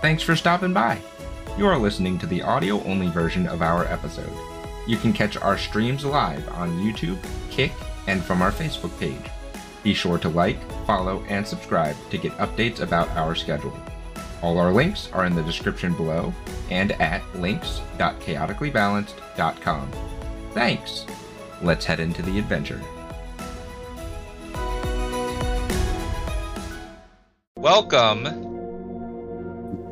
Thanks for stopping by. You are listening to the audio only version of our episode. You can catch our streams live on YouTube, Kick, and from our Facebook page. Be sure to like, follow, and subscribe to get updates about our schedule. All our links are in the description below and at links.chaoticallybalanced.com. Thanks! Let's head into the adventure. Welcome,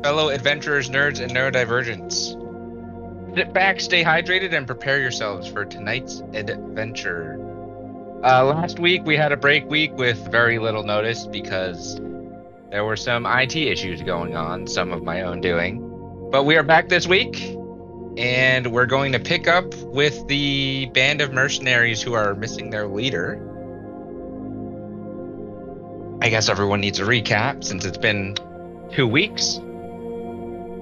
fellow adventurers, nerds, and neurodivergents. Sit back, stay hydrated, and prepare yourselves for tonight's adventure. Uh, last week we had a break week with very little notice because there were some IT issues going on, some of my own doing. But we are back this week, and we're going to pick up with the band of mercenaries who are missing their leader. I guess everyone needs a recap since it's been two weeks.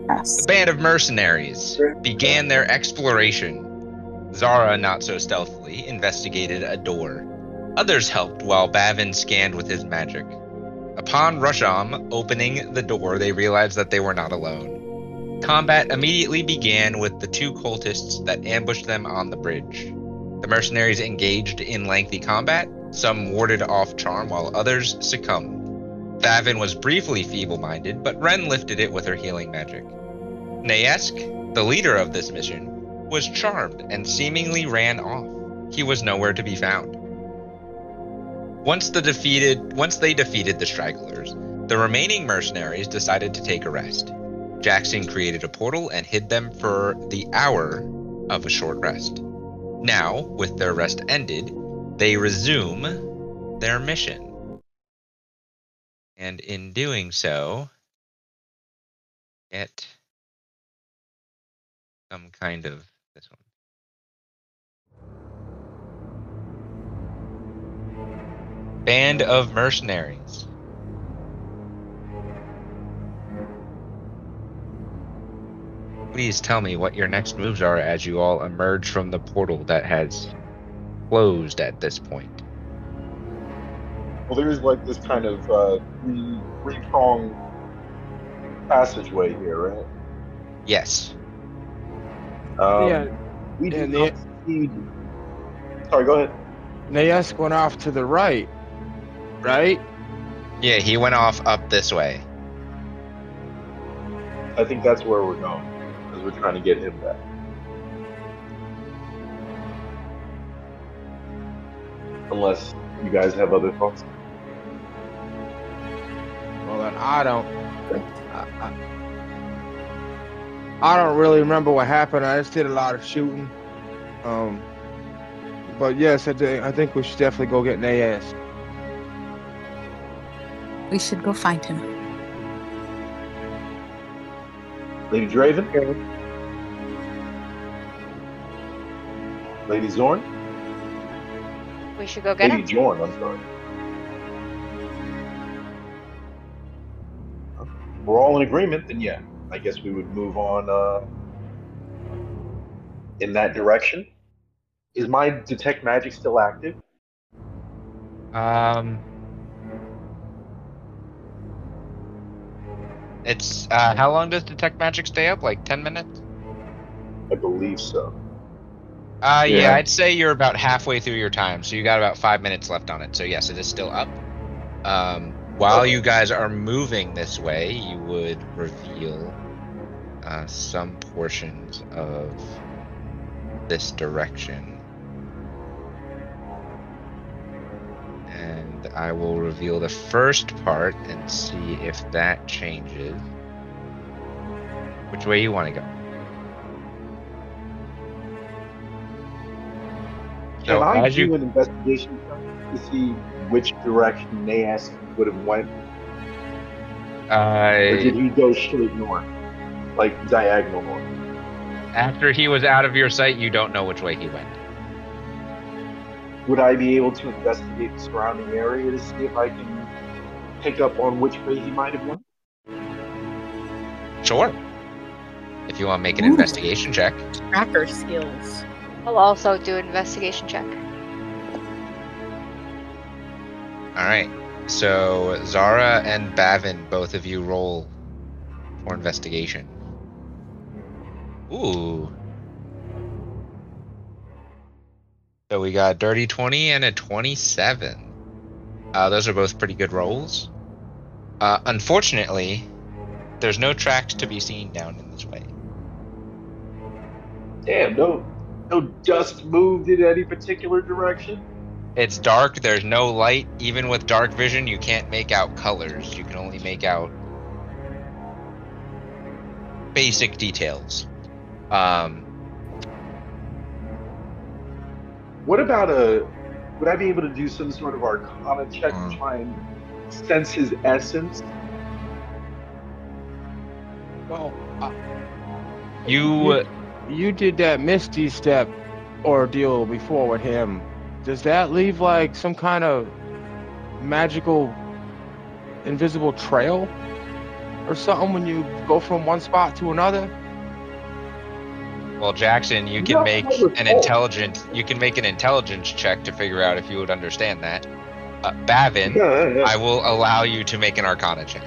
Yes. The band of mercenaries began their exploration. Zara, not so stealthily, investigated a door. Others helped while Bavin scanned with his magic. Upon Rusham opening the door, they realized that they were not alone. Combat immediately began with the two cultists that ambushed them on the bridge. The mercenaries engaged in lengthy combat, some warded off charm while others succumbed. Bavin was briefly feeble minded, but Ren lifted it with her healing magic. Naesk, the leader of this mission, was charmed and seemingly ran off. He was nowhere to be found. Once the defeated once they defeated the stragglers, the remaining mercenaries decided to take a rest. Jackson created a portal and hid them for the hour of a short rest. Now, with their rest ended, they resume their mission. And in doing so, get some kind of this one. Band of mercenaries. Please tell me what your next moves are as you all emerge from the portal that has closed at this point. Well, there's like this kind of uh, three prong passageway here, right? Yes. Um, Yeah, We do and not see. Sorry, go ahead. Naesk went off to the right, right? Yeah, he went off up this way. I think that's where we're going because we're trying to get him back. Unless you guys have other thoughts. Well, then I don't. I, I, I don't really remember what happened. I just did a lot of shooting. Um, but yes, I, thi- I think we should definitely go get Naesk. We should go find him. Lady Draven. Lady Zorn. We should go get him. Lady him. Jorn. I'm sorry. We're all in agreement, then yeah. I guess we would move on uh, in that direction. Is my detect magic still active? Um It's uh how long does detect magic stay up? Like 10 minutes? I believe so. Uh yeah. Yeah. I'd say you're about halfway through your time, so you got about 5 minutes left on it. So yes, it is still up. Um while you guys are moving this way, you would reveal uh, some portions of this direction. And I will reveal the first part and see if that changes. Which way you want to go? Can So I as do you an investigation to see which direction Naesk would have went, or did he go straight north, like diagonal north? after he was out of your sight, you don't know which way he went. Would I be able to investigate the surrounding area to see if I can pick up on which way he might have went? Sure. If you want to make an Ooh. investigation check. Tracker skills. I'll also do an investigation check. All right. So Zara and Bavin, both of you roll for investigation. Ooh. So we got a dirty 20 and a 27. Uh, those are both pretty good rolls. Uh, unfortunately, there's no tracks to be seen down in this way. Damn, no, no dust moved in any particular direction. It's dark, there's no light. Even with dark vision, you can't make out colors. You can only make out basic details. Um, What about a? Would I be able to do some sort of arcana check Mm. to try and sense his essence? Well, I, you you did that Misty Step ordeal before with him. Does that leave like some kind of magical invisible trail or something when you go from one spot to another? Well, Jackson, you can No, make an hope. intelligence. You can make an intelligence check to figure out if you would understand that. Uh, Bavin, Yeah, I will allow you to make an Arcana check.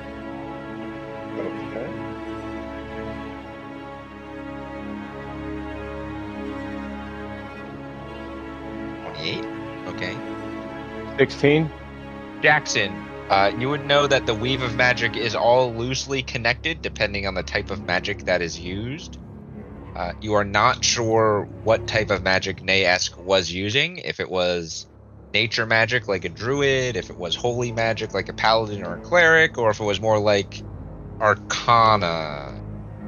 16? Jackson, uh, you would know that the weave of magic is all loosely connected depending on the type of magic that is used. Uh, you are not sure what type of magic Naesk was using, if it was nature magic like a druid, if it was holy magic like a paladin or a cleric, or if it was more like arcana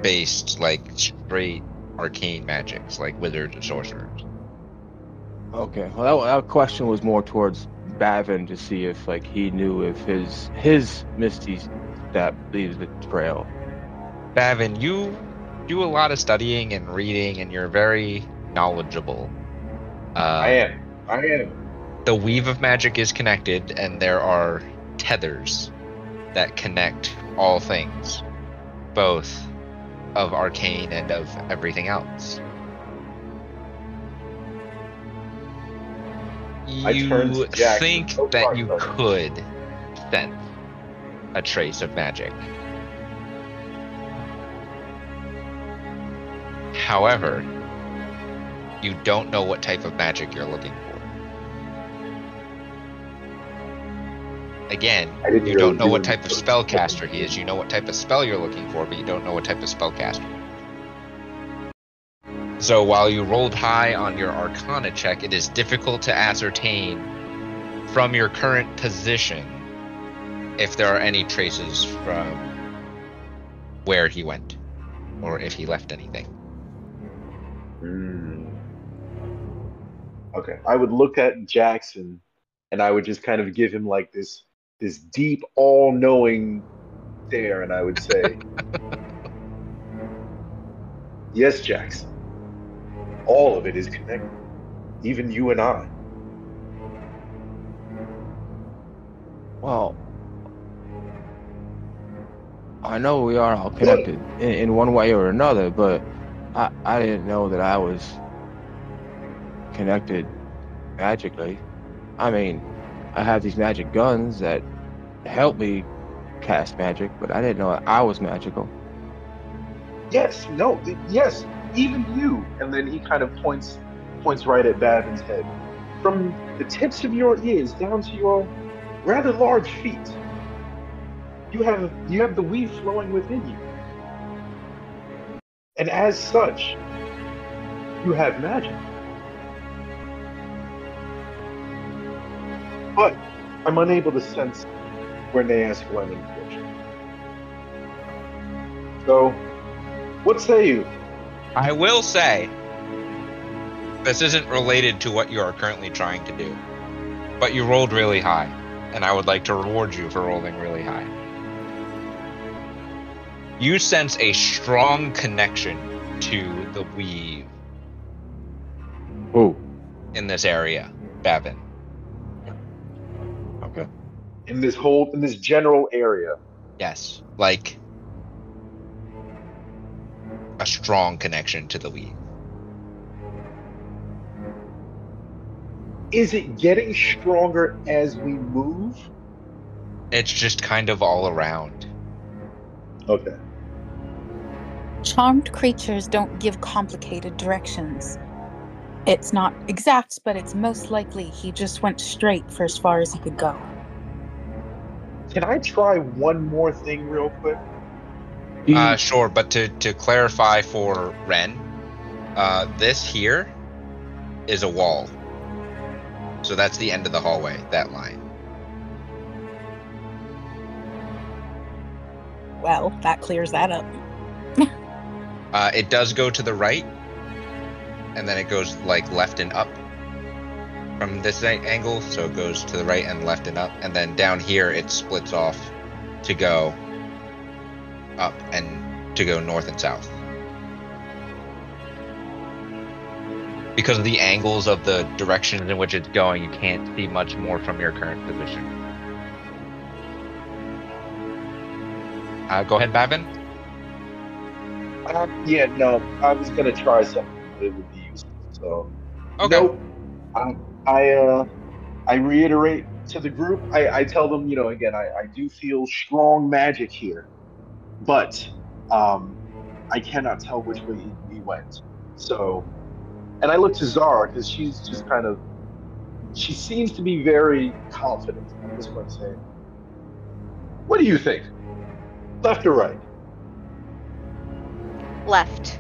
based, like straight arcane magics like wizards or sorcerers. Okay. Well, that, that question was more towards Bavin to see if like he knew if his his Misty Step leaves the trail. Bavin, you do a lot of studying and reading, and you're very knowledgeable. Uh, I am. I am. the weave of magic is connected, and there are tethers that connect all things, both of arcane and of everything else. You think Oh, that you could sense a trace of magic. However, you don't know what type of magic you're looking for. Again, you really don't know do what type of spellcaster he is. You know what type of spell you're looking for, but you don't know what type of spellcaster. So while you rolled high on your Arcana check, it is difficult to ascertain from your current position if there are any traces from where he went or if he left anything. Mm. Okay. I would look at Jackson and I would just kind of give him like this this deep, all knowing stare, and I would say Yes, Jackson. All of it is connected. Even you and I. Well, I know we are all connected in, in one way or another, but I, I didn't know that I was connected magically. I mean, I have these magic guns that help me cast magic, but I didn't know I was magical. Yes, no, yes, even you. And then he kind of points points right at Bavin's head. From the tips of your ears down to your rather large feet. You have you have the weave flowing within you. And as such, you have magic. But I'm unable to sense where Naesk went, unfortunately. So, what say you? I will say, this isn't related to what you are currently trying to do, but you rolled really high, and I would like to reward you for rolling really high. You sense a strong connection to the weave Ooh, in this area, Bavin. okay. in this whole in this general area. Yes, like a strong connection to the weave. Is it getting stronger as we move? It's just kind of all around. Okay. Charmed creatures don't give complicated directions. It's not exact, but it's most likely he just went straight for as far as he could go. Can I try one more thing real quick? Do you- Uh, sure, but to, to clarify for Ren, uh, this here is a wall. So that's the end of the hallway, that line. Well, that clears that up. Uh, it does go to the right, and then it goes like left and up from this angle. So it goes to the right and left and up, and then down here it splits off to go up and to go north and south. Because of the angles of the directions in which it's going, you can't see much more from your current position. Uh, go ahead, Bavin. Uh, yeah, no, I was gonna try something, it would be useful. So Okay. Nope. I, I, uh, I reiterate to the group. I, I tell them, you know, again, I, I do feel strong magic here, but um, I cannot tell which way he, he went. So, and I look to Zara because she's just kind of, she seems to be very confident. I'm just going to say, what do you think? Left or right? Left.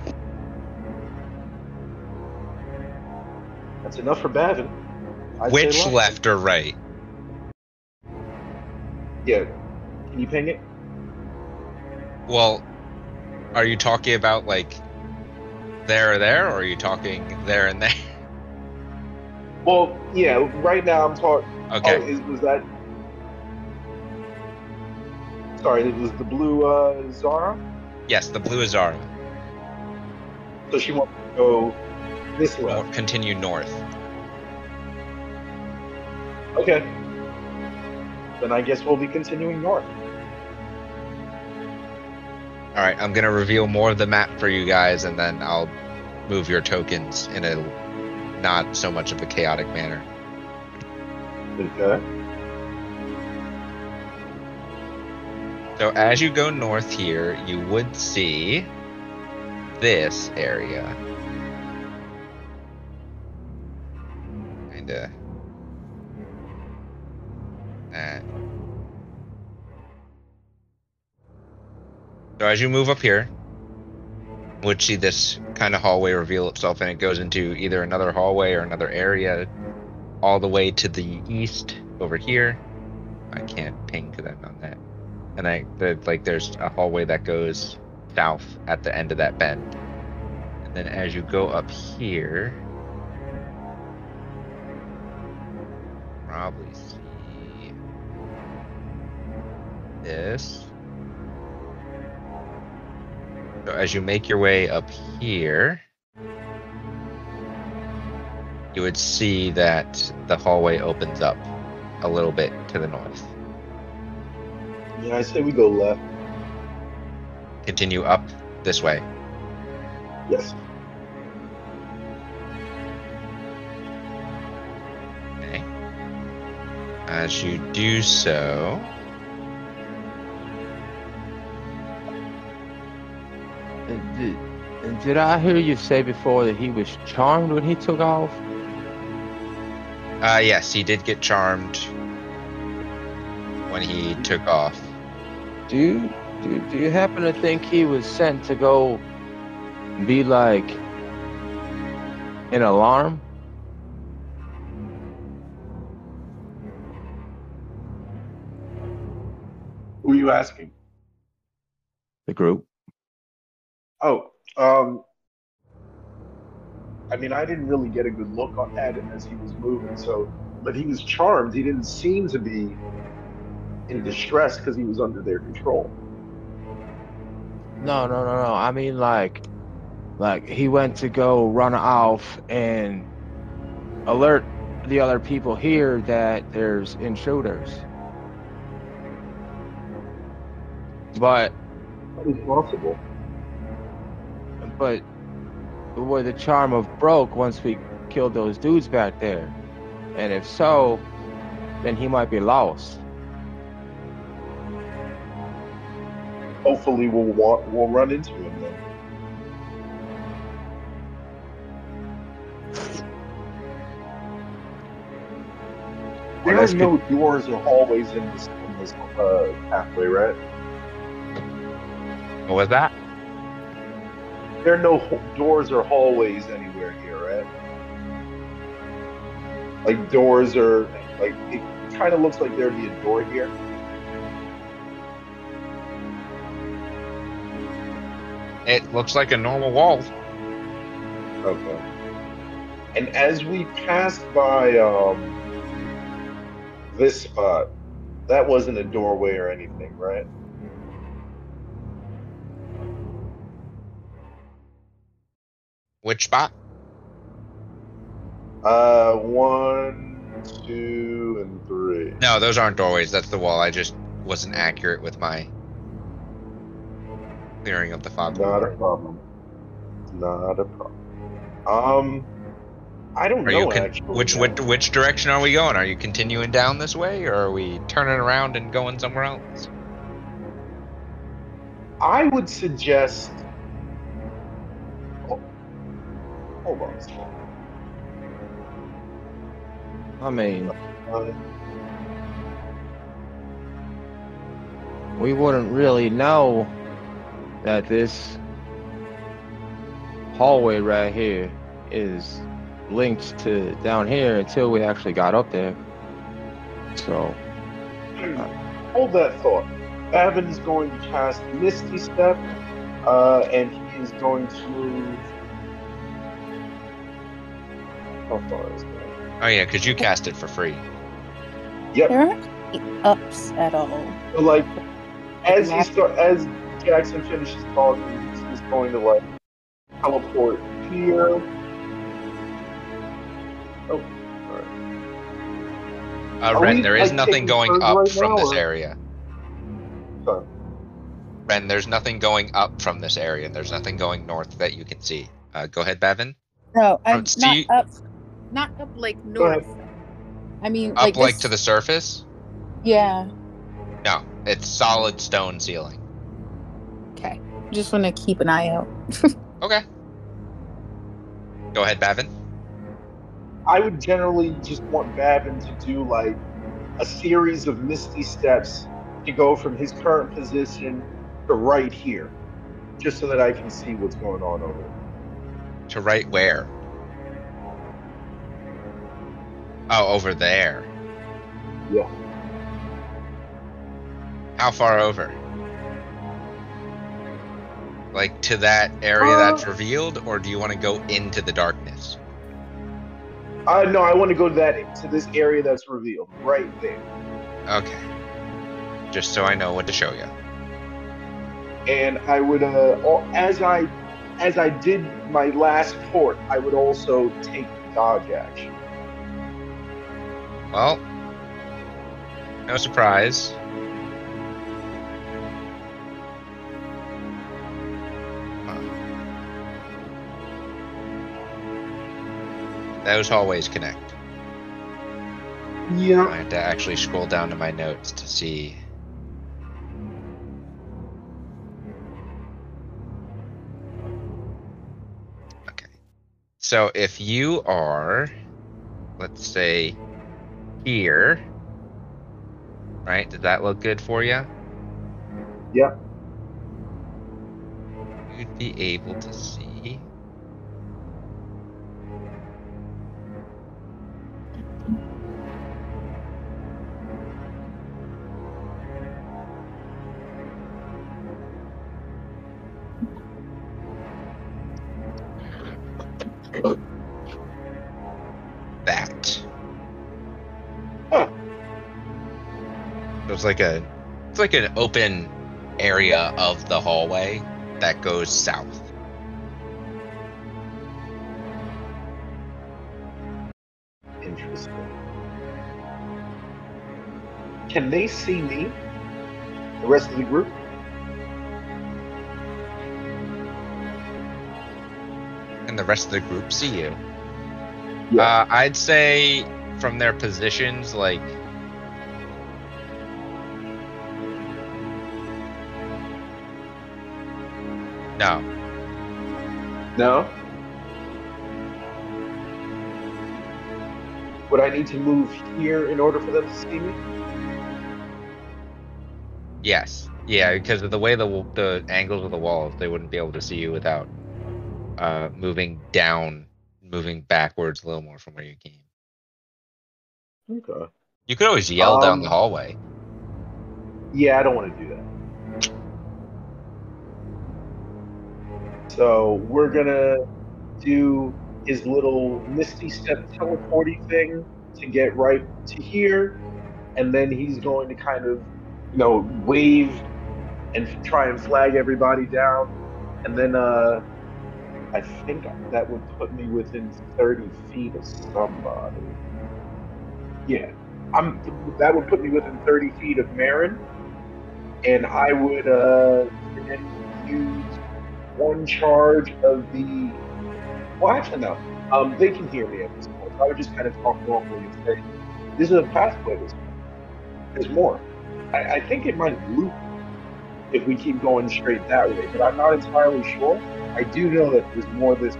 That's enough for Bavin. I'd say Which left or right? Yeah. Can you ping it? Well, are you talking about like there or there, or are you talking there and there? Well, yeah. Right now, I'm talking. Okay. Oh, is, was that? Sorry, it was the blue uh, Zara. Yes, the blue is Zara. So she wants to go this way. Continue north. Okay. Then I guess we'll be continuing north. All right, I'm gonna reveal more of the map for you guys, and then I'll move your tokens in a not so much of a chaotic manner. Okay. So as you go north here, you would see this area. Kinda. That. So as you move up here, would see this kind of hallway reveal itself, and it goes into either another hallway or another area, all the way to the east over here. I can't ping to them on that and I like there's a hallway that goes south at the end of that bend. And then as you go up here, probably see this. So as you make your way up here, you would see that the hallway opens up a little bit to the north. Yeah, I say we go left. Continue up this way. Yes. Okay. As you do so, And did, and did I hear you say before that he was charmed when he took off? uh, yes, he did get charmed when he took off. Do you, do, do you happen to think he was sent to go be like an alarm? Who are you asking? The group. Oh, um, I mean, I didn't really get a good look on at him as he was moving. So, but he was charmed. He didn't seem to be in distress because he was under their control. No, no, no, no. I mean like like he went to go run off and alert the other people here that there's intruders. But That is possible but were the charm of broke once we killed those dudes back there? And if so, then he might be lost. Hopefully, we'll want we'll run into him then. There are no doors or hallways in this, in this uh, pathway, right? What was that? There are no doors or hallways anywhere here, right? Like doors are like it kind of looks like there'd be a door here. It looks like a normal wall. Okay. And as we passed by um this spot, that wasn't a doorway or anything, right? Which spot? Uh, one, two, and three. No, those aren't doorways. That's the wall. I just wasn't accurate with my clearing of the fog. Not a problem. Not a problem. Um, I don't Are know con- actually. which, which which direction are we going? Are you continuing down this way, or are we turning around and going somewhere else? I would suggest. Hold on. I mean, we wouldn't really know that this hallway right here is linked to down here until we actually got up there. So, hold that thought. Bavin is going to cast Misty Step, uh, and he is going to move. How far is that? Oh yeah, because you cast it for free. Yep. There aren't any ups at all. So, like as he start as Jackson finishes talking, he's going to like teleport here. Oh, alright. Uh, Are Ren, we, there is like, nothing going up right from now, this or- area. Sorry. Ren, there's nothing going up from this area, and there's nothing going north that you can see. Uh, go ahead, Bavin. No, I'm Don't not see- up, not up like Go ahead. north. I mean, Up like, like this- to the surface? Yeah. No, it's solid stone ceiling. Okay. Just want to keep an eye out. Okay. Go ahead, Bavin. I would generally just want Bavin to do like a series of misty steps to go from his current position to right here, just so that I can see what's going on over there. To right where? Oh, over there. Yeah. How far over? Like to that area Uh, that's revealed, or do you want to go into the darkness? Uh, no, I want to go to that to this area that's revealed right there, Okay. Just so I know what to show you. and I would uh, as I as I did my last port, I would also take dodge action. Well, no surprise. Those hallways connect. Yeah. I have to actually scroll down to my notes to see. Okay. So if you are, let's say, here, right? Does that look good for you? Yep. You'd be able to see. It's like a it's like an open area of the hallway that goes south. Interesting. Can they see me? The rest of the group? And the rest of the group see you. Yeah. Uh, I'd say from their positions, like no, No. Would I need to move here in order for them to see me? Yes. Yeah, because of the way the the angles of the walls, they wouldn't be able to see you without uh, moving down, moving backwards a little more from where you came. Okay. You could always yell down Um, the hallway. Yeah, I don't want to do that. So we're gonna do his little misty step teleporting thing to get right to here, and then he's going to kind of, you know, wave and try and flag everybody down, and then uh, I think that would put me within thirty feet of somebody. Yeah, I'm. That would put me within thirty feet of Marin and I would uh, use one charge of the. Well, actually, no. Um, they can hear me at this point. I would just kind of talk normally and say, "This is a pathway. This There's more." I, I think it might loop if we keep going straight that way, but I'm not entirely sure. I do know that there's more this.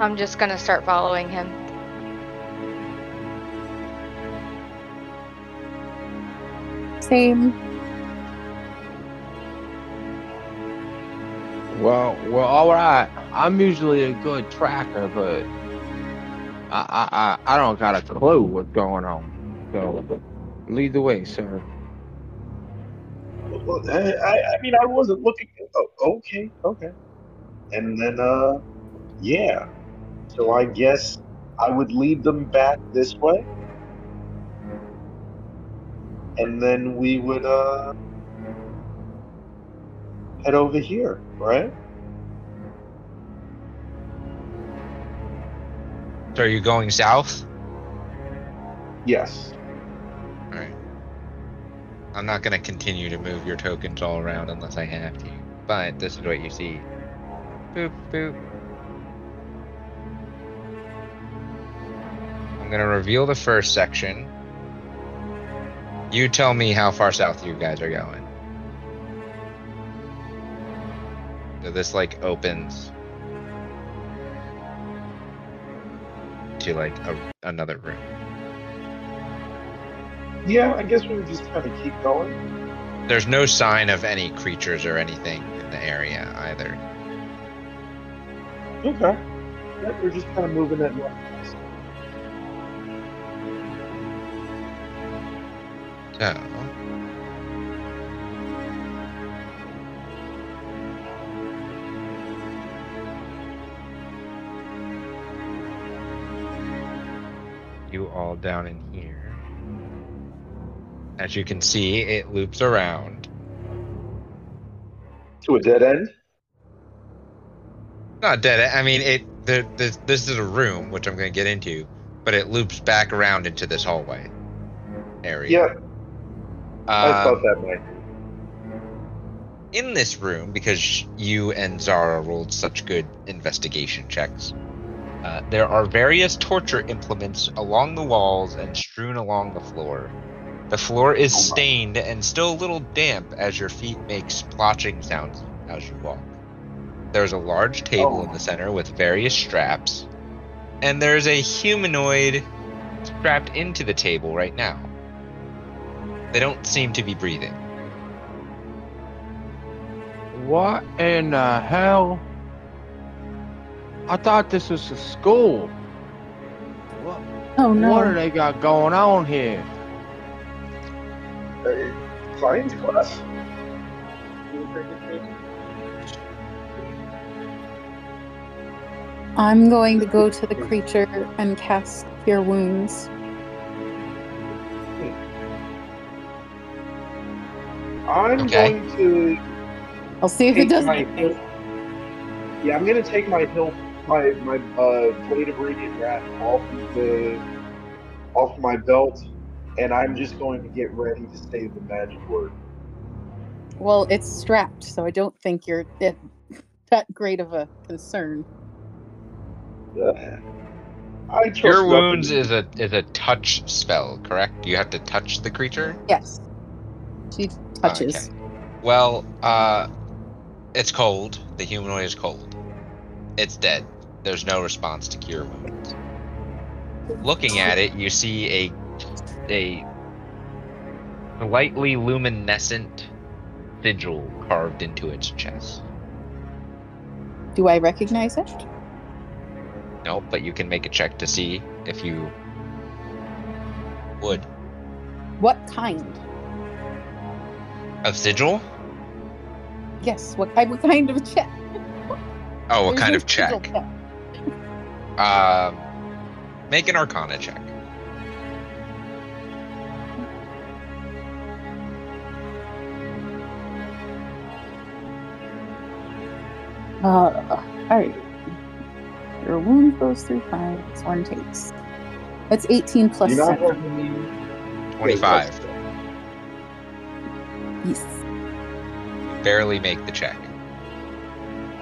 I'm just gonna start following him. Same. Well, well, all right. I'm usually a good tracker, but I, I, I, I don't got a clue what's going on. So, lead the way, sir. Well, I, I I mean, I wasn't looking. Oh, okay, okay. And then, uh, yeah. So I guess I would lead them back this way. And then we would, uh, head over here, right? So are you going south? Yes. Alright. I'm not gonna continue to move your tokens all around unless I have to. But this is what you see. Boop boop. I'm gonna reveal the first section. You tell me how far south you guys are going. So this like opens to like a, another room. Yeah, I guess we would just kind of keep going. There's no sign of any creatures or anything in the area either. Okay. Yeah, we're just kind of moving it. north. So. You all down in here. As you can see, it loops around. To a dead end? Not dead. end. I mean, it. The, this, this is a room, which I'm going to get into, but it loops back around into this hallway area. Yeah, I thought Um, that might. in this room, because you and Zara rolled such good investigation checks, uh, there are various torture implements along the walls and strewn along the floor. The floor is Oh stained and still a little damp as your feet make splotching sounds as you walk. There's a large table Oh. in the center with various straps, and there's a humanoid strapped into the table right now. They don't seem to be breathing. What in the hell? I thought this was a school. What, Oh no. what do they got going on here? Uh, science class? I'm going to go to the creature and cast Cure Wounds. I'm Okay. going to I'll see if it does my anything. Yeah, I'm gonna take my hilt, my my uh, blade of radiant wrath off the off my belt, and I'm just going to get ready to say the magic word. Well, it's strapped, so I don't think you're that, that great of a concern. Uh, I trust Your nothing. wounds is a is a touch spell, correct? You have to touch the creature. Yes. She touches. Okay. Well, uh, it's cold. The humanoid is cold. It's dead. There's no response to cure wounds. Looking at it, you see a a lightly luminescent sigil carved into its chest. Do I recognize it? No, but you can make a check to see if you would. What kind? Of sigil? Yes. What kind? What kind of check? Oh, what There's kind no of check? sigil Um, make an Arcana check. Uh, alright. Your wound goes through five. This one takes. That's 18 plus you not 7. Twenty-five. Yes. Barely make the check.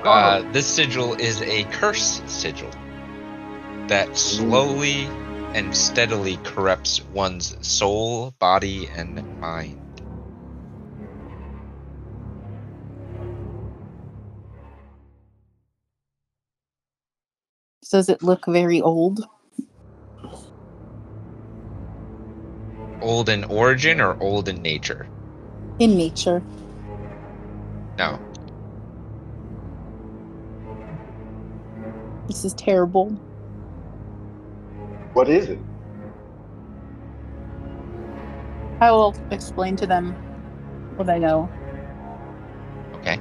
Oh. Uh, this sigil is a curse sigil that slowly and steadily corrupts one's soul, body, and mind. Does it look very old? Old in origin or old in nature? In nature. No. This is terrible. What is it? I will explain to them what I know. Okay.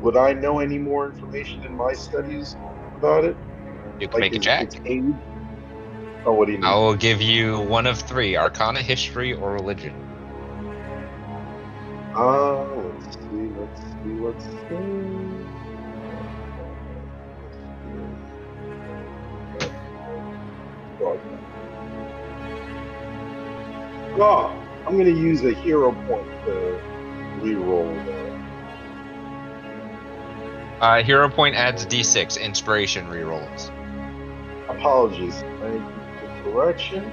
Would I know any more information in my studies about it? You can make a its- check. age? Oh, what do you mean? I will give you one of three Arcana, History, or Religion. Uh, let's see, let's see, let's see. Oh, I'm gonna use a hero point to re-roll that. Uh, Hero Point adds D6 Inspiration rerolls. Apologies. Thank the.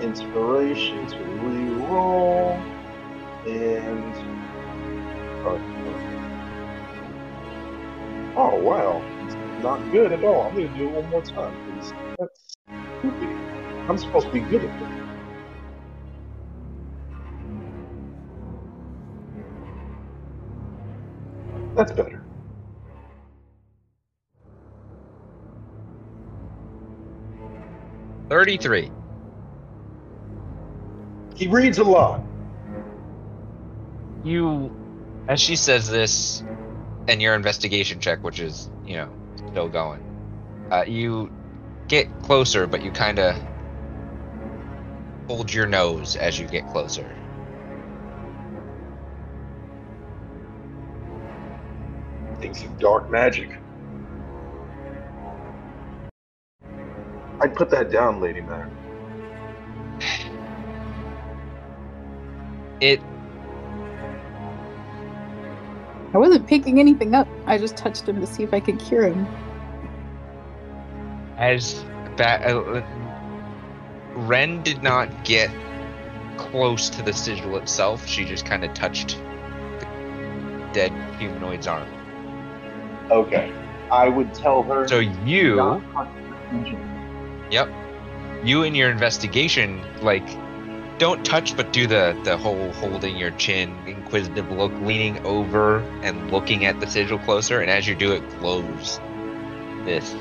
Inspiration to re-roll. And. Oh, oh, oh, wow. It's not good at all. I'm to do it one more time, please. That's stupid. I'm supposed to be good at this. That's better. Thirty-three. He reads a lot. You, as she says this, and your investigation check, which is you know still going, uh, you get closer, but you kind of hold your nose as you get closer. Thinks of dark magic. I'd put that down, Lady Mac. It I wasn't picking anything up. I just touched him to see if I could cure him. as that, uh, Ren did not get close to the sigil itself. She just kind of touched the dead humanoid's arm. Okay. I would tell her. So you, yep, you and your investigation, like, don't touch, but do the the whole holding your chin, inquisitive look, leaning over and looking at the sigil closer. And as you do it, glows this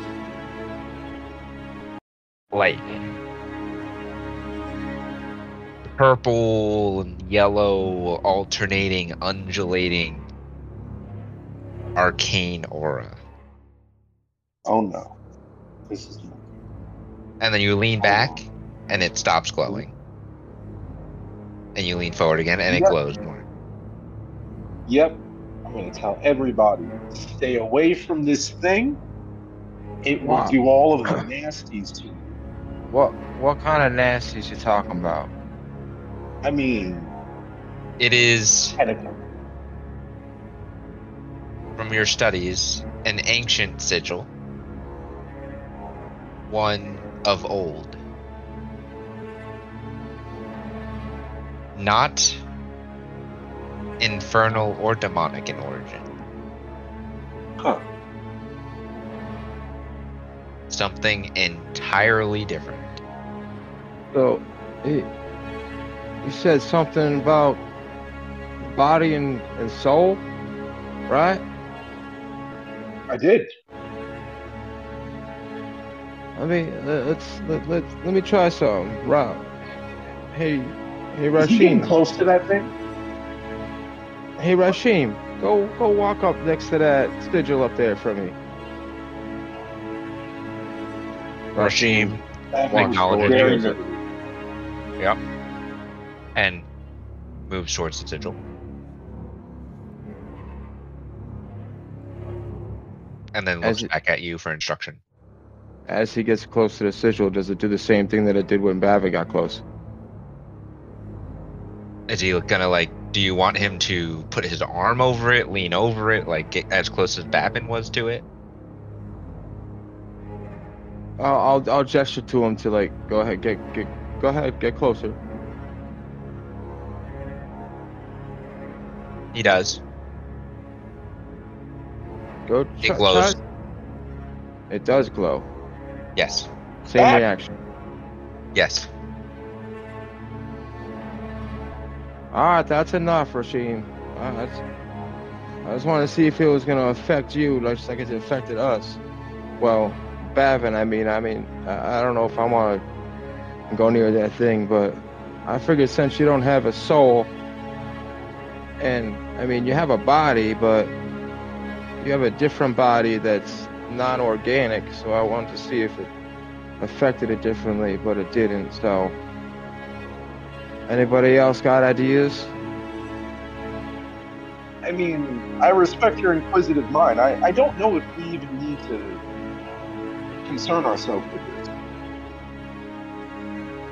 light. Purple and yellow, alternating, undulating, arcane aura. Oh no. This is. And then you lean oh. back, and it stops glowing. And you lean forward again, and it Yep. glows more. Yep. I'm going to tell everybody stay away from this thing. It will Wow. do all of the nasties to you. What what kind of nasties you talking about? I mean, It is, tentacle. from your studies, an ancient sigil, one of old. not infernal or demonic in origin. Huh. Something entirely different. So, he, he said something about body and, and soul, right? I did. Let me let, let's let, let let me try something. Rob, hey, hey Is he getting Rashim, close to that thing? hey Rashim, go go walk up next to that sigil up there for me. Rashim That Well, was acknowledge very it. good. and moves towards the sigil. And then looks it- back at you for instruction. As he gets close to the sigil, does it do the same thing that it did when Bavin got close? Is he gonna like? Do you want him to put his arm over it, lean over it, like get as close as Babin was to it? I'll I'll, I'll gesture to him to like go ahead, get get go ahead, get closer. He does. Go. It glows. It does glow. Yes. Same That- reaction. Yes. All right, that's enough, Rashim. Uh, I just want to see if it was gonna affect you, like just like it affected us. Well, Bavin, I mean, I mean, I, I don't know if I want to go near that thing, but I figured since you don't have a soul, and I mean, you have a body, but you have a different body that's non-organic. So I wanted to see if it affected it differently, but it didn't. So. Anybody else got ideas? I mean, I respect your inquisitive mind. I, I don't know if we even need to concern ourselves with this.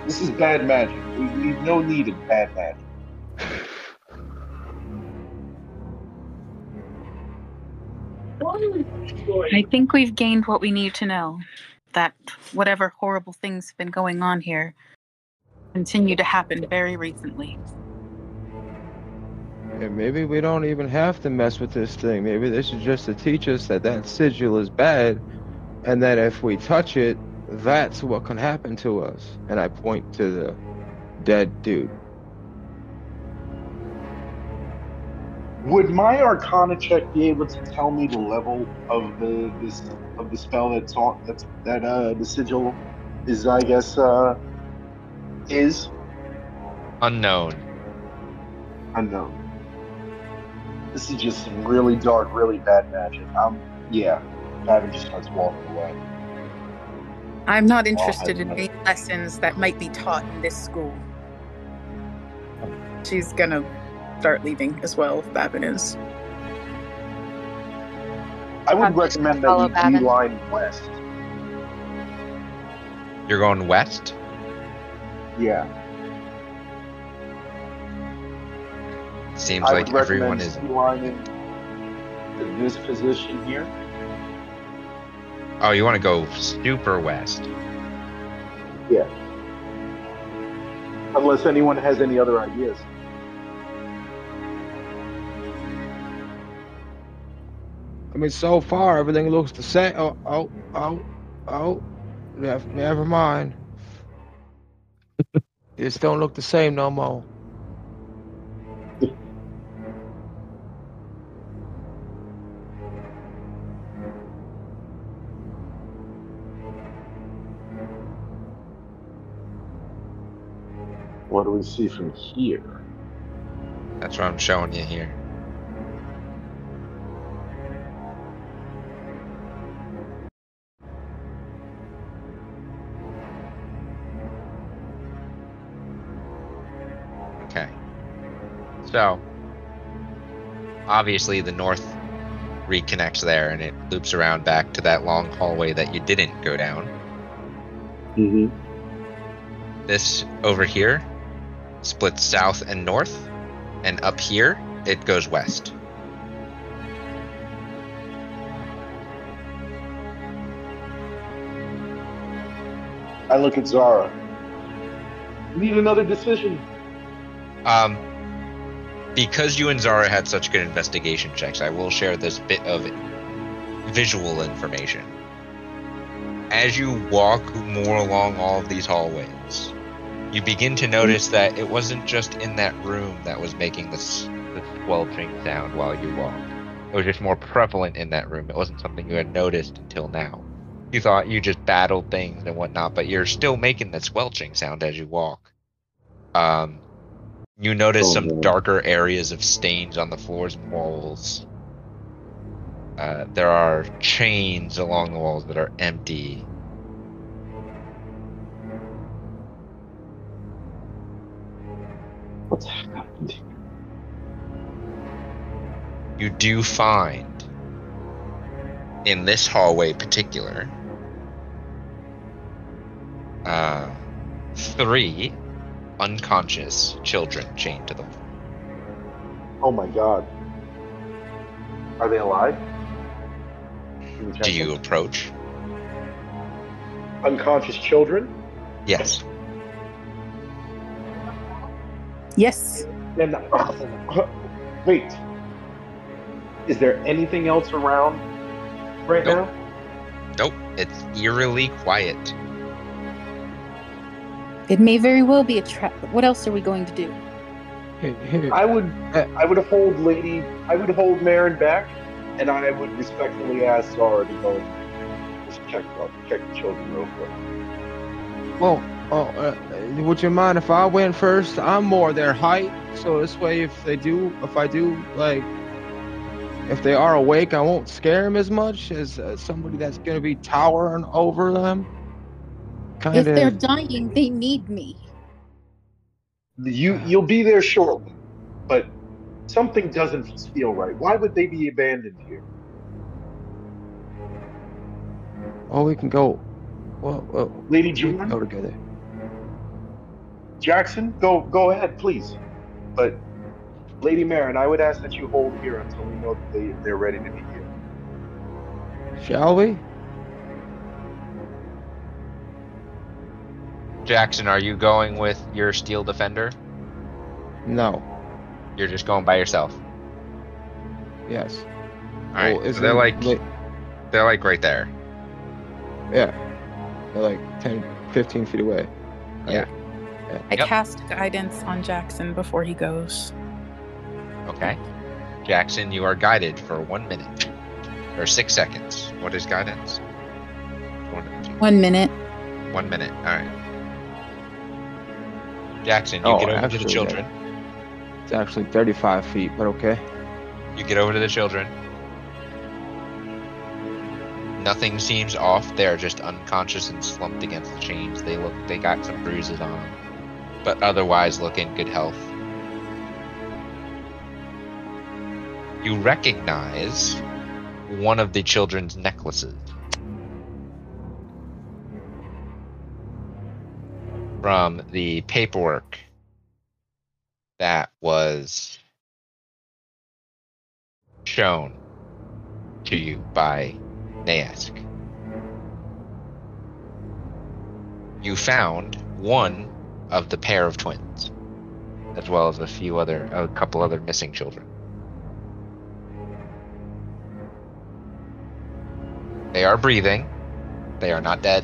This is bad magic. We, we've no need of bad magic. I think we've gained what we need to know. That whatever horrible things have been going on here continue to happen very recently. Yeah, maybe we don't even have to mess with this thing. Maybe this is just to teach us that that sigil is bad, and that if we touch it, that's what can happen to us. And I point to the dead dude. Would my Arcana check be able to tell me the level of the this of the spell that's on that's that uh the sigil is I guess uh is Unknown. unknown. This is just some really dark, really bad magic. Um yeah. Gavin just starts walking away. I'm not interested in any lessons that might be taught in this school. She's gonna start leaving as well, if Babin is. I would Probably recommend that follow you Babin. beeline west. You're going west? Yeah. Seems I like would everyone recommend is. beelining to this position here. Oh, you want to go super west? Yeah. Unless anyone has any other ideas. I mean, so far everything looks the same. Oh, oh, oh, oh. Never, never mind. This don't look the same no more. What do we see from here? That's what I'm showing you here. So, obviously, the north reconnects there and it loops around back to that long hallway that you didn't go down. Mm-hmm. This over here splits south and north, and up here it goes west. I look at Zara. Need another decision. Um, because you and Zara had such good investigation checks, I will share this bit of visual information. As you walk more along all of these hallways, you begin to notice that it wasn't just in that room that was making this, squelching sound while you walked. It was just more prevalent in that room. It wasn't something you had noticed until now. You thought you just battled things and whatnot, but you're still making the squelching sound as you walk. Um, you notice Oh, some no. darker areas of stains on the floors and walls. Uh, there are chains along the walls that are empty. What's happened? You do find in this hallway particular uh, three unconscious children chained to the wall. Oh my god. Are they alive? Can we check Do you them? approach? unconscious children? Yes. Yes. And uh, wait, is there anything else around right Nope. now? Nope. It's eerily quiet. It may very well be a trap, but what else are we going to do? Here, here. I would, Uh, I would hold Lady, I would hold Marin back, and I would respectfully ask Zara to go and just check out, check the children real quick. Well, oh, uh, would you mind if I went first? I'm more their height, so this way, if they do, if I do, like, if they are awake, I won't scare them as much as uh, somebody that's gonna be towering over them. Kind If they're dying, they need me. You, you'll be there shortly, but something doesn't feel right. Why would they be abandoned here? Oh, we can go. Well, well Lady we can go together. Jackson, go, go ahead, please. But Lady Marin, I would ask that you hold here until we know that they, they're ready to be here. Shall we? Jackson, are you going with your steel defender? No. You're just going by yourself. Yes. All right. Well, so isn't they're like li- they're like right there. yeah. They're like 10, 15 feet away. Yeah. I Yep. cast guidance on Jackson before he goes. Okay. Jackson, you are guided for one minute or six seconds. What is guidance? One, two, One minute. one minute. All right. Jackson, you Oh, get over to the actually, children. It's actually 35 feet, but okay. You get over to the children. Nothing seems off. They're just unconscious and slumped against the chains. They look. They got some bruises on them, but otherwise look in good health. You recognize one of the children's necklaces from the paperwork that was shown to you by Naesk. You found one of the pair of twins, as well as a few other, a couple other missing children. They are breathing. They are not dead.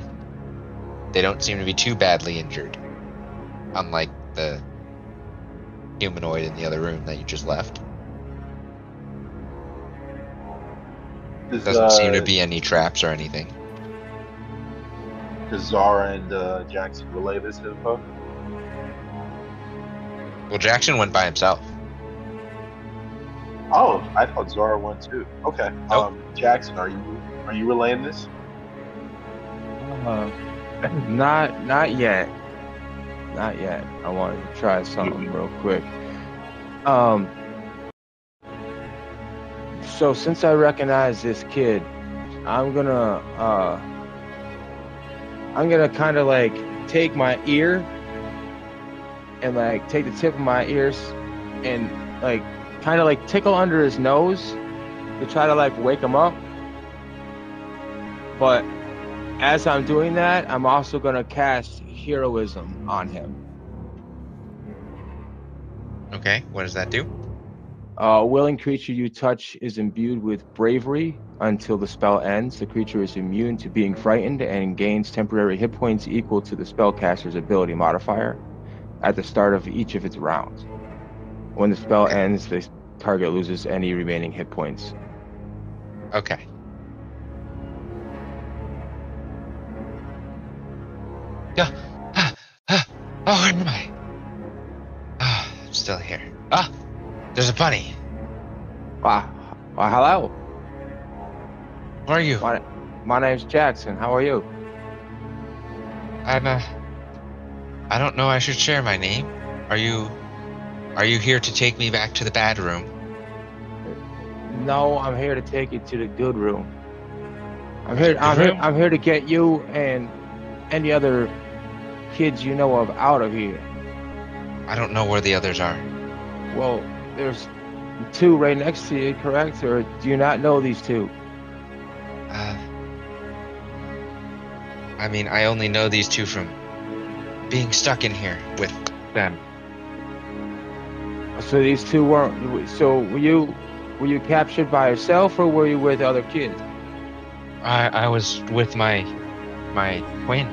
They don't seem to be too badly injured, unlike the humanoid in the other room that you just left. Does, Doesn't seem to uh, be any traps or anything. Does Zara and uh, Jackson relay this info? Well, Jackson went by himself. Oh, I thought Zara went too. Okay. Nope. Um, Jackson, are you are you relaying this? Uh, not not yet. Not yet. I wanted to try something real quick. Um so since I recognize this kid, I'm gonna uh I'm gonna kinda like take my ear and like take the tip of my ears and like kinda like tickle under his nose to try to like wake him up. But as I'm doing that, I'm also gonna cast heroism on him. Okay, what does that do? A willing creature you touch is imbued with bravery until the spell ends. The creature is immune to being frightened and gains temporary hit points equal to the spellcaster's ability modifier at the start of each of its rounds. When the spell ends, the target loses any remaining hit points. Okay. Yeah. Ah, ah, oh, where am I? Ah, I'm still here. Ah, there's a bunny. Ah, ah, hello. Where are you? My, my name's Jackson. How are you? I'm uh I don't know I should share my name. Are you are you here to take me back to the bad room? No, I'm here to take you to the good room. I'm here. I'm here. room? I'm here to get you and any other kids you know of out of here. I don't know where the others are. Well, there's two right next to you, correct? Or do you not know these two? Uh I mean, I only know these two from being stuck in here with them. So these two weren't. So were you were you captured by yourself or were you with other kids? I I was with my my twin.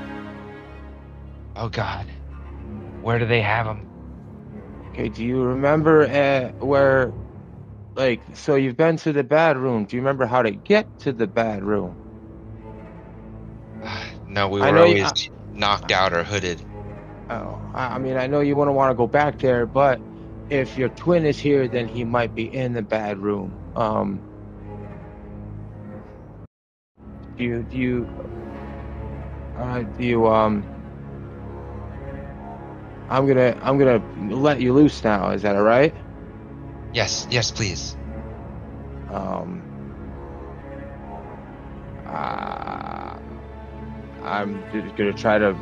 Oh God, where do they have them? Okay. Do you remember uh, where? Like, so you've been to the bad room. Do you remember how to get to the bad room? No, we were know you- always knocked out or hooded. Oh, I I mean, I know you wouldn't want to go back there, but if your twin is here, then he might be in the bad room. Um, do you, do you, uh, do you, um, I'm gonna, I'm gonna let you loose now. Is that all right? Yes, yes, please. Um, uh, I'm just gonna try to.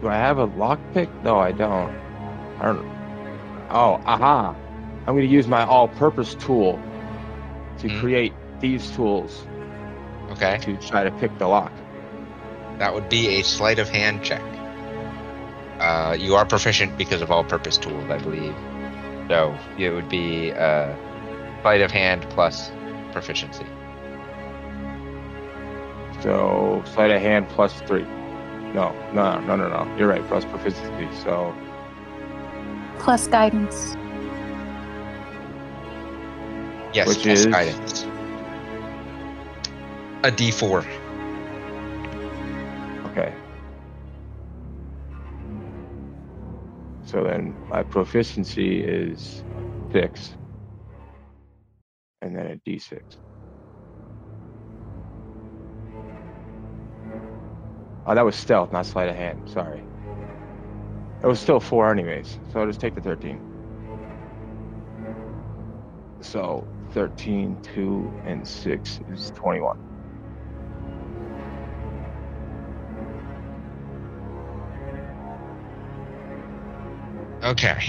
Do I have a lockpick? No, I don't. I don't. Oh, aha! I'm gonna use my all-purpose tool to Hmm. create these tools Okay, to try to pick the lock. that would be a sleight of hand check. Uh, you are proficient because of all-purpose tools, I believe. So it would be uh, sleight of hand plus proficiency. So sleight of hand plus three. No, no, no, no, no. You're right. Plus proficiency. So Plus guidance. Yes, Which plus is? guidance. A D4. Okay. So then my proficiency is six. And then a d6. Oh, that was stealth, not sleight of hand. Sorry. It was still four, anyways. So I'll just take the 13. So 13, 2, and 6 is 21. Okay.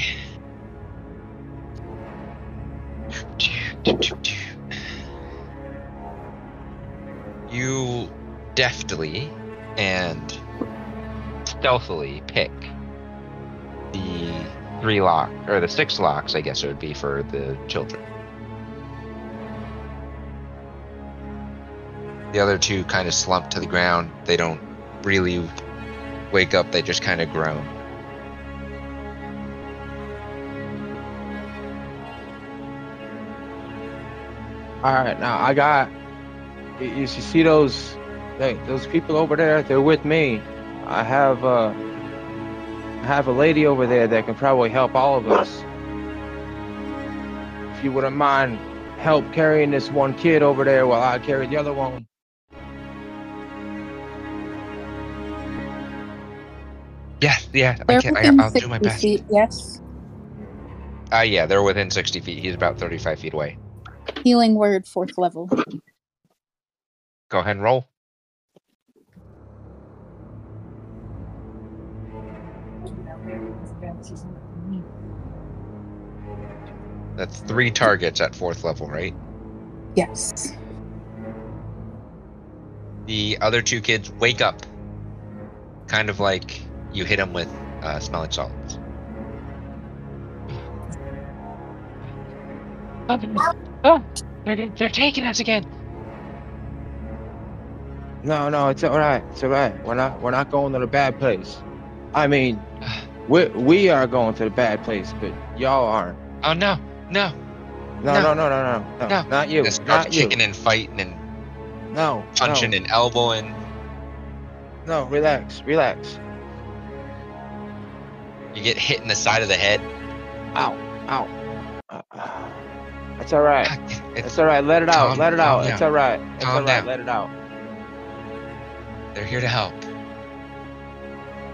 You deftly and stealthily pick the three lock or the six locks, I guess it would be for the children. The other two kind of slump to the ground. They don't really wake up, they just kind of groan. All right, now I got. You, you see those, they, those people over there? They're with me. I have uh, I have a lady over there that can probably help all of us. If you wouldn't mind, help carrying this one kid over there while I carry the other one. Yeah, yeah, I They're can, I, within I'll do my 60 best. feet, yes. Uh, yeah, they're within 60 feet. He's about 35 feet away. Healing word, fourth level. Go ahead and roll. That's three targets at fourth level, right? Yes. The other two kids wake up, kind of like you hit them with uh, smelling salts. Okay. Oh, they're, they're taking us again. No, no, it's all right. It's all right. We're not we're not going to the bad place. I mean, we we are going to the bad place, but y'all aren't. Oh no, no. No, No. no, no, no, no, no, No. not you, They start not you. kicking and fighting and No, punching no, and elbowing. no, relax, relax. You get hit in the side of the head. Ow, ow. That's all right. It's, all right. Let it out. Let it out. It's all right. It's Calm all right. down. Let it out. they're here to help.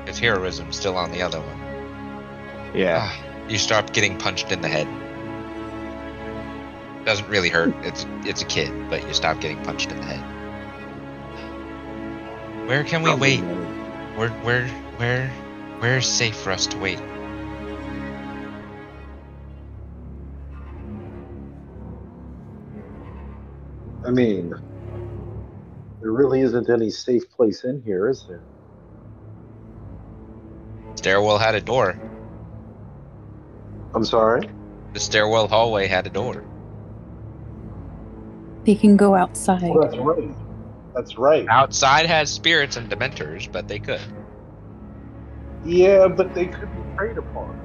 It's heroism still on the other one. Yeah. Ah, you stop getting punched in the head. Doesn't really hurt. It's it's a kid, but you stop getting punched in the head. Where can we wait? Where where where where's safe for us to wait? I mean, there really isn't any safe place in here, is there? Stairwell had a door. I'm sorry. The stairwell hallway had a door. They can go outside. Oh, that's right. That's right. Outside has spirits and dementors, but they could. Yeah, but they could be preyed upon.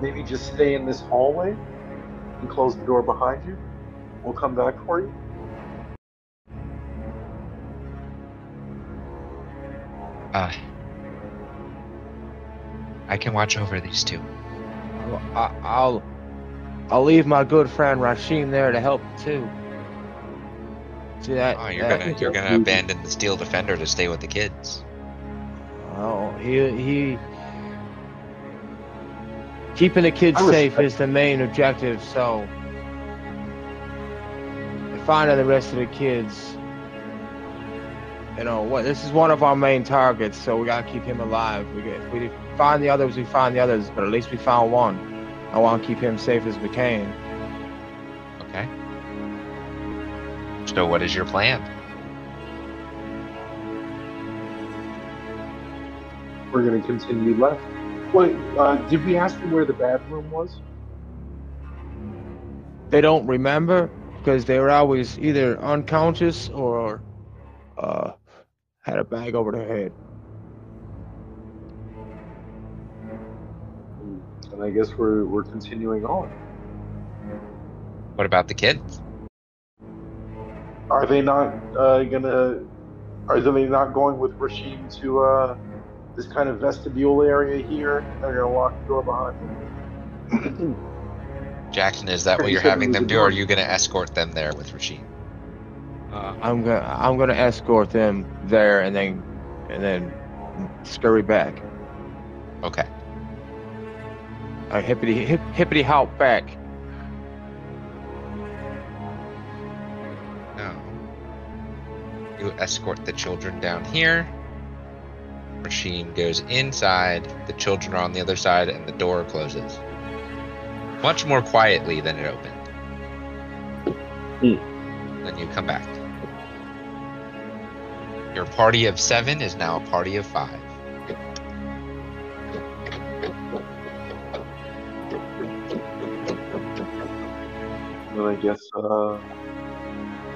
Maybe just stay in this hallway and close the door behind you. We'll come back for you. Uh, I can watch over these two. I, I'll I'll leave my good friend Rashim there to help too. See that? Oh, you're that- gonna you're gonna abandon the steel defender to stay with the kids. Oh, he he. Keeping the kids safe is the main objective. So, finding the rest of the kids. You know what? This is one of our main targets, so we gotta keep him alive. We get, if we find the others, we find the others, but at least we found one. I want to keep him safe as we can. Okay. So what is your plan? We're going to continue left. Wait, uh, did we ask them where the bathroom was? They don't remember because they were always either unconscious or uh, had a bag over their head. And I guess we're we're continuing on. What about the kids? Are they not uh, gonna? Are they not going with Rashim to uh, this kind of vestibule area here? They're gonna lock the door behind them. Jackson, is that what you you're having them do, or are you gonna escort them there with Rashim? Uh, I'm gonna I'm gonna escort them there and then and then scurry back. Okay. Uh, hippity hip, hippity hop back. No. You escort the children down here. Rashim goes inside. The children are on the other side, and the door closes. Much more quietly than it opened. Then you come back. Your party of seven is now a party of five. And I guess uh,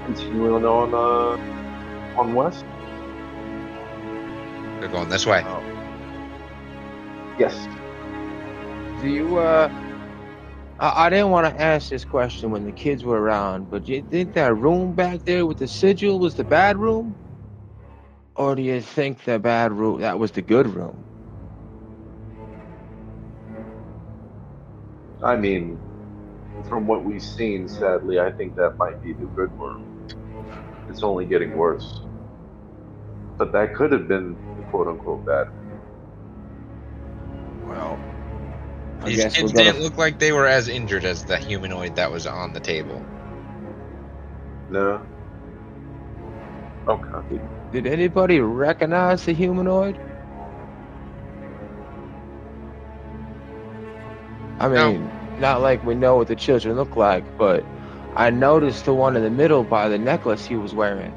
continuing on uh, on west. They're going this way. Yes. Do you uh? I, I didn't want to ask this question when the kids were around, but do you think that room back there with the sigil was the bad room, or do you think the bad room that was the good room? I mean, from what we've seen, sadly, I think that might be the good room. It's only getting worse. But that could have been the quote unquote bad. Well, I These guess we're kids gonna didn't look like they were as injured as the humanoid that was on the table. No? Okay. Did anybody recognize the humanoid? I No. mean, not like we know what the children look like, but I noticed the one in the middle by the necklace he was wearing.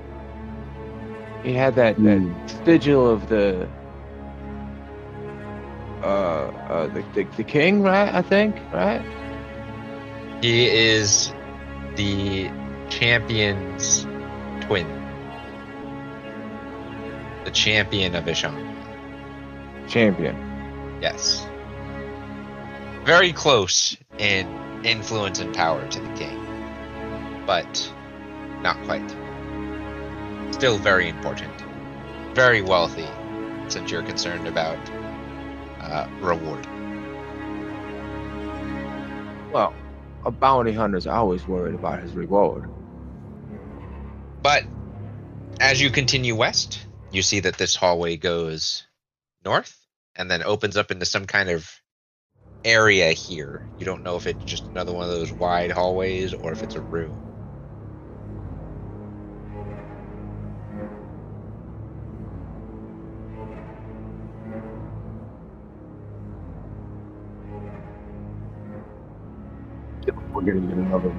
He had that, Hmm. that sigil of the uh, uh the, the the king, right? I think, right? He is the champion's twin. The champion of Ishan. Champion. Yes. Very close in influence and power to the king. But not quite. Still very important. Very wealthy, since you're concerned about uh, reward. Well, a bounty hunter's always worried about his reward. But as you continue west, you see that this hallway goes north and then opens up into some kind of area here. You don't know if it's just another one of those wide hallways or if it's a room. We're gonna get another.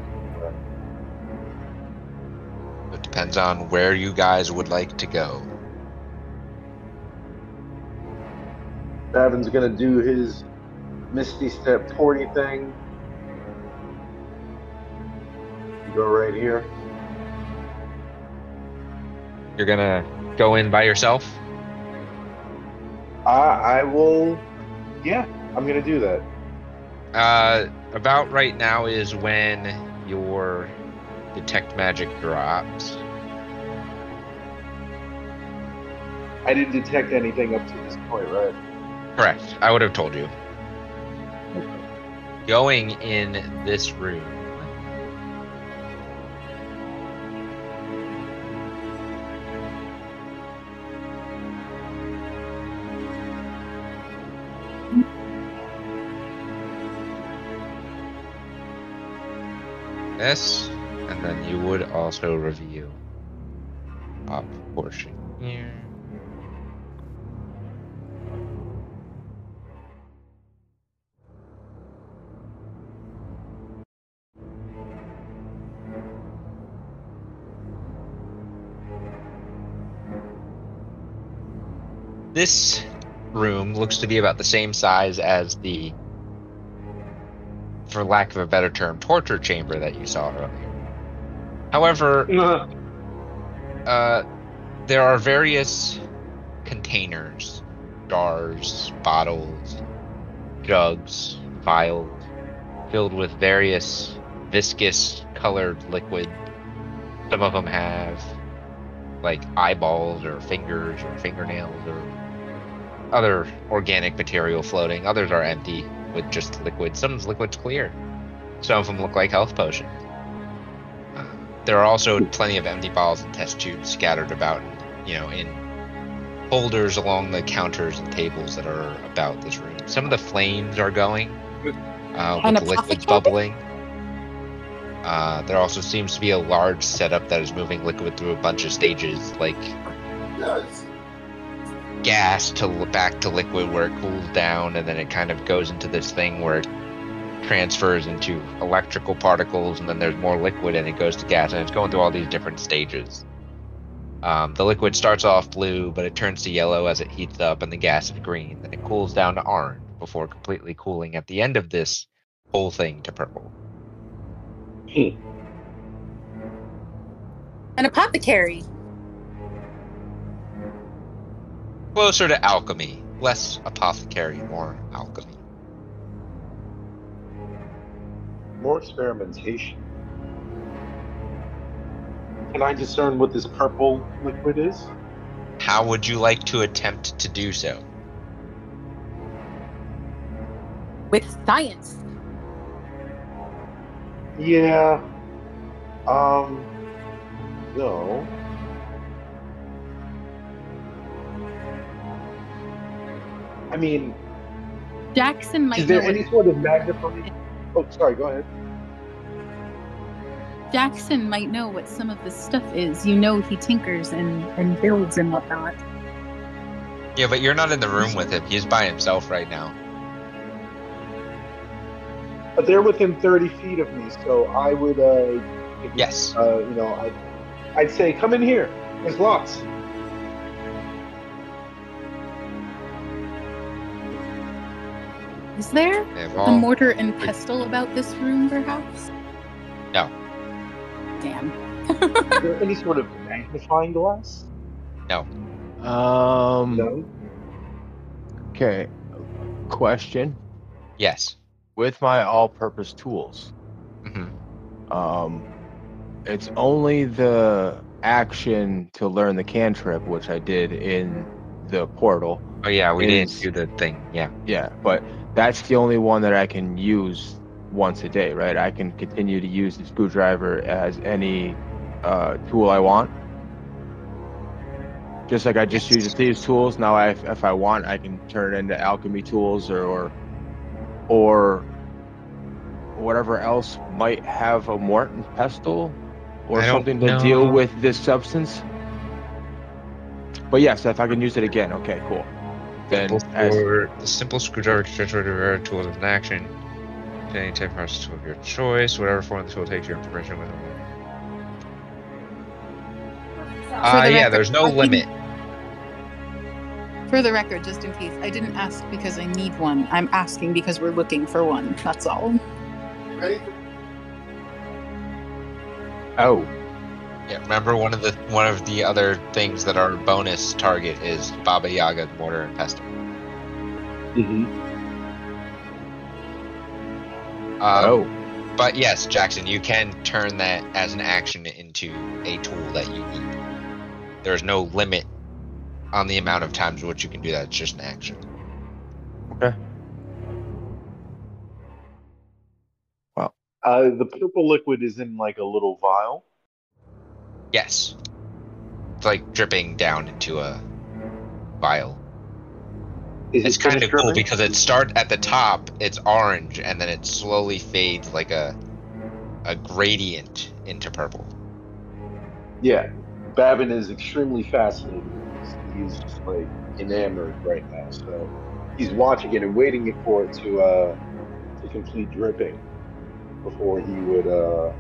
It depends on where you guys would like to go. Davin's gonna do his Misty Step porty thing. Go right here. You're gonna go in by yourself? I I will. Yeah, I'm gonna do that. Uh, about right now is when your detect magic drops. I didn't detect anything up to this point, right? Correct. I would have told you. Going in this room. And then you would also review top portion here. This room looks to be about the same size as the, for lack of a better term, torture chamber that you saw earlier. However, uh, there are various containers, jars, bottles, jugs, vials, filled with various viscous colored liquid. Some of them have like eyeballs or fingers or fingernails or other organic material floating. Others are empty with just liquid. Some's liquid's clear. Some of them look like health potions. There are also plenty of empty bottles and test tubes scattered about, you know, in holders along the counters and tables that are about this room. Some of the flames are going, uh, with the liquids bubbling. Uh, there also seems to be a large setup that is moving liquid through a bunch of stages, like gas to l- back to liquid where it cools down, and then it kind of goes into this thing where it transfers into electrical particles, and then there's more liquid, and it goes to gas, and it's going through all these different stages. Um, the liquid starts off blue, but it turns to yellow as it heats up, and the gas is green. Then it cools down to orange before completely cooling at the end of this whole thing to purple. An apothecary. Closer to alchemy, less apothecary, more alchemy. More experimentation. Can I discern what this purple liquid is? How would you like to attempt to do so? With science. Yeah. Um. No. I mean, Jackson might is there know any what sort of magnifying? Oh, sorry. Go ahead. Jackson might know what some of this stuff is. You know he tinkers and, and builds and whatnot. Yeah, but you're not in the room with him. He's by himself right now. But they're within 30 feet of me, so I would, uh, Yes. uh, you know, I'd, I'd say, come in here. There's lots. Is there They a mortar and pestle about this room, perhaps? No. Damn. Is there any sort of magnifying glass? No. Um. No. Okay. Question. Yes. With my all-purpose tools, hmm um, it's only the action to learn the cantrip, which I did in the portal. Oh yeah, we didn't do the thing. Yeah. Yeah, but that's the only one that I can use once a day, right? I can continue to use the screwdriver as any uh, tool I want. Just like I just use these tools, now I, if I want, I can turn it into alchemy tools or, or, or whatever else might have a Morton pestle or something to deal with this substance. But yes, if I can use it again, okay, cool. Then Simple as, the simple screwdriver can transfer to rare tools as an action. To any type of process tool of your choice, whatever form the tool takes your information with. Uh, the yeah, record, there's no I can- limit. For the record, just in case, I didn't ask because I need one. I'm asking because we're looking for one. That's all. Ready? oh, Yeah, remember one of the one of the other things that our bonus target is Baba Yaga, mortar and pestle. Mm-hmm. Um, oh. But yes, Jackson, you can turn that as an action into a tool that you need. There's no limit on the amount of times which you can do that. It's just an action. Okay. Wow. Uh, the purple liquid is in like a little vial. Yes. It's like dripping down into a vial. Is It's it kind of finished cool because it start at the top, it's orange, and then it slowly fades like a a gradient into purple. Yeah, Babin is extremely fascinated. He's, he's just like enamored right now. So he's watching it and waiting for it to uh to complete dripping before he would uh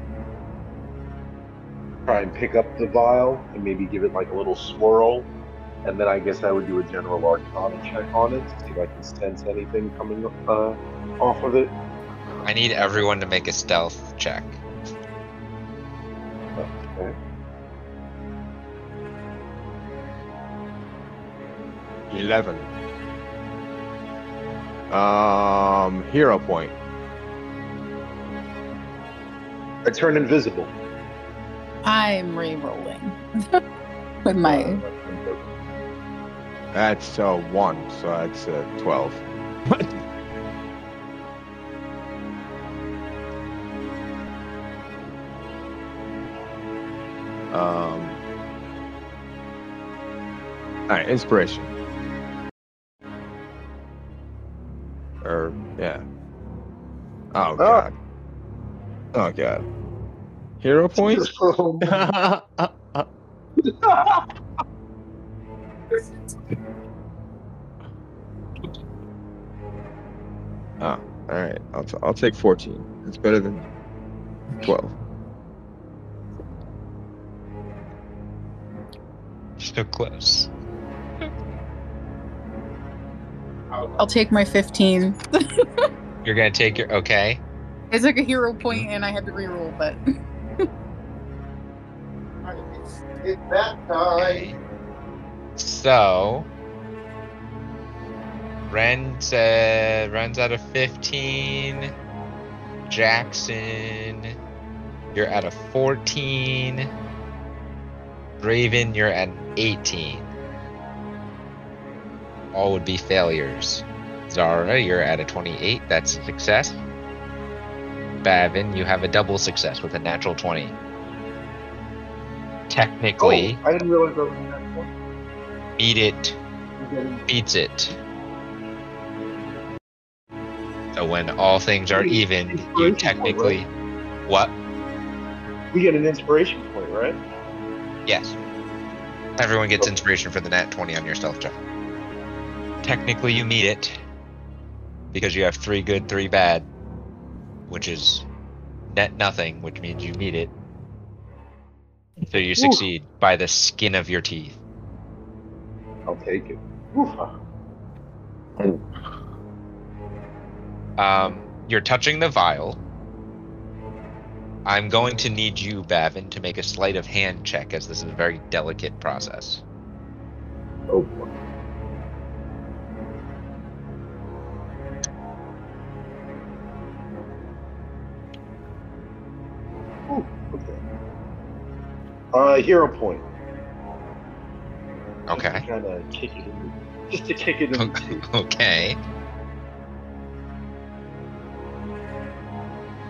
try and pick up the vial and maybe give it like a little swirl. And then I guess I would do a general arcana check on it to see if I can sense anything coming uh, off of it. I need everyone to make a stealth check. Okay. Eleven. Um, hero point. I turn invisible. I'm re-rolling with my. That's uh, one, so that's uh, twelve. um. All right, inspiration. Or yeah. Oh god. Oh god. Hero oh, points. Ah, oh, all right. I'll, t- I'll take 14. It's better than 12. So close. I'll take my 15. You're gonna take your okay. It's like a hero point, and I had to re-roll, but So Ren said Ren's at a 15. Jackson, you're at a 14. Raven, you're at 18. All would be failures. Zara, you're at a 28. That's a success. Bavin, you have a double success with a natural 20. Technically, Oh, I didn't realize I was that beat it beats it. So when all things are even, you technically what? We get an inspiration point, right? Yes. Everyone gets inspiration for the nat 20 on your stealth check. Technically you meet it because you have 3 good, 3 bad, which is net nothing, which means you meet it. So you succeed by the skin of your teeth. I'll take it. Um, you're touching the vial. I'm going to need you, Bavin, to make a sleight of hand check, as this is a very delicate process. Oh boy. Uh, hero point. Okay. Kind of kick it in. Just to kick it in. okay.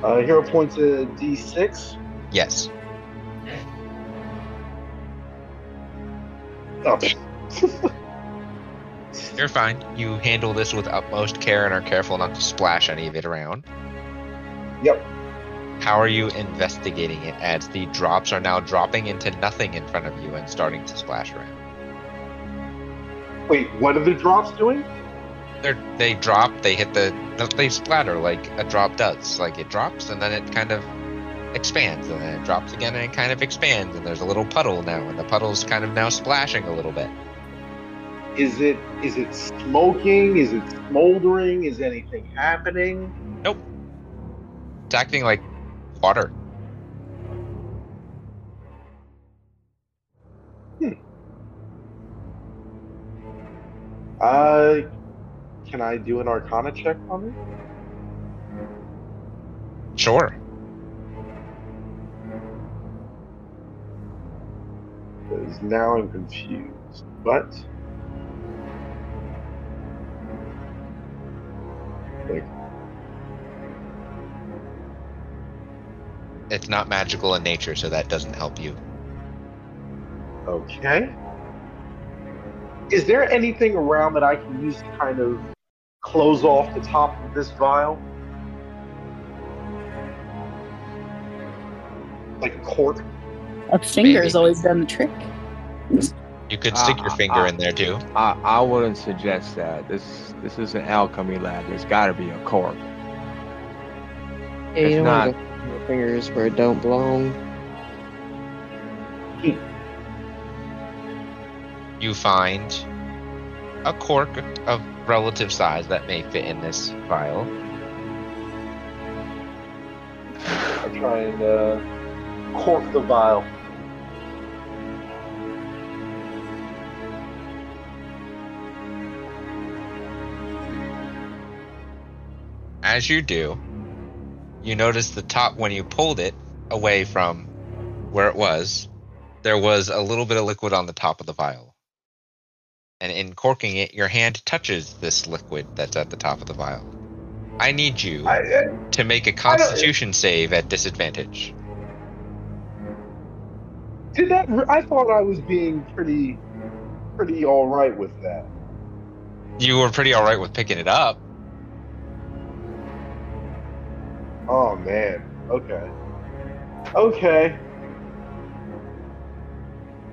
Uh, hero point to D6. Yes. Oh. You're fine. You handle this with utmost care and are careful not to splash any of it around. Yep. How are you investigating it as the drops are now dropping into nothing in front of you and starting to splash around? Wait, what are the drops doing? They're, they drop, they hit the, they splatter like a drop does. Like it drops and then it kind of expands and then it drops again and it kind of expands and there's a little puddle now and the puddle's kind of now splashing a little bit. Is it is it smoking? Is it smoldering? Is anything happening? Nope it's acting like water. Uh, can I do an Arcana check on it? Sure. Because now I'm confused. But like, It's not magical in nature, so that doesn't help you. okay. Is there anything around that I can use to kind of close off the top of this vial? Like a cork? A finger's Maybe. always done the trick. You could stick your Ah, finger in there too. I, I wouldn't suggest that. This this is an alchemy lab. There's got to be a cork. Yeah, you It's don't not- want to go your fingers where it don't belong. You find a cork of relative size that may fit in this vial. I try and uh, cork the vial. As you do, you notice the top when you pulled it away from where it was, there was a little bit of liquid on the top of the vial. And in corking it, your hand touches this liquid that's at the top of the vial. I need you I, I, to make a constitution save at disadvantage. did that? I thought I was being pretty, pretty all right with that. You were pretty alright with picking it up. Oh man. Okay. Okay.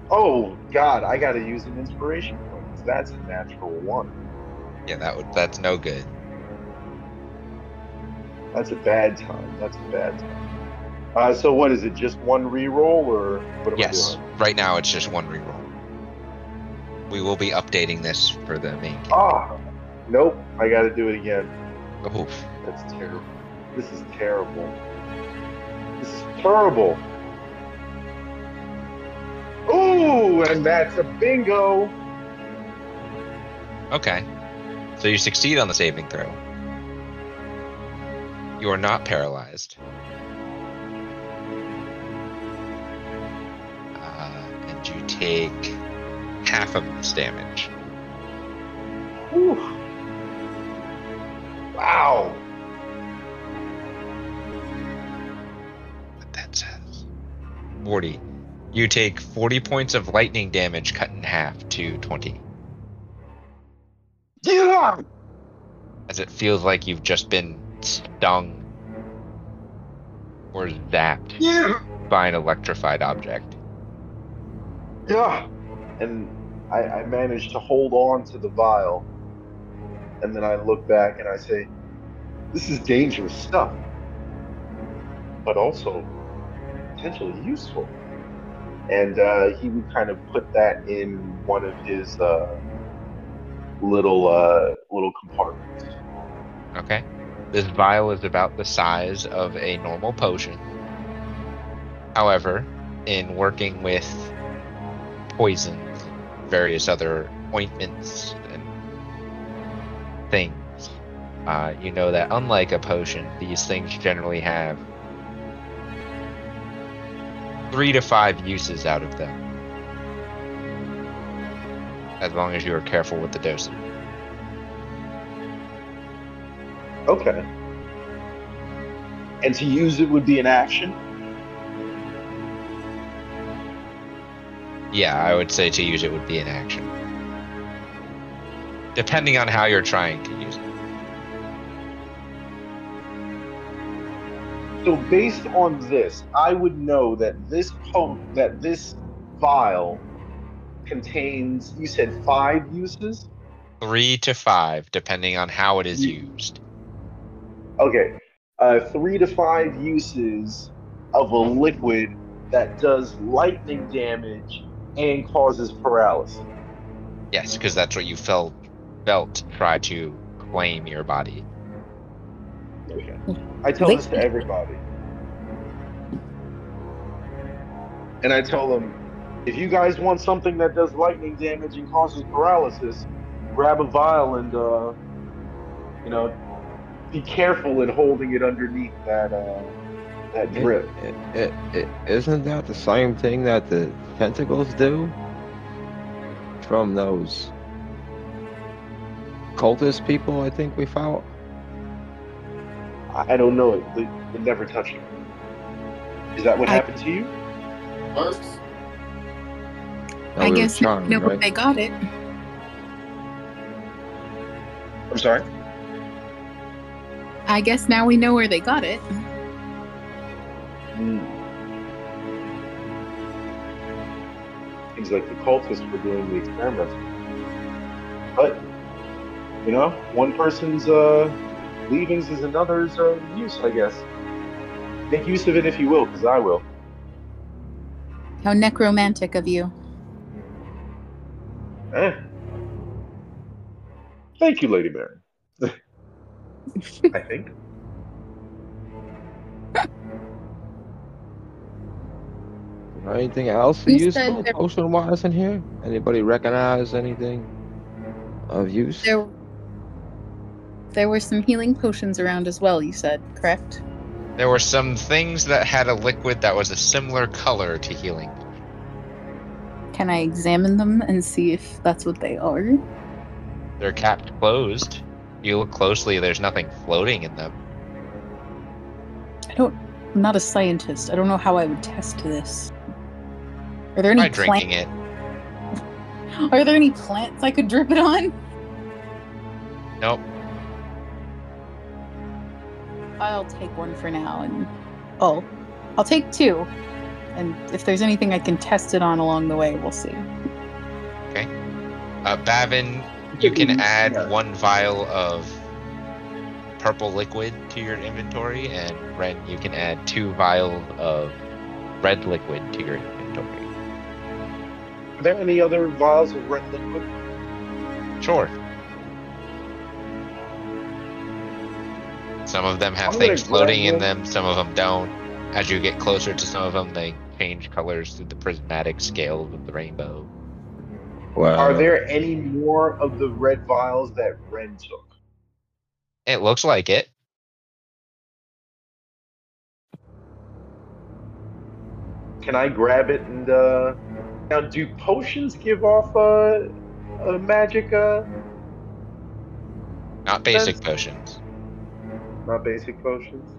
Oh God, I gotta use an inspiration point that's a natural one. Yeah, that would that's no good. That's a bad time. That's a bad time. Uh, so what is it? Just one reroll, or what Yes, right now it's just one reroll. We will be updating this for the main game. Ah, nope. I gotta do it again. Oof. That's terrible. This is terrible. This is terrible. Ooh, and that's a bingo. Okay. So you succeed on the saving throw. You are not paralyzed. Uh, and you take half of this damage. Whew. Wow. 40. You take 40 points of lightning damage cut in half to 20. Yeah. As it feels like you've just been stung or zapped Yeah. by an electrified object. Yeah. And I, I managed to hold on to the vial. And then I look back and I say, this is dangerous stuff. But also potentially useful. And uh, he would kind of put that in one of his uh, little uh, little compartments. Okay. This vial is about the size of a normal potion. However, in working with poisons, various other ointments, and things, uh, you know that unlike a potion, these things generally have three to five uses out of them. As long as you are careful with the dosage. Okay. And to use it would be an action. Yeah, I would say to use it would be an action. Depending on how you're trying to use it. So based on this, I would know that this po- that this vial contains. You said five uses. Three to five, depending on how it is used. Okay, uh, three to five uses of a liquid that does lightning damage and causes paralysis. Yes, because that's what you felt felt try to claim your body. Okay. I tell this to everybody. And I tell them, if you guys want something that does lightning damage and causes paralysis, grab a vial and, uh, you know, be careful in holding it underneath that, uh, that drip. It, it, it, isn't that the same thing that the tentacles do? From those cultist people, I think we fought. I I don't know it. It, it never touched me. Is that what I- happened to you? Works. I we guess now charmed, know where right? they got it. I'm sorry? I guess now we know where they got it. Hmm. Seems like the cultists were doing the experiment. But, you know, one person's uh, leavings is another's uh, use, I guess. Make use of it if you will, because I will. How necromantic of you. Eh. Thank you, Lady Mary. I think. Anything else You useful said there- potion wise in here? Anybody recognize anything of use? There, there were some healing potions around as well. You said correct? There were some things that had a liquid that was a similar color to healing. Can I examine them and see if that's what they are? They're capped closed. You look closely, there's nothing floating in them. I don't. I'm not a scientist. I don't know how I would test this. Are there any Try drinking plants? it. Are there any plants I could drip it on? Nope. I'll take one for now, and oh, I'll take two. And if there's anything I can test it on along the way, we'll see. Uh, Bavin, you can add Yeah. one vial of purple liquid to your inventory, and Ren, you can add two vials of red liquid to your inventory. Are there any other vials of red liquid? Sure. Some of them have I'm things floating in them, some of them don't. As you get closer to some of them, they change colors through the prismatic scales of the rainbow. well, Are there any more of the red vials that Ren took? It looks like it. Can I grab it and uh now do potions give off uh, a magic uh Not basic That's- potions. Not basic potions?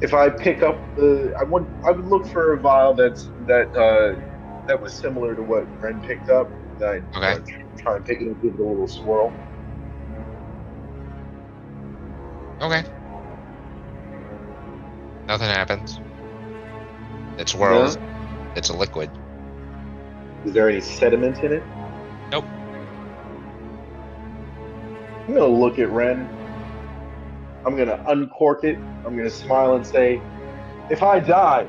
If I pick up the I would I would look for a vial that's that uh that was similar to what Ren picked up. That I Okay. uh, tr- try and pick it up, give it a little swirl. Okay. Nothing happens. It swirls. It's a liquid. Is there any sediment in it? Nope. I'm gonna look at Ren. I'm gonna uncork it. I'm gonna smile and say, "If I die,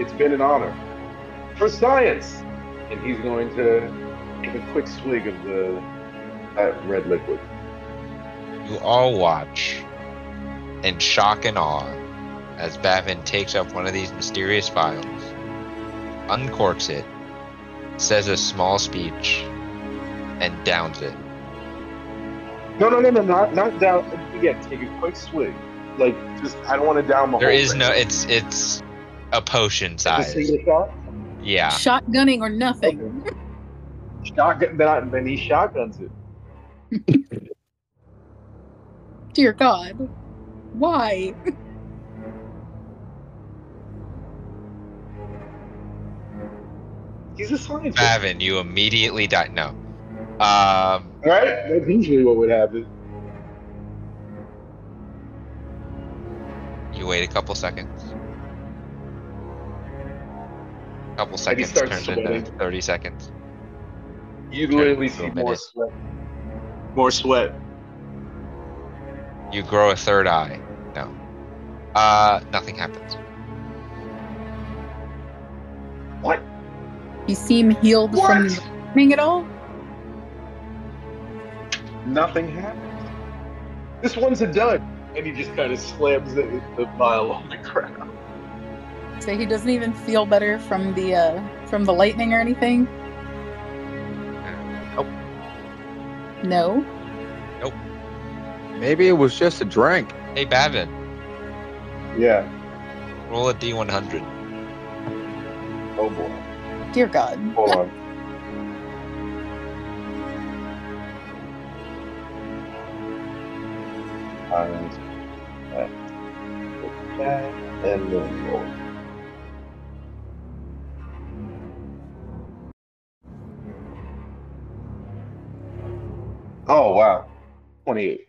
it's been an honor for science." And he's going to Take a quick swig of the that red liquid. You all watch in shock and awe as Bavin takes up one of these mysterious vials, uncorks it, says a small speech, and downs it. No, no, no, no, not not down. Again, take a quick swig. Like, just I don't want to down the There whole is thing. no. It's it's a potion Just size. a single shot. Yeah. Shotgunning or nothing. Shotgun. Then, I, then he shotguns it. Dear God. Why? He's a scientist, Bavin, you immediately die. No. Um. right? That's usually what would happen. You wait a couple seconds. A Couple seconds turns sweating. into thirty seconds. You literally see more sweat. More sweat. You grow a third eye. No. Uh, nothing happens. What? You seem healed from What? lightning at all? Nothing happens. This one's a dud. And he just kind of slams the, the vial on the ground. So he doesn't even feel better from the uh from the lightning or anything? Nope. No. Nope. Maybe it was just a drink. Hey, Bavin, Yeah. roll a d100. Oh boy. Dear God. Hold on. That. Put and. Uh, oh wow. 28.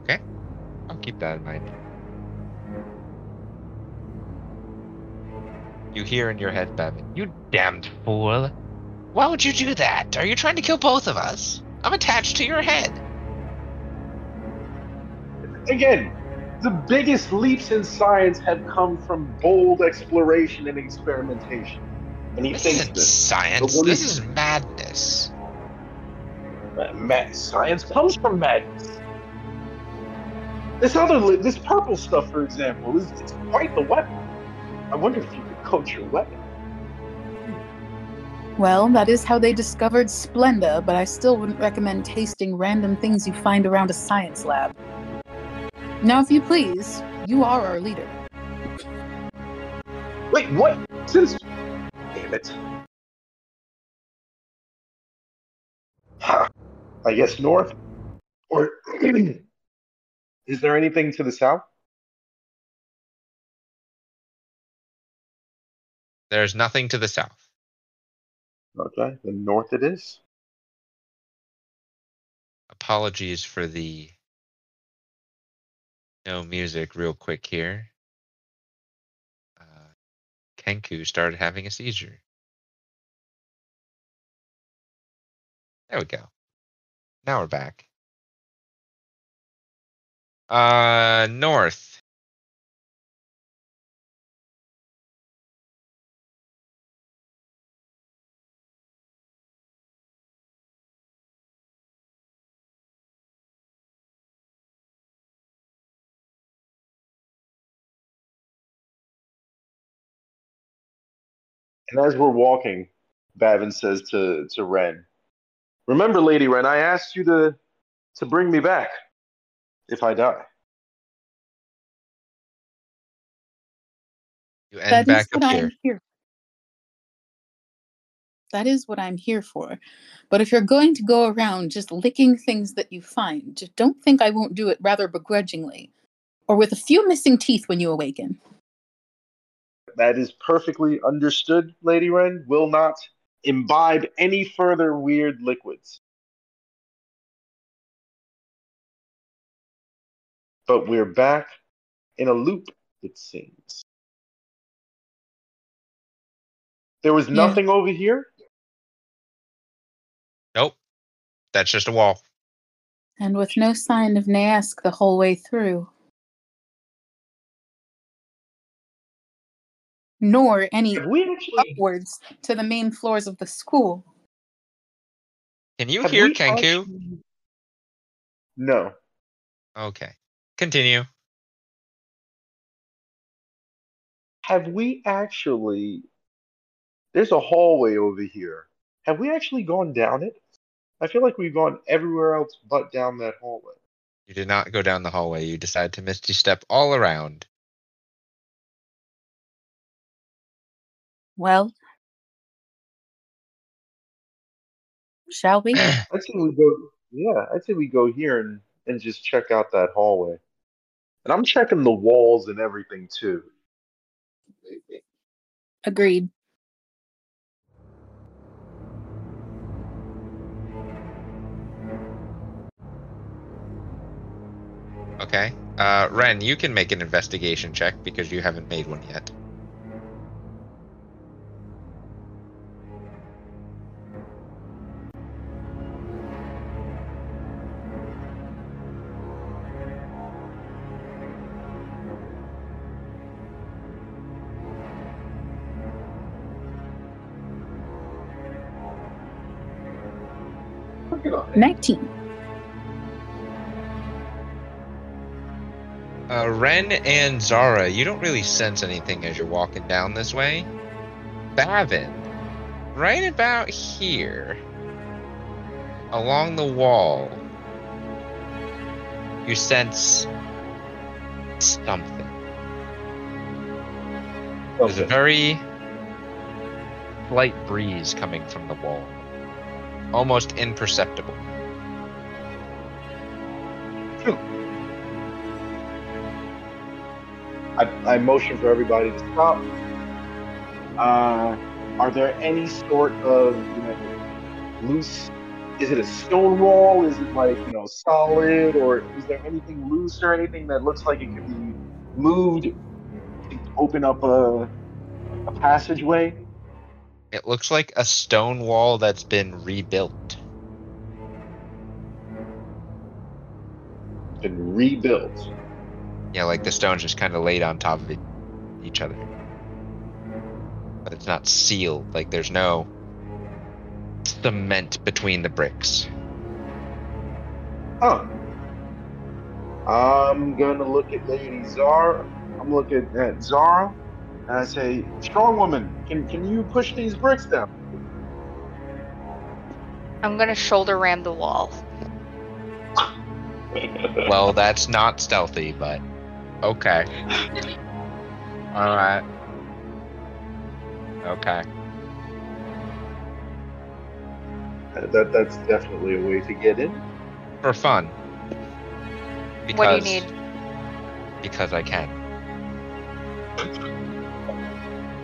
Okay. I'll keep that in mind. You hear in your head, Bavin, you damned fool. Why would you do that? Are you trying to kill both of us? I'm attached to your head. Again, the biggest leaps in science have come from bold exploration and experimentation. And he This thinks isn't this. science. This is- madness. Mad science comes from madness. This other, li- this purple stuff, for example, is it's quite the weapon. I wonder if you could coach your weapon. Well, that is how they discovered Splenda, but I still wouldn't recommend tasting random things you find around a science lab. Now, if you please, you are our leader. Wait, what? Since, damn it. Huh. I guess north, or is there anything to the south? There's nothing to the south. Okay, the north it is. Apologies for the no music real quick here. Uh, Kenku started having a seizure. There we go. Now we're back. Uh, north. And as we're walking, Bavin says to, to Ren, Remember, Lady Ren, I asked you to, to bring me back if I die. You end That is back what up I'm here. here. That is what I'm here for. But if you're going to go around just licking things that you find, just don't think I won't do it rather begrudgingly, or with a few missing teeth when you awaken. That is perfectly understood, Lady Ren. Will not imbibe any further weird liquids. But we're back in a loop, it seems. There was Yeah. nothing over here. Nope. That's just a wall. And with no sign of Naesk the whole way through. Nor any we actually? upwards to the main floors of the school. Can you have hear we Kenku? actually- No. Okay. Continue. Have we actually? There's a hallway over here. Have we actually gone down it? I feel like we've gone everywhere else but down that hallway. You did not go down the hallway. You decided to misty step all around. Well, shall we? I'd say we go. Yeah, I'd say we go here and and just check out that hallway. And I'm checking the walls and everything too. Agreed. Okay. Uh, Ren, you can make an investigation check because you haven't made one yet. Nineteen. Uh, Ren and Zara, you don't really sense anything as you're walking down this way. Bavin, right about here, along the wall, you sense something. There's a very slight breeze coming from the wall, almost imperceptible. I, I motion for everybody to stop. Uh, are there any sort of you know, loose? Is it a stone wall? Is it like you know solid, or is there anything loose or anything that looks like it could be moved to open up a a passageway? It looks like a stone wall that's been rebuilt. Been rebuilt. Yeah, like the stones just kind of laid on top of it, each other. But it's not sealed. Like there's no cement between the bricks. Huh. I'm gonna look at Lady Zara. I'm looking at Zara, and I say, "Strong woman, can can you push these bricks down?" I'm gonna shoulder ram the wall. Well, that's not stealthy, but okay. All right. Okay. that that's definitely a way to get in. For fun. Because, What do you need? Because I can.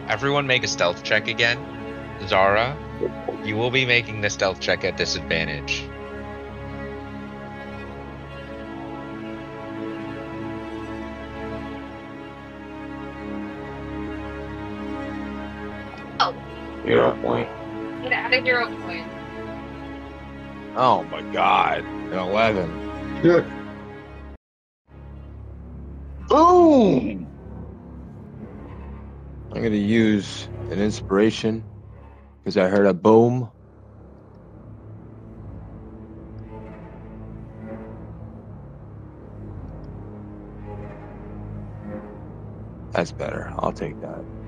Everyone make a stealth check again. Zara, you will be making the stealth check at disadvantage. Hero point. Get out of hero point. Oh my god. An 11. Boom! I'm gonna use an inspiration because I heard a boom. That's better. I'll take that.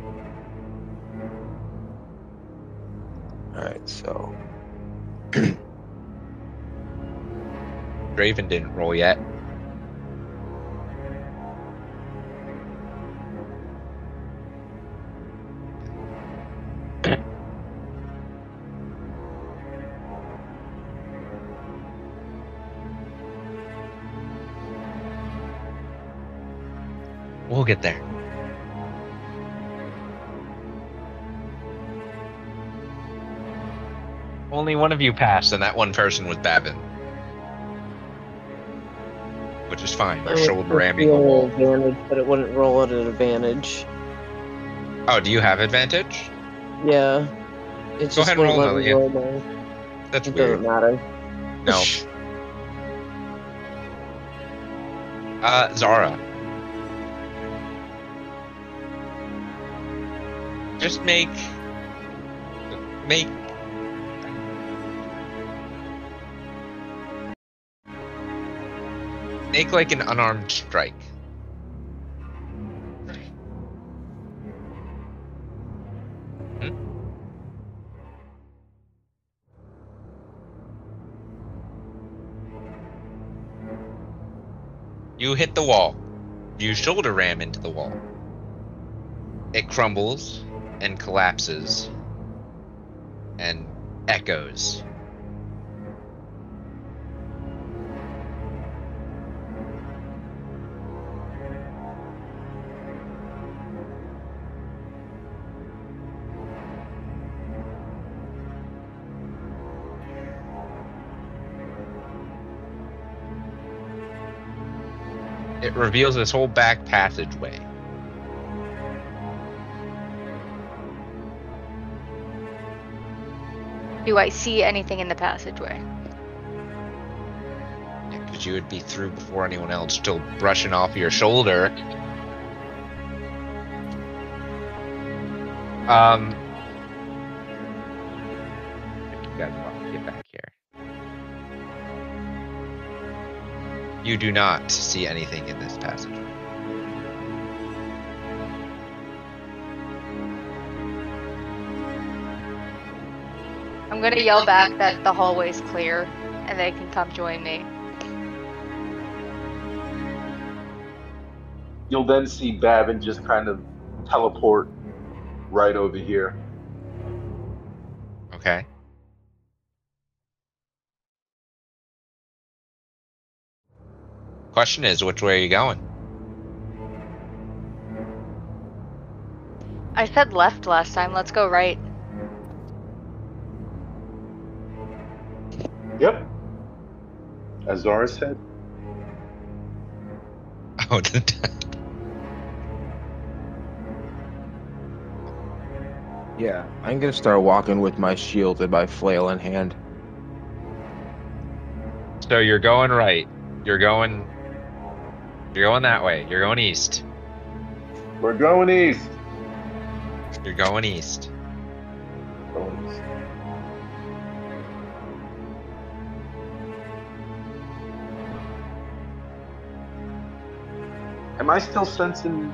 Alright, so. Draven didn't roll yet. We'll get there. Only one of you passed, and that one person was Bavin. Which is fine. You're shoulder ramming advantage, but it wouldn't roll at an advantage. Oh, do you have advantage? Yeah. It's Go just ahead and roll yeah. roll my- That's It weird. doesn't matter. No. Uh, Zara. Just make make make like an unarmed strike. Hmm? You hit the wall. You shoulder ram into the wall. It crumbles and collapses and echoes. It reveals this whole back passageway. Do I see anything in the passageway? Because you would be through before anyone else, still brushing off your shoulder. Um. You guys You do not see anything in this passage. I'm gonna yell back that the hallway's clear and they can come join me. You'll then see Bavin just kind of teleport right over here. Question is, which way are you going? I said left last time, let's go right. Yep. As Zara said. Oh, the- Yeah, I'm gonna start walking with my shield and my flail in hand. so you're going right. You're going. You're going that way. You're going east. We're going east. You're going east. Going east. Am I still sensing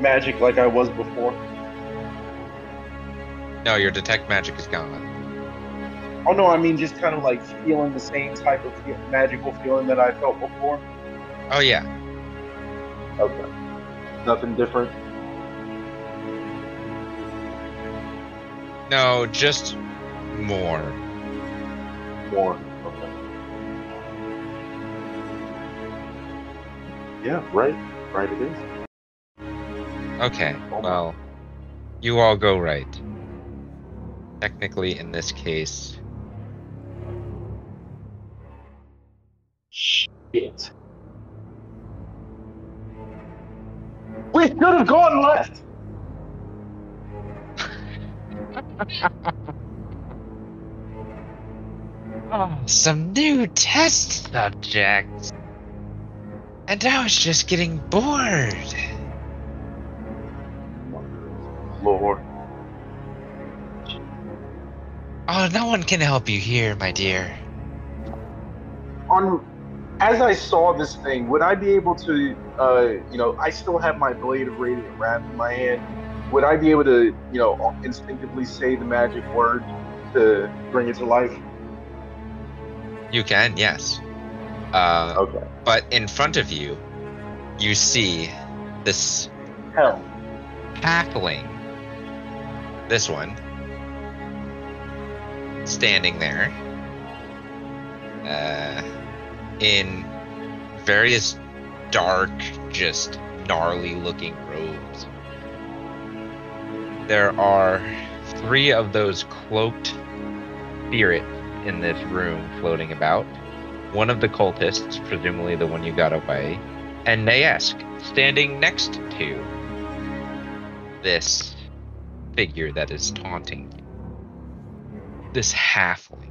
magic like I was before? No, your detect magic is gone. Oh no, I mean just kind of like feeling the same type of magical feeling that I felt before. Oh yeah. Okay. Nothing different. No, just more. More. Okay. Yeah, right. Right it is. Okay. Well, you all go right. Technically, in this case, Shit. We should have gone left. Oh, some new test subjects. And I was just getting bored. Lord. Oh, no one can help you here, my dear. On as I saw this thing, would I be able to uh you know, I still have my blade of radiant wrath in my hand. Would I be able to, you know, instinctively say the magic word to bring it to life? You can, yes. Uh, Okay. but in front of you, you see this Hell. halfling. This one. Standing there. Uh, in various dark, just gnarly looking robes. There are three of those cloaked spirits in this room floating about. One of the cultists, presumably the one you got away, and Naesk standing next to this figure that is taunting you. This halfling.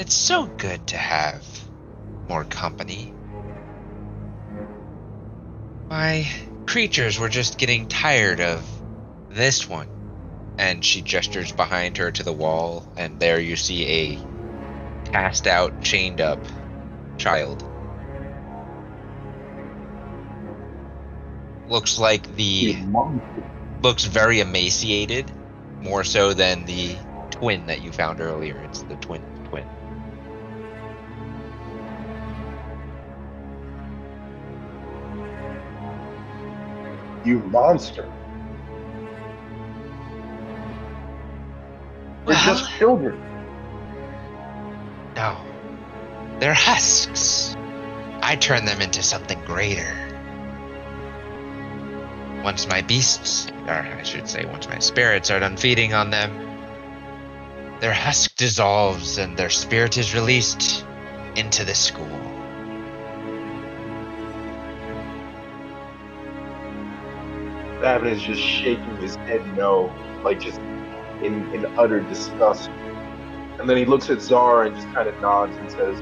It's so good to have more company. My creatures were just getting tired of this one. And she gestures behind her to the wall, and there you see a cast out, chained up child. Looks like the looks very emaciated, more so than the twin that you found earlier. It's the twin You monster. We're Well- just children. No. They're husks. I turn them into something greater. Once my beasts, or I should say, once my spirits are done feeding on them, their husk dissolves and their spirit is released into the school. Davin is just shaking his head no, like just in, in utter disgust. And then he looks at Zara and just kind of nods and says,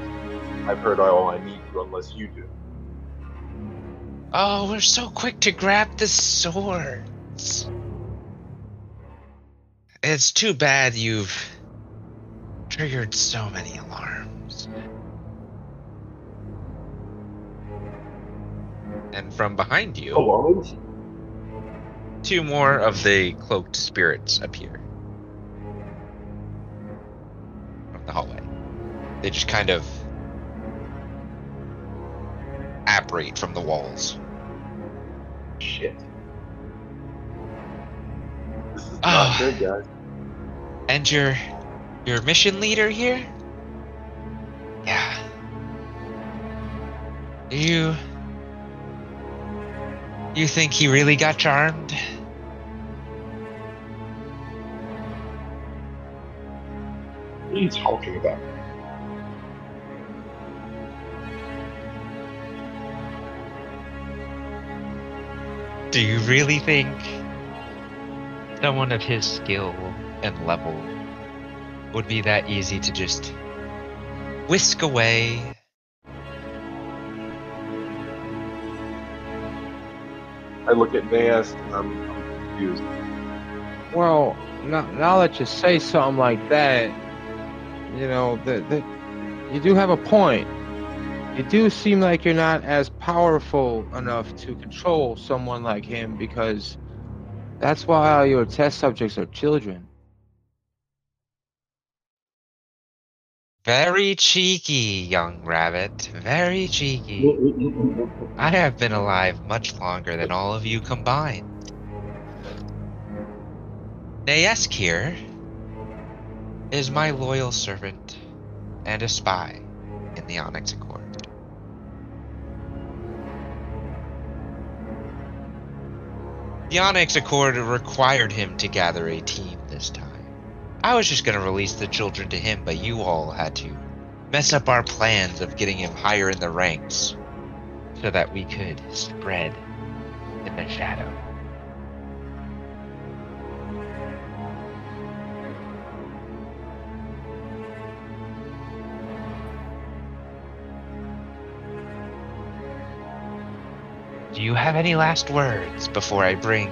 I've heard all I need to unless you do. Oh, we're so quick to grab the swords. It's too bad you've triggered so many alarms. And from behind you, oh, Alarms? Two more of the cloaked spirits appear from the hallway. They just kind of apparate from the walls. Shit. This is not ah. good, guys. And your your mission leader here? Yeah. You You think he really got charmed? What are you talking about? Do you really think someone of his skill and level would be that easy to just whisk away? I look at Naesk and I'm, I'm confused. Well, now, now that you say something like that, you know, that you do have a point. You do seem like you're not as powerful enough to control someone like him because that's why all your test subjects are children. Very cheeky, young rabbit. Very cheeky. I have been alive much longer than all of you combined. Naesk here is my loyal servant and a spy in the Onyx Accord. The Onyx Accord required him to gather a team this time. I was just gonna release the children to him, but you all had to mess up our plans of getting him higher in the ranks so that we could spread in the shadow. Do you have any last words before I bring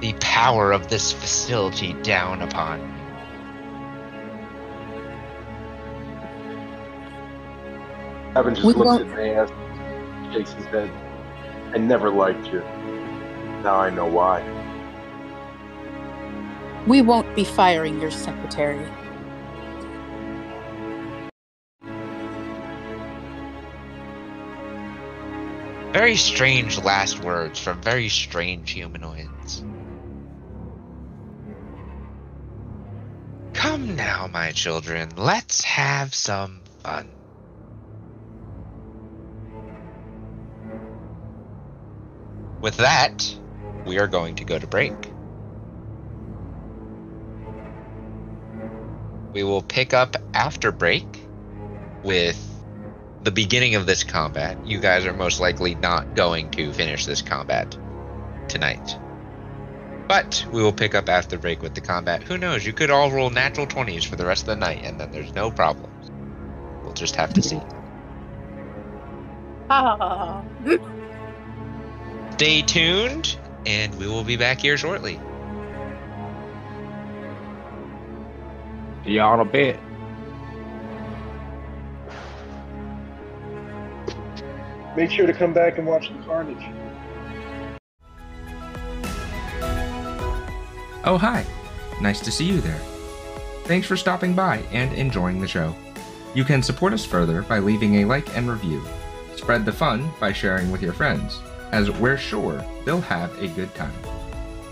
the power of this facility down upon you? Davin just We looks won't- at Naesk, shakes his head. I never liked you. Now I know why. We won't be firing your secretary. Very strange last words from very strange humanoids. Now, my children, let's have some fun. With that, we are going to go to break. We will pick up after break with the beginning of this combat. You guys are most likely not going to finish this combat tonight. But we will pick up after break with the combat. Who knows? You could all roll natural 20s for the rest of the night, and then there's no problems. We'll just have to see. Ah. Stay tuned, and we will be back here shortly. Y'all a bit. Make sure to come back and watch the carnage. Oh, hi. Nice to see you there. Thanks for stopping by and enjoying the show. You can support us further by leaving a like and review. Spread the fun by sharing with your friends, as we're sure they'll have a good time.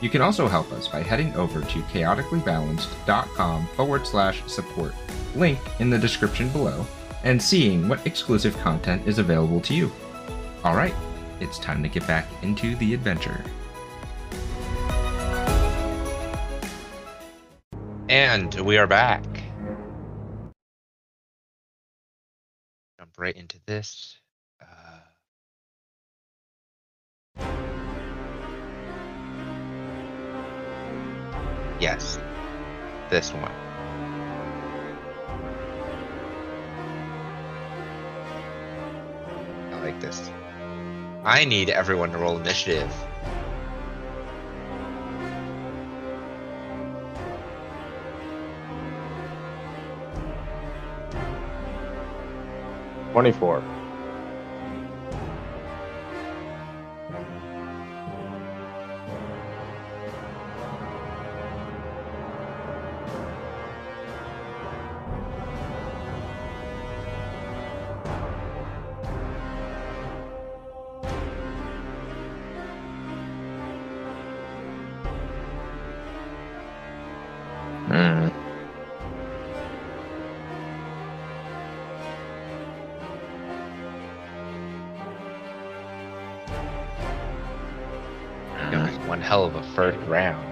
You can also help us by heading over to chaoticallybalanced.com forward slash support, link in the description below, and seeing what exclusive content is available to you. Alright, it's time to get back into the adventure. And we are back. Jump right into this. Uh, yes, this one. I like this. I need everyone to roll initiative. 24 first round.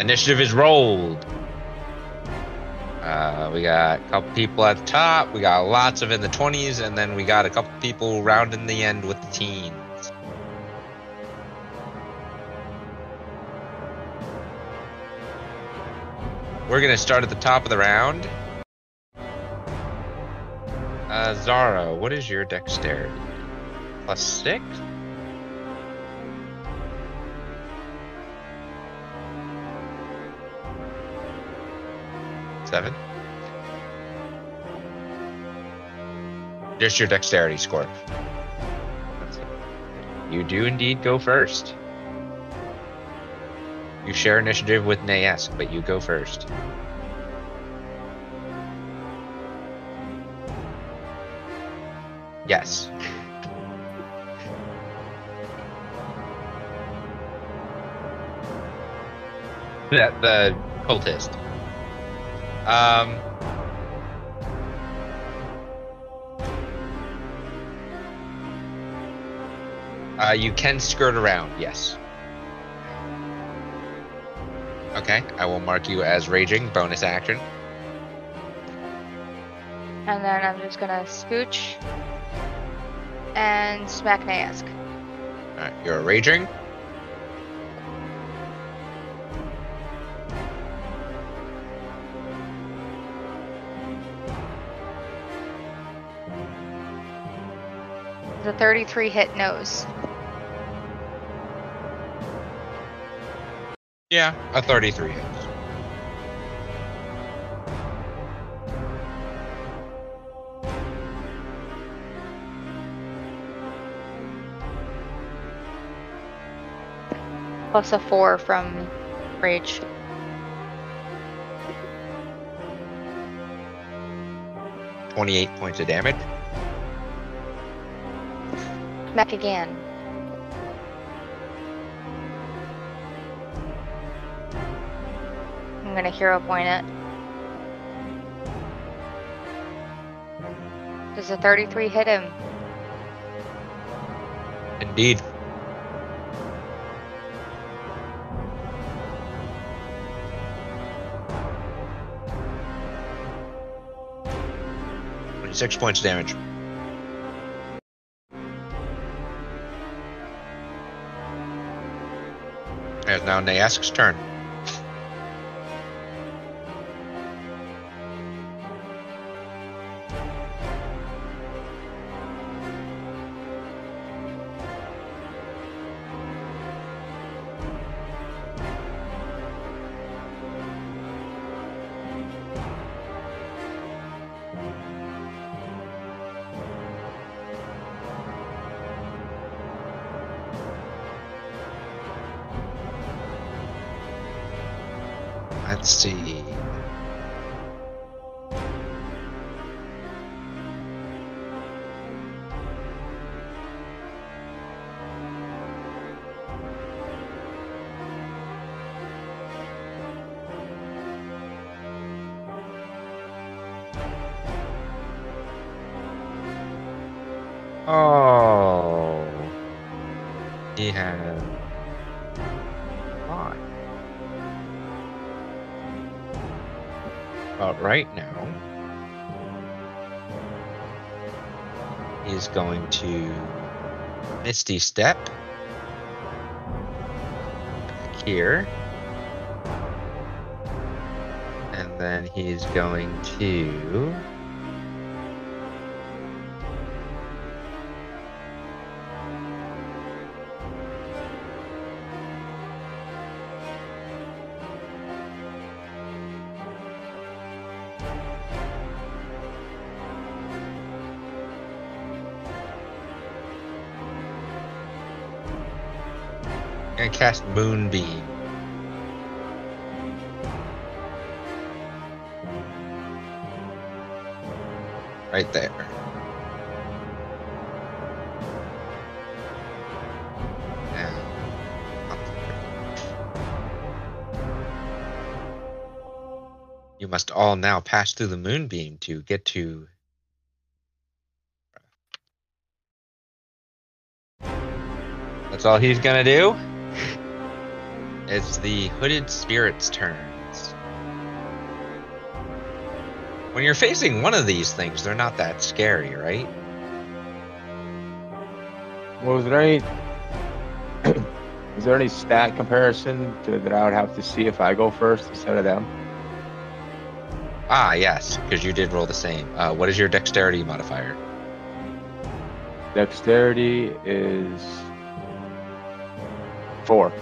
Initiative is rolled. Uh, we got a couple people at the top. We got lots of in the 20s, and then we got a couple people rounding the end with the teens. We're gonna start at the top of the round. Uh, Zara, what is your dexterity? Plus six? Seven. Just your dexterity score. You do indeed go first. You share initiative with Naesk, but you go first. Yes. the, the cultist. Um. Uh, you can skirt around, yes. Okay, I will mark you as raging, bonus action. And then I'm just gonna scooch and smack Naesk. Alright, you're raging. 33 hit nose. Yeah, a 33 hits. Plus a 4 from Rage. Twenty-eight points of damage. Smack again. I'm gonna hero point it. Does a 33 hit him? Indeed. Twenty-six points damage. Now Naesk's turn. 60 step. Back here. And then he's going to... cast Moonbeam. Right there. You must all now pass through the moonbeam to get to. That's all he's gonna do. It's the hooded spirit's turns. When you're facing one of these things, they're not that scary, right? Was there any? is there any stat comparison to, that I would have to see if I go first instead of them? Ah, yes, because you did roll the same. Uh, what is your dexterity modifier? Dexterity is four.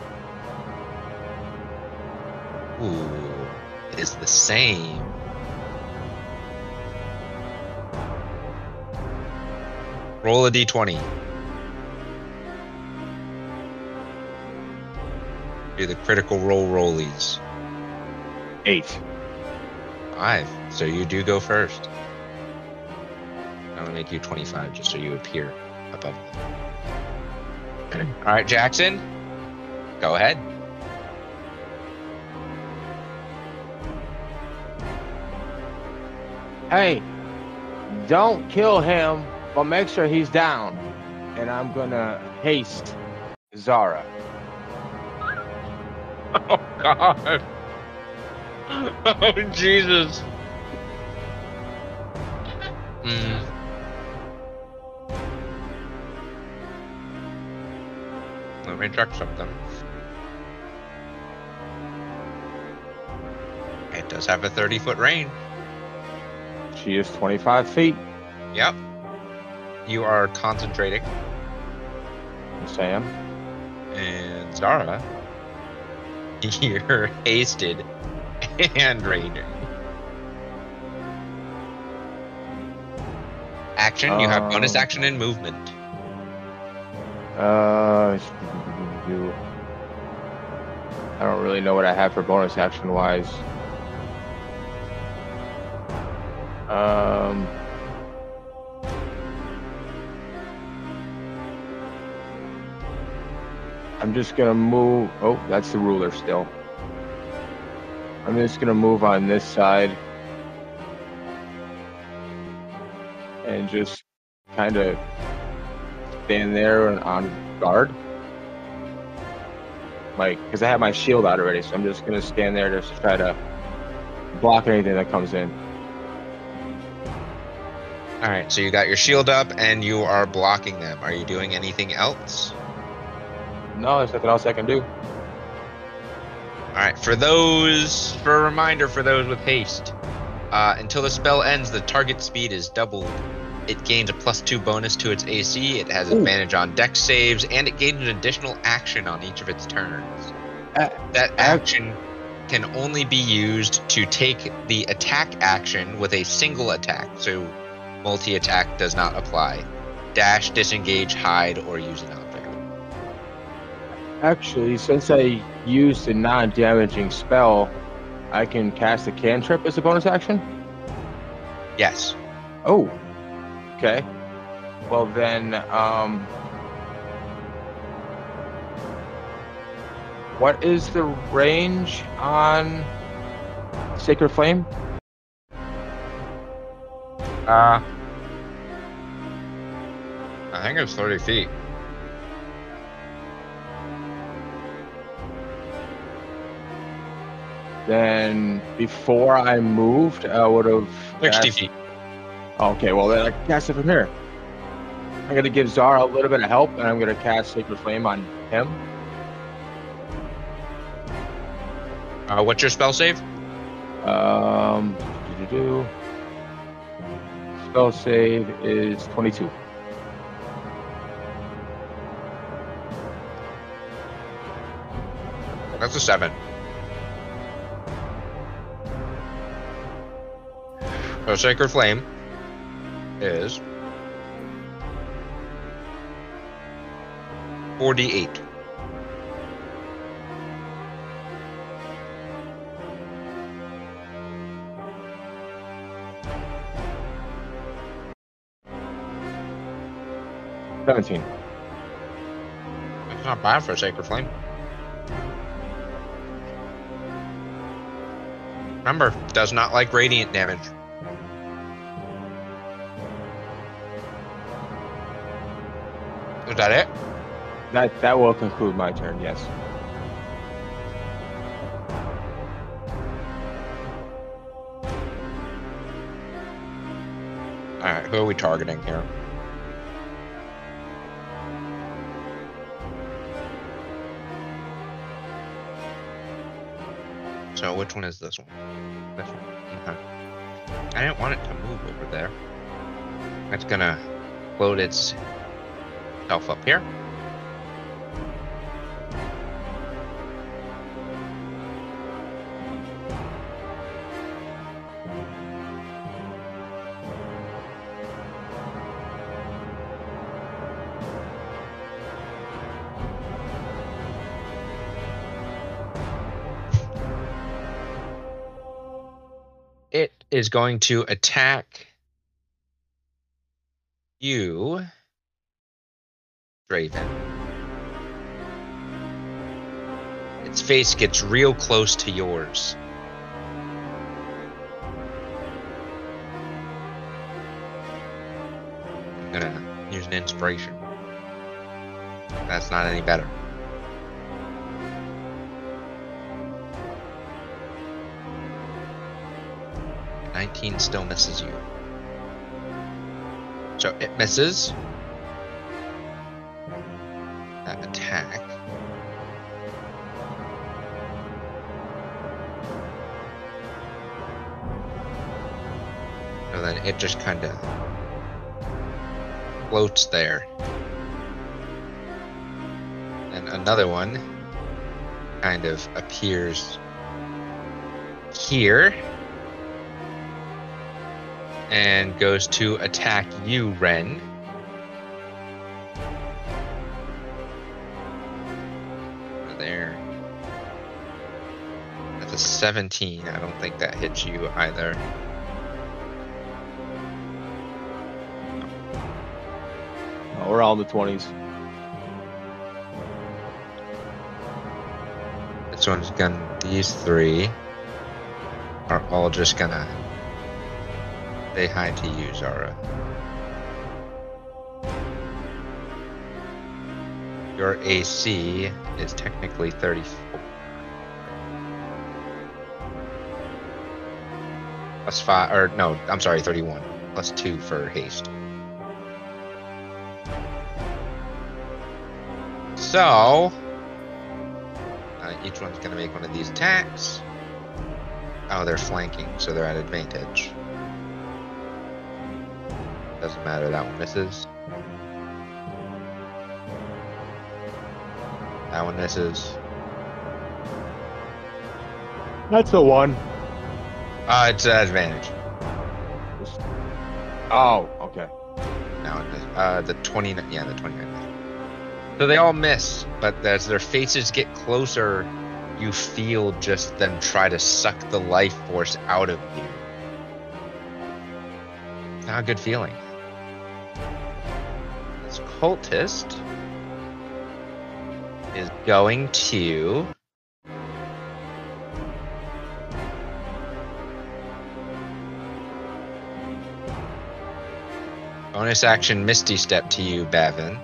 Same. Roll a d20. Do the critical roll rollies. Eight. Five. So you do go first. I'm gonna make you 25 just so you appear above them. All right, Jackson. Go ahead. Hey, don't kill him, but make sure he's down. And I'm gonna haste Zara. Oh God. Oh Jesus. Hmm. Let me check something. It does have a 30 foot range. She is 25 feet. Yep. You are concentrating, Sam. and Zara, you're hasted and raging. Action, you have bonus Um, action and movement. Uh, I don't really know what I have for bonus action wise. Um, I'm just gonna move. Oh, that's the ruler still. I'm just gonna move on this side and just kind of stand there and on guard. Like, because I have my shield out already, so I'm just gonna stand there just to try to block anything that comes in. All right, so you got your shield up and you are blocking them. Are you doing anything else? No, there's nothing else I can do. All right, for those, for a reminder for those with haste, uh, until the spell ends, the target speed is doubled. It gains a plus two bonus to its AC. It has Ooh. advantage on dex saves, and it gains an additional action on each of its turns. Uh, that action can only be used to take the attack action with a single attack, so multi attack does not apply. Dash, disengage, hide, or use an object. Actually, since I used a non-damaging spell, I can cast a cantrip as a bonus action? Yes. Oh. Okay. Well then, um What is the range on Sacred Flame? Uh, I think it's 30 feet. Then before I moved, I would have 60 cast- feet. Okay, well then I can cast it from here. I'm gonna give Zara a little bit of help, and I'm gonna cast Sacred Flame on him. Uh, what's your spell save? Um, do-do-do. Spell save is 22. That's a 7. So Sacred Flame is 48. Seventeen. That's not bad for a Sacred Flame. Remember, does not like radiant damage. Is that it? That that will conclude my turn. Yes. Alright, who are we targeting here? So which one is this one? This one. I didn't want it to move over there. It's gonna load itself up here. Is going to attack you, Draven. Its face gets real close to yours. I'm gonna use an inspiration. That's not any better. Nineteen still misses you. So it misses. That attack. And then it just kind of floats there. And another one kind of appears here and goes to attack you, Ren. There. That's a 17. I don't think that hits you either. We're all in the twenties. This one's gonna. These three are all just gonna say hi to you, Zara. Your AC is technically 34. Plus 5, or no, I'm sorry, 31. Plus 2 for haste. So, uh, each one's going to make one of these attacks. Oh, they're flanking, so they're at advantage. Doesn't matter, that one misses. That one misses. That's the one. Uh, it's an advantage. Oh, okay. That one misses. Uh, the 29, yeah, the 29. So they all miss, but as their faces get closer you feel just them try to suck the life force out of you. Not a good feeling. Cultist is going to. Bonus action Misty Step to you, Bavin.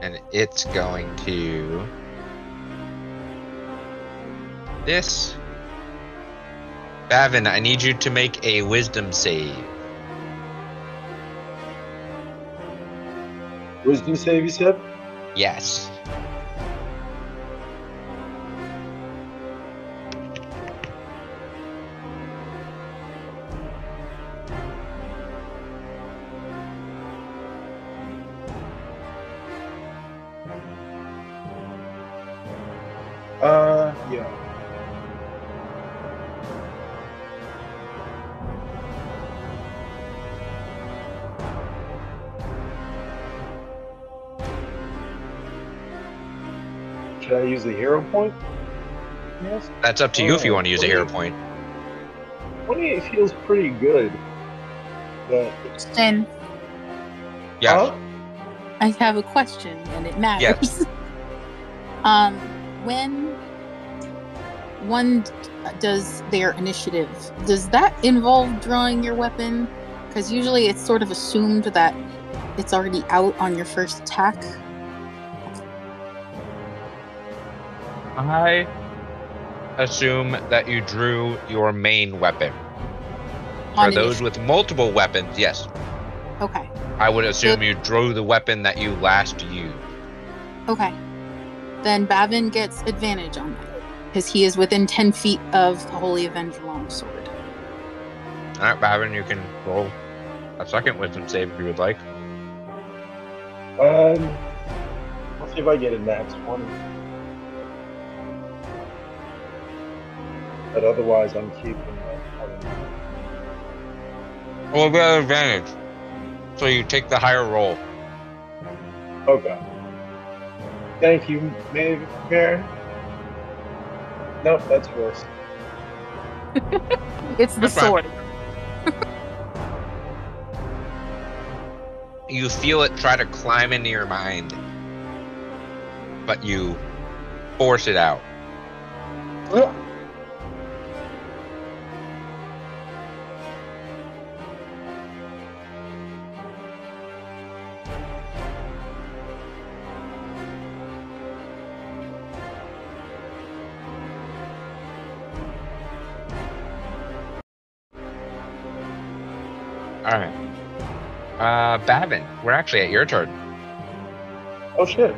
And it's going to. This. Bavin, I need you to make a wisdom save. Wisdom save, you said? Yes. That's up to you if you Oh, want to use a hero point. 28 feels pretty good. But, Then Yeah. Huh? I have a question, and it matters. Yes. um, when one does their initiative, does that involve drawing your weapon? Because usually it's sort of assumed that it's already out on your first attack. I assume that you drew your main weapon. For those with multiple weapons, yes. okay, I would assume you drew the weapon that you last used. okay. Then Bavin gets advantage on that because he is within ten feet of the Holy Avenger longsword. Alright, Bavin, you can roll a second wisdom save if you would like. um, let's see if I get a nat 20. But otherwise, I'm keeping that. Well, we have got an advantage. So you take the higher roll. Okay. Thank you, maybe, Baron. Nope, that's worse. It's the That's fine. sword. You feel it try to climb into your mind, but you force it out. We're actually at your turn. Oh shit.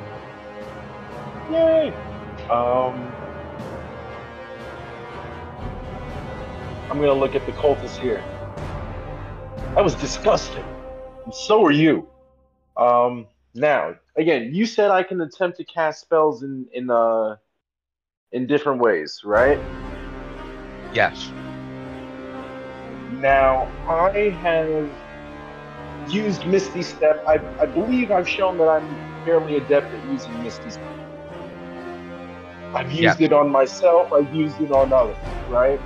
Yay. Um. I'm gonna look at the cultists here. That was disgusting. And so are you. Um. Now, again, you said I can attempt to cast spells in in uh in different ways, right? Yes. Now, I have used Misty Step. I, I believe I've shown that I'm fairly adept at using Misty Step. I've used it on myself, I've used it on others, right?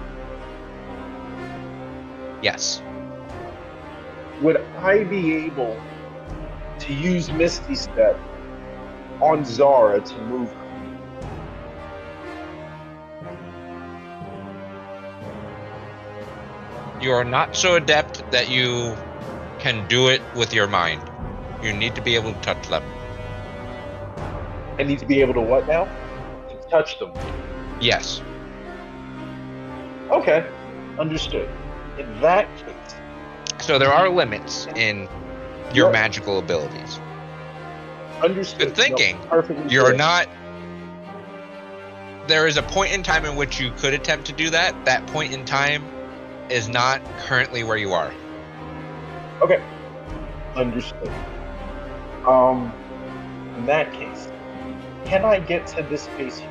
Yes. Would I be able to use Misty Step on Zara to move her? You are not so adept that you can do it with your mind. You need to be able to touch them. I need to be able to what now? To touch them. Yes. Okay, understood. In that case, So there are limits in your Yep. magical abilities. understood. Good thinking. No, perfectly You're clear. not. There is a point in time in which you could attempt to do that. That point in time is not currently where you are. Okay. Understood. Um, in that case, can I get to this space here?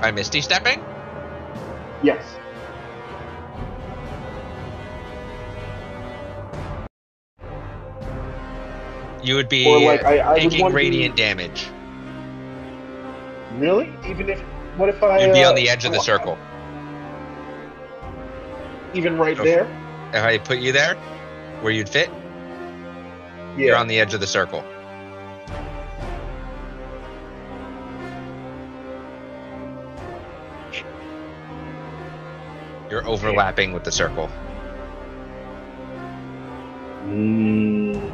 By Misty stepping? Yes. You would be Or like I, I taking radiant damage. Really? Even if what if I? You'd be uh, on the edge of the oh, circle. Even right Go there. If I put you there, where you'd fit, Yeah. you're on the edge of the circle. You're overlapping with the circle. Mm.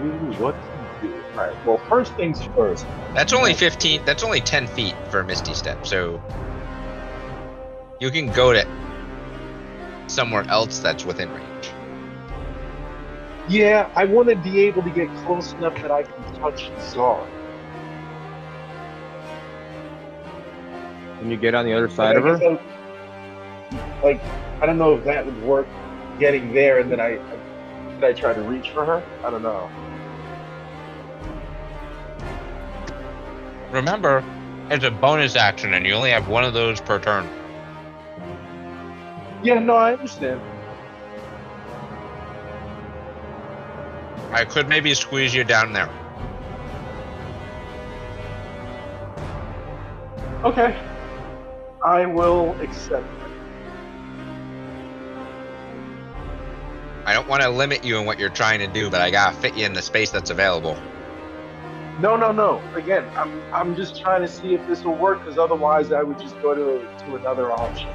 Ooh, what to do? All right. Well, first things first. That's only 15. That's only 10 feet for a Misty Step. So you can go to somewhere else that's within range. Yeah, I want to be able to get close enough that I can touch Zara. Can you get on the other side of her? I- Like, I don't know if that would work. Getting there and then I, I did I try to reach for her? I don't know. Remember, it's a bonus action, and you only have one of those per turn. Yeah, no, I understand. I could maybe squeeze you down there. Okay. I will accept. I don't want to limit you in what you're trying to do, but I gotta fit you in the space that's available. No, no, no. Again, I'm I'm just trying to see if this will work because otherwise I would just go to to another option.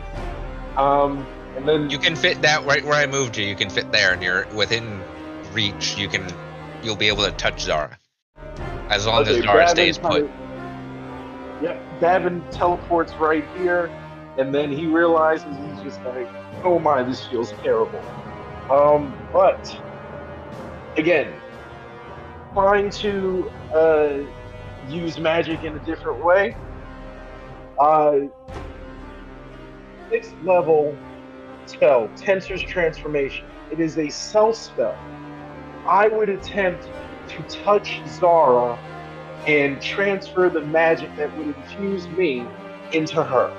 Um, and then You can fit that right where I moved you. You can fit there, and you're within reach. You can, you'll be able to touch Zara, as long Okay, as Zara Bavin stays put. Yeah, Bavin teleports right here, and then he realizes he's just like, "Oh my, this feels terrible." Um, but again, trying to uh, use magic in a different way. Uh, sixth level spell, Tenser's Transformation. It is a self spell. I would attempt to touch Zara and transfer the magic that would infuse me into her.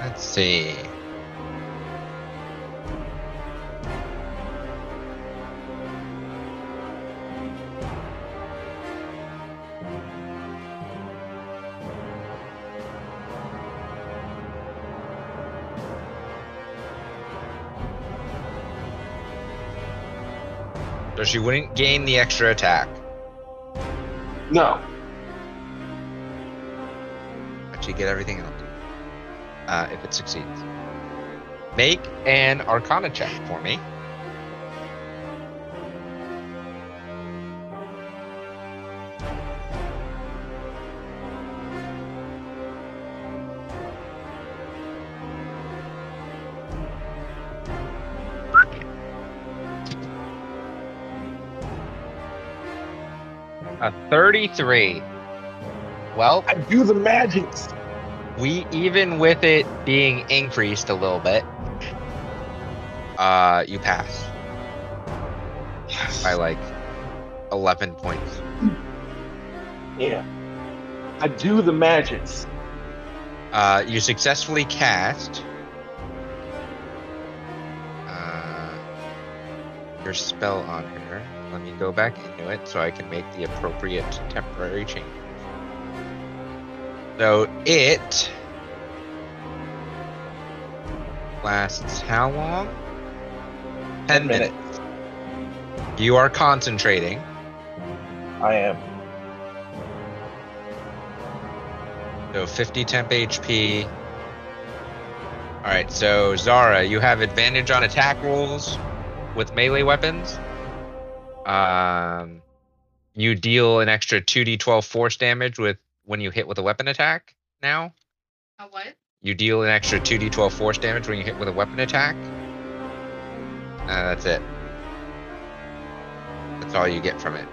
Let's see. So she wouldn't gain the extra attack, No. but she get everything else. Uh, if it succeeds. Make an Arcana check for me. A 33. Well, I do the magics. we even with it being increased a little bit, uh, you pass Yes. by like 11 points. Yeah. I do the magics. Uh, you successfully cast uh, your spell on her. Let me go back into it so I can make the appropriate temporary changes. So it lasts how long? 10 Ten minutes. minutes. You are concentrating. I am. So 50 temp HP. Alright, so Zara, you have advantage on attack rolls with melee weapons. Um, you deal an extra 2d12 force damage with when you hit with a weapon attack now. A what? You deal an extra 2d12 force damage when you hit with a weapon attack. Uh, that's it. That's all you get from it.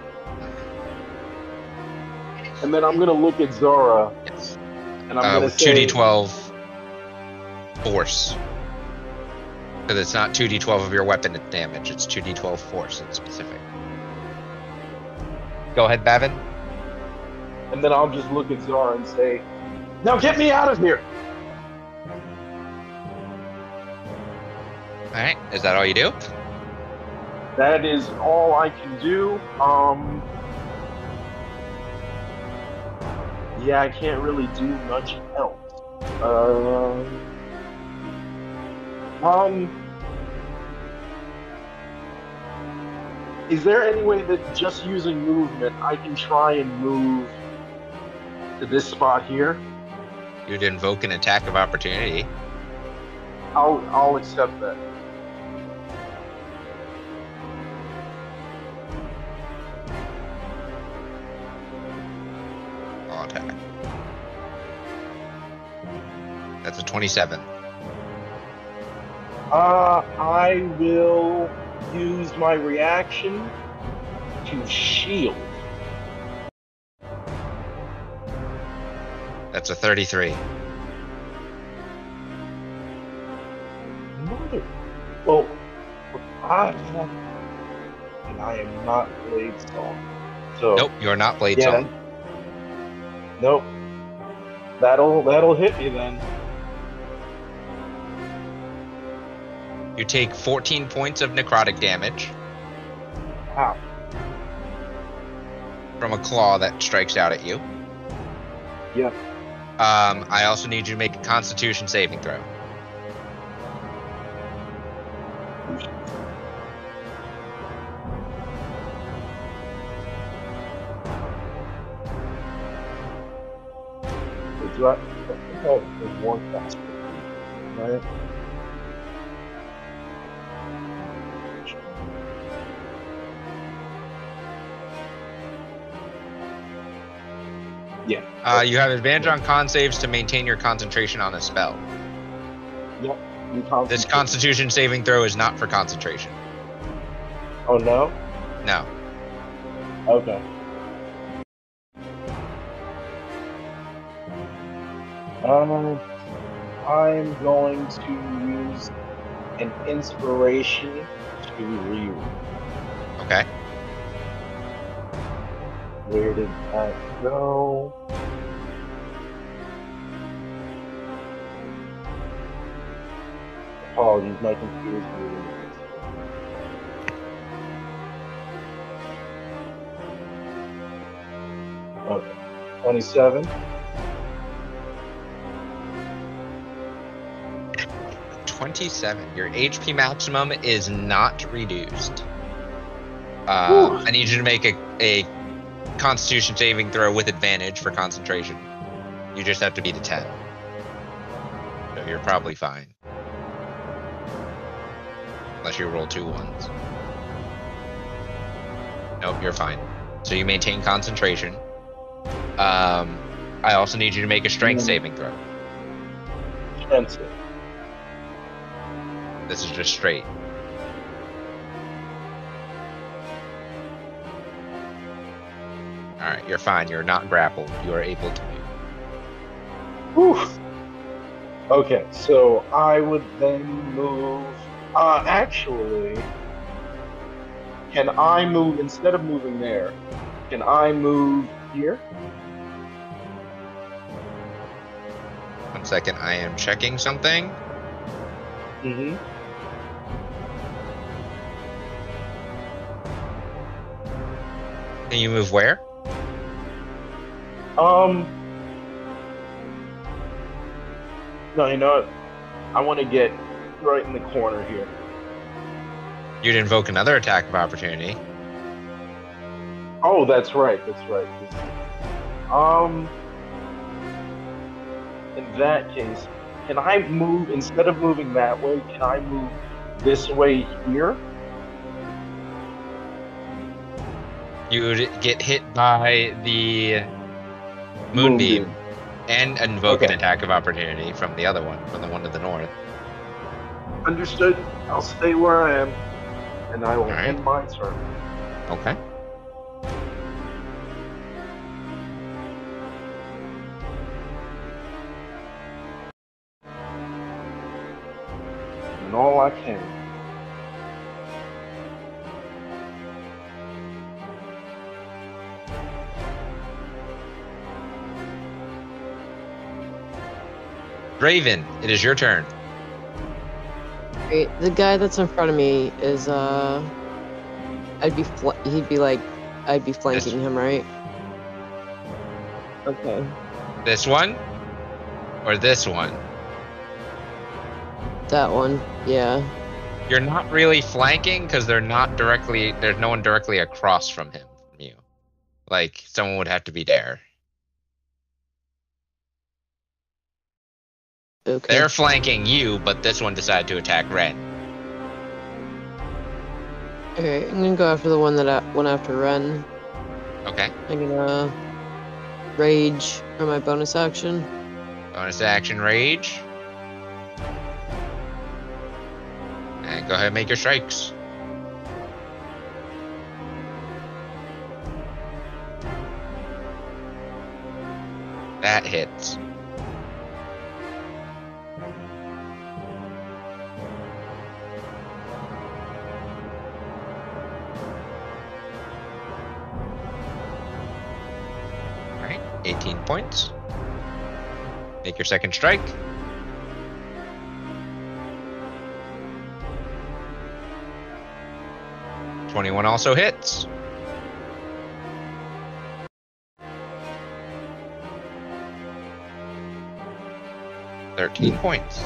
And then I'm gonna look at Zara Yes. and I'm Uh, gonna say 2d12 force. Because it's not 2d12 of your weapon damage, it's 2d12 force in specific. Go ahead, Bavin. And then I'll just look at Zara and say, Now get me out of here! Alright, is that all you do? That is all I can do. Um. Yeah, I can't really do much else. Uh, um. Is there any way that just using movement I can try and move to this spot here? You'd invoke an attack of opportunity. I'll I'll accept that. I'll attack. That's a 27. Uh, I will use my reaction to shield. That's a 33. Mother. Well, I and I am not Blade Song. So Nope, you're not Blade yeah. Song. Nope. That'll that'll hit me then. You take 14 points of necrotic damage Wow. from a claw that strikes out at you. Yeah. Um, I also need you to make a constitution saving throw. Wait, do I, I there's one. Right? Yeah. Uh, you have advantage on con saves to maintain your concentration on a spell. You This constitution saving throw is not for concentration. Oh no. No. Okay. Um, I'm going to use an inspiration to reroll. Okay. Where did that go? Apologies, my computer's moving. Okay, 27. 27. Your HP maximum is not reduced. Uh, I need you to make a, a constitution saving throw with advantage for concentration. You just have to beat a 10. So you're probably fine. Unless you roll two ones. Nope, you're fine. So you maintain concentration. Um, I also need you to make a strength saving throw. Expensive. This is just straight. Alright, you're fine. You're not grappled. You are able to move. Whew. Okay, so I would then move. Uh, actually, can I move instead of moving there? Can I move here? One second, I am checking something. Mm-hmm. Can you move where? Um. No, you know what? I want to get right in the corner here. You'd invoke another attack of opportunity. Oh, that's right. That's right. Um. In that case, can I move instead of moving that way? Can I move this way here? You would get hit by the moonbeam and invoke an attack of opportunity from the other one, from the one to the north. Understood. I'll stay where I am, and I will Alright. end my turn. Okay. And all I can. Draven, it is your turn. Great. The guy that's in front of me is uh, I'd be fl- he'd be like, I'd be flanking him, right? Okay. This one? Or this one? That one. Yeah. You're not really flanking because they're not directly. There's no one directly across from him from you. Like someone would have to be there. Okay. They're flanking you, but this one decided to attack Ren. Okay, I'm gonna go after the one that I went after Ren. Okay. I'm gonna rage for my bonus action. Bonus action rage. And go ahead and make your strikes. That hits. 18 points. Make your second strike. Twenty-one also hits. Thirteen points.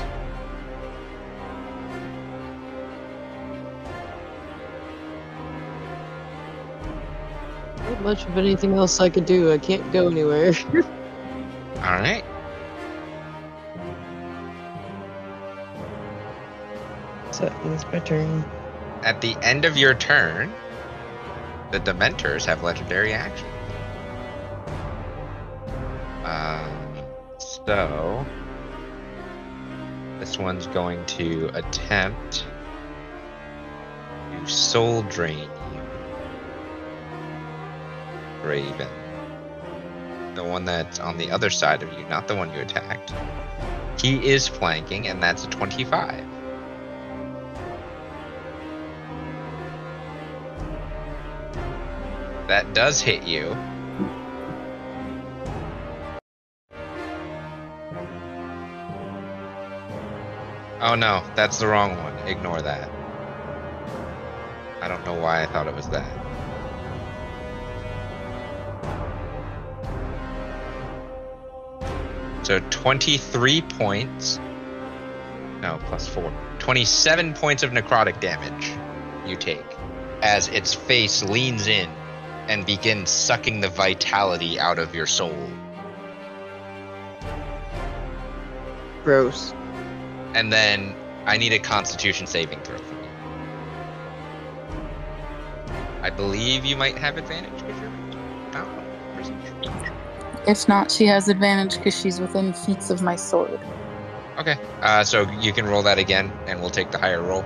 Not much of anything else I could do. I can't go anywhere. All right. so it's my turn. At the end of your turn, the Dementors have legendary action. Um, so this one's going to attempt to soul drain you, Draven. The one that's on the other side of you, not the one you attacked. He is flanking, and that's a 25. That does hit you. Oh no, that's the wrong one. Ignore that. I don't know why I thought it was that. So 23 points. No, plus 4. 27 points of necrotic damage you take as its face leans in and begins sucking the vitality out of your soul. Gross. And then I need a constitution saving throw from you. I believe you might have advantage because you're out. If not, she has advantage because she's within feet of my sword. Okay. Uh, so you can roll that again, and we'll take the higher roll.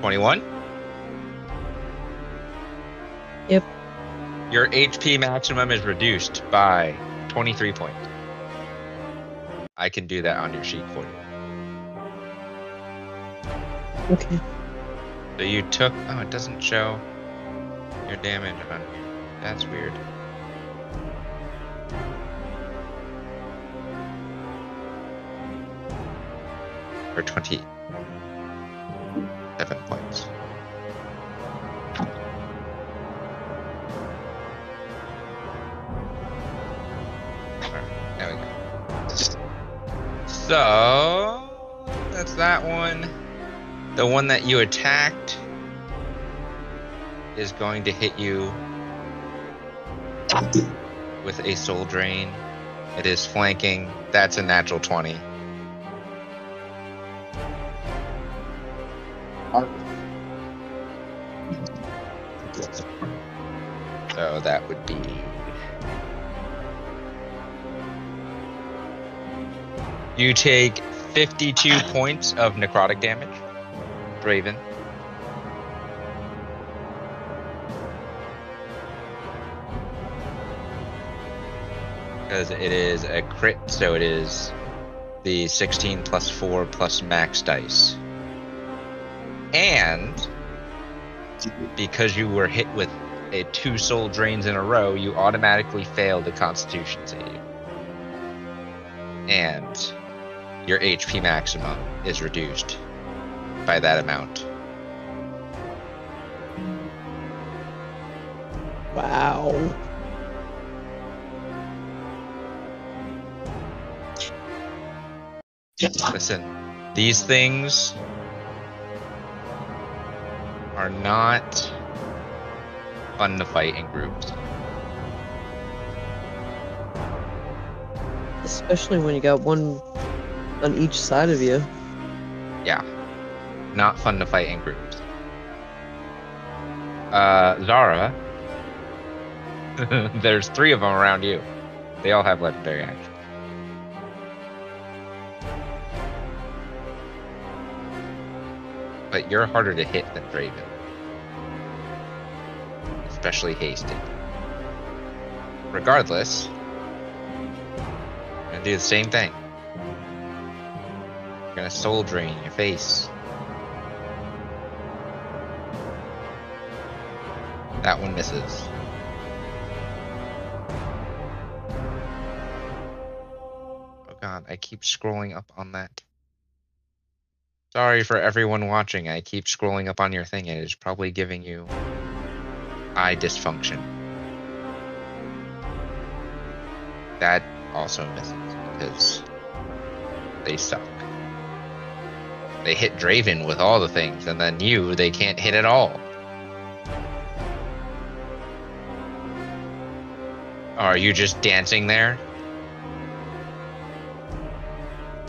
Twenty-one. Yep. Your HP maximum is reduced by twenty-three points. I can do that on your sheet for you. Okay. So you took. Oh, it doesn't show your damage on here. That's weird. For 27 points. There we go. So, that's that one. The one that you attacked is going to hit you with a soul drain. It is flanking. That's a natural 20. So that would be. You take 52 points of necrotic damage, Draven. Because it is a crit, so it is the 16 plus 4 plus max dice. And because you were hit with a two soul drains in a row, you automatically fail the constitution save. And your HP maximum is reduced by that amount. Wow. Listen, these things are not fun to fight in groups. Especially when you got one on each side of you. Yeah. Not fun to fight in groups. Uh, Zara. There's three of them around you. They all have legendary action. But you're harder to hit than Draven. Especially hasted. Regardless, I'm gonna do the same thing. I'm gonna soul drain your face. That one misses. Oh god, I keep scrolling up on that. Sorry for everyone watching. I keep scrolling up on your thing. It is probably giving you eye dysfunction. That also misses because they suck. They hit Draven with all the things, and then you, they can't hit at all. Are you just dancing there?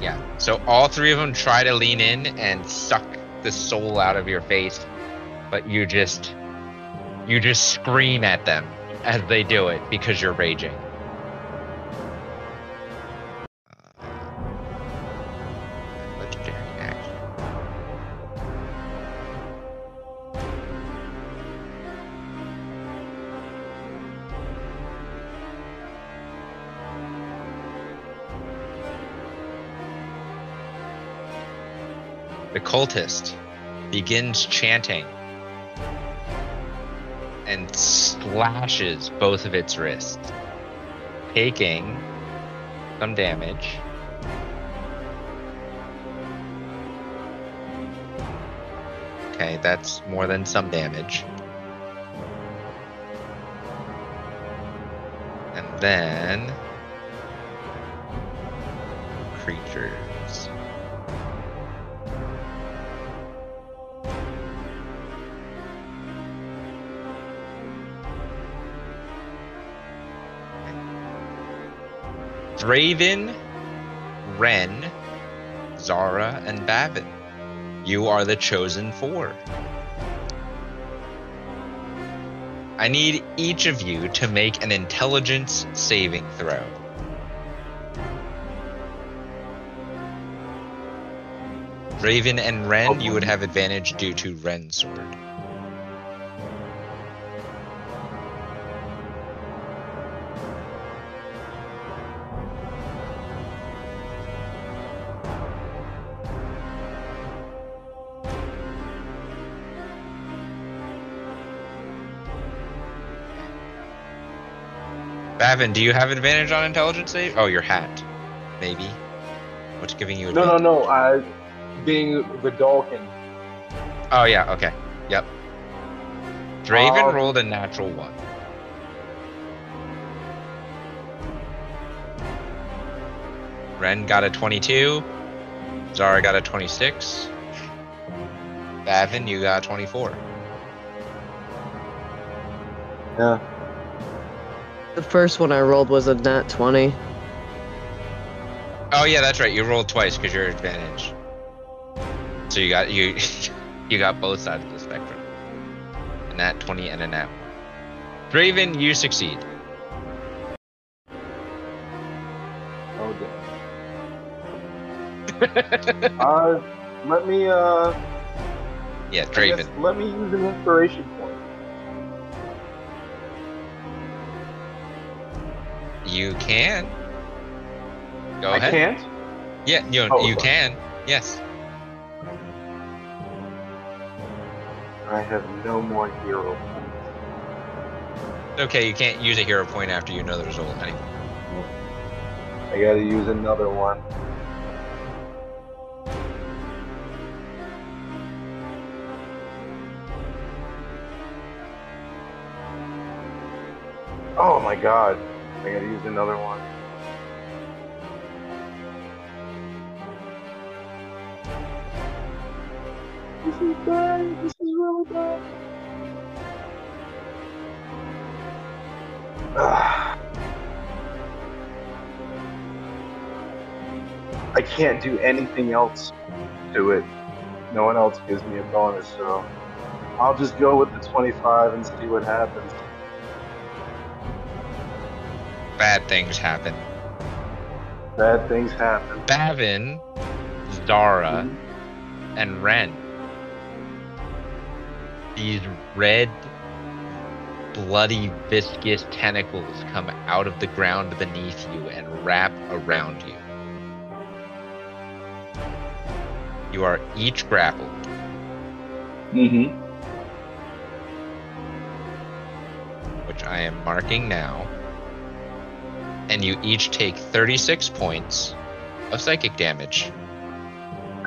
Yeah. So all three of them try to lean in and suck the soul out of your face, but you just you just scream at them as they do it because you're raging. The cultist begins chanting and slashes both of its wrists, taking some damage. Okay, that's more than some damage. And then Draven, Ren, Zara, and Bavin. You are the chosen four. I need each of you to make an intelligence saving throw. Draven and Ren, you would have advantage due to Ren's sword. Do you have advantage on intelligence save? Oh, your hat. Maybe. What's giving you No, no, no. I, being the Dalkin. Oh, yeah, okay. Yep. Draven Um, rolled a natural one. Ren got a 22. Zara got a 26. Bavin, you got a 24. Yeah. The first one I rolled was a nat 20. Oh yeah, that's right. You rolled twice because you're advantage. So you got you you got both sides of the spectrum. A nat 20 and a nat 1. Draven, you succeed. Oh, damn. uh, let me, uh, Yeah, I guess Draven. let me use an inspiration You can. Go I ahead. can't. Yeah, you Oh, you can. Yes. I have no more hero points. Okay, you can't use a hero point after you know the result anyway. I gotta use another one. Oh my god. I gotta use another one. This is bad. This is really bad. I can't do anything else to it. No one else gives me a bonus, so I'll just go with the 25 and see what happens. Bad things happen. Bad things happen. Bavin, Zara, and Ren. These red, bloody, viscous tentacles come out of the ground beneath you and wrap around you. You are each grappled. Mm-hmm. which I am marking now. And you each take 36 points of psychic damage.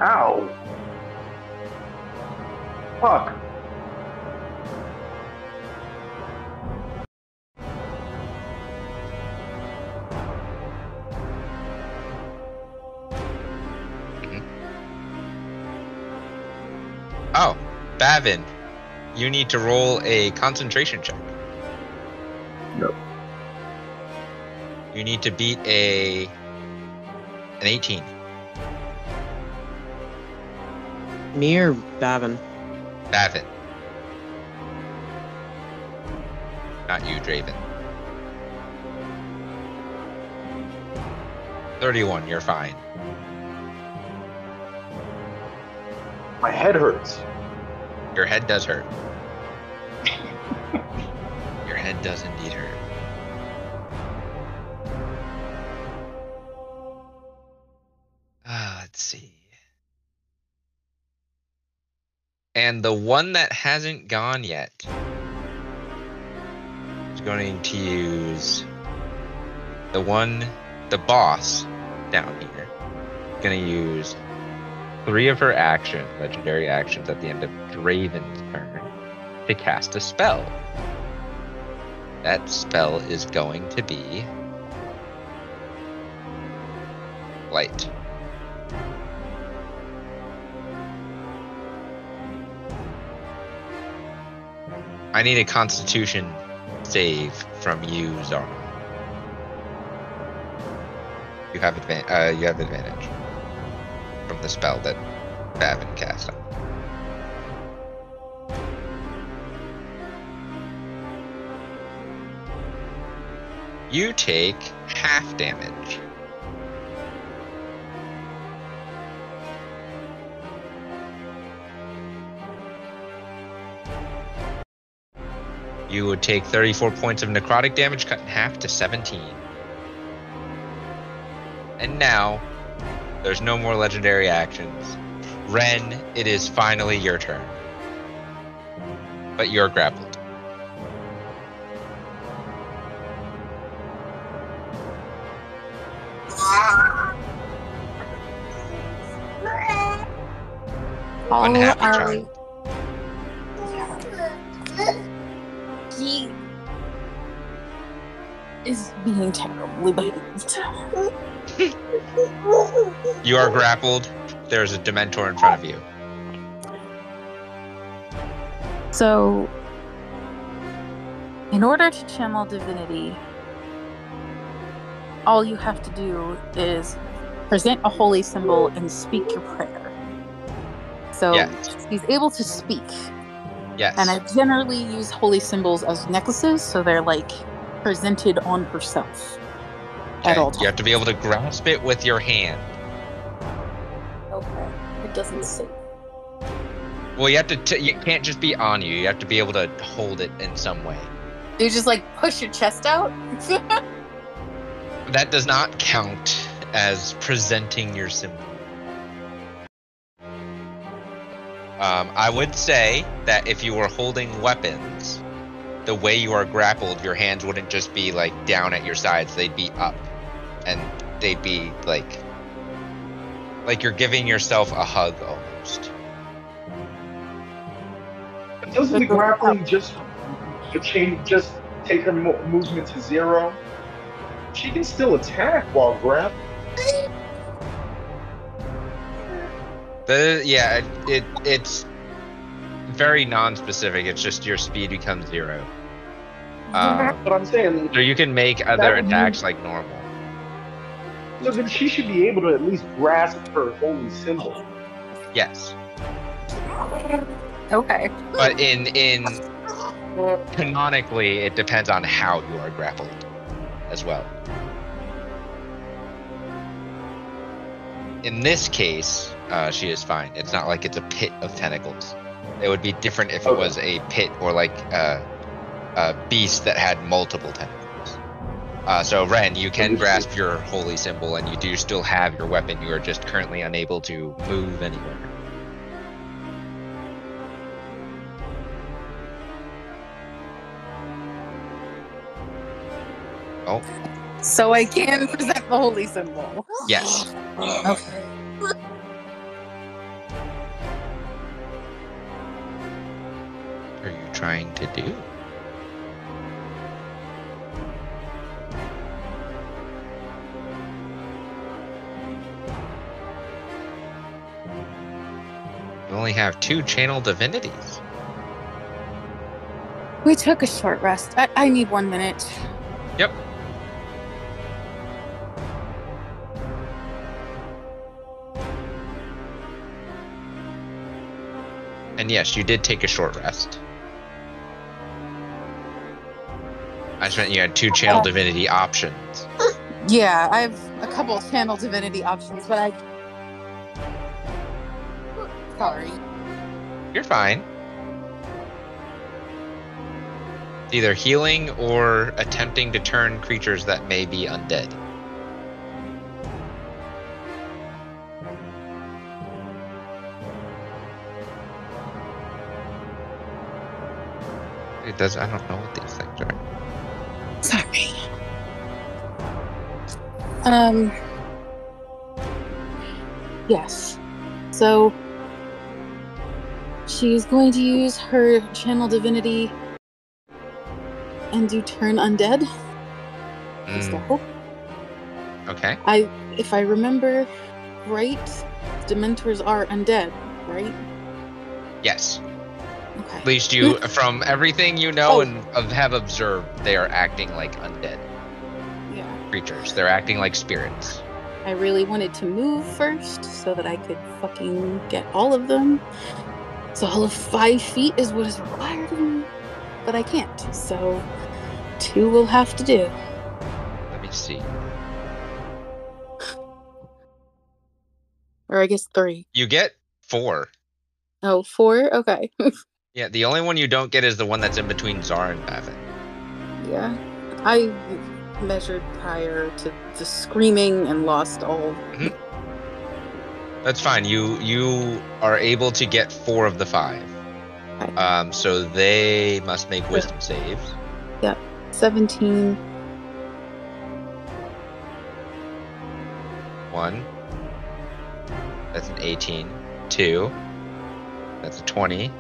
Ow. Fuck. Mm-hmm. Oh, Bavin, you need to roll a concentration check. You need to beat a an 18. Me or Bavin? Bavin. Not you, Draven. 31, you're fine. My head hurts. Your head does hurt. Your head does indeed hurt. And the one that hasn't gone yet is going to use the one, the boss down here. Going to use three of her action, legendary actions at the end of Draven's turn to cast a spell. That spell is going to be light. I need a constitution save from you, Zara. You have advan- uh, you have advantage from the spell that Bavin cast on. You take half damage. You would take 34 points of necrotic damage cut in half to 17. And now, there's no more legendary actions. Ren, it is finally your turn. But you're grappled. All Unhappy child. Terribly behaved. You are grappled. There's a Dementor in front of you. So, in order to channel divinity, all you have to do is present a holy symbol and speak your prayer. So Yes. he's able to speak, Yes. and I generally use holy symbols as necklaces, so they're like presented on herself at all times. You have to be able to grasp it with your hand. Okay, it doesn't say. Well, you have to. T- you can't just be on you. You have to be able to hold it in some way. You just like push your chest out. that does not count as presenting your symbol. Um, I would say that if you were holding weapons, the way you are grappled, your hands wouldn't just be like down at your sides; they'd be up, and they'd be like, like you're giving yourself a hug almost. Doesn't the grappling just change, just take her mo- movement to zero? She can still attack while grappling. The yeah, it, it it's very non-specific. It's just your speed becomes zero. Um, But I'm saying, so you can make other attacks like normal. So then she should be able to at least grasp her holy symbol. Yes, Okay. but in in canonically, it depends on how you are grappled as well. In this case, uh, she is fine. It's not like it's a pit of tentacles. It would be different if it Okay. was a pit or like uh, a beast that had multiple tentacles. Uh, so Ren, you can grasp your holy symbol, and you do still have your weapon. You are just currently unable to move anywhere. Oh, So I can present the holy symbol. yes. Okay. What are you trying to do? You only have two channel divinities. We took a short rest. I, I need one minute. Yep. And yes, you did take a short rest. I just meant you had two channel divinity options. Yeah, I have a couple of channel divinity options, but I. Sorry. You're fine. Either healing or attempting to turn creatures that may be undead. It does. I don't know what these things are. Sorry. Um. Yes. So she's going to use her channel divinity and do turn undead. Mm, okay. I, if I remember right, Dementors are undead, right? Yes. Okay. At least you, from everything you know Oh. and have observed, they are acting like undead Yeah. creatures. They're acting like spirits. I really wanted to move first so that I could fucking get all of them. So all of five feet is what is required of me, but I can't. So two will have to do. Let me see. Or I guess three. You get four. Oh, four? Okay. Yeah, the only one you don't get is the one that's in between Zara and Bavin. yeah. I measured prior to the screaming and lost all. Mm-hmm. That's fine. You you are able to get four of the five. Um, so they must make wisdom saves. 17. One. That's an 18. Two. That's a 20.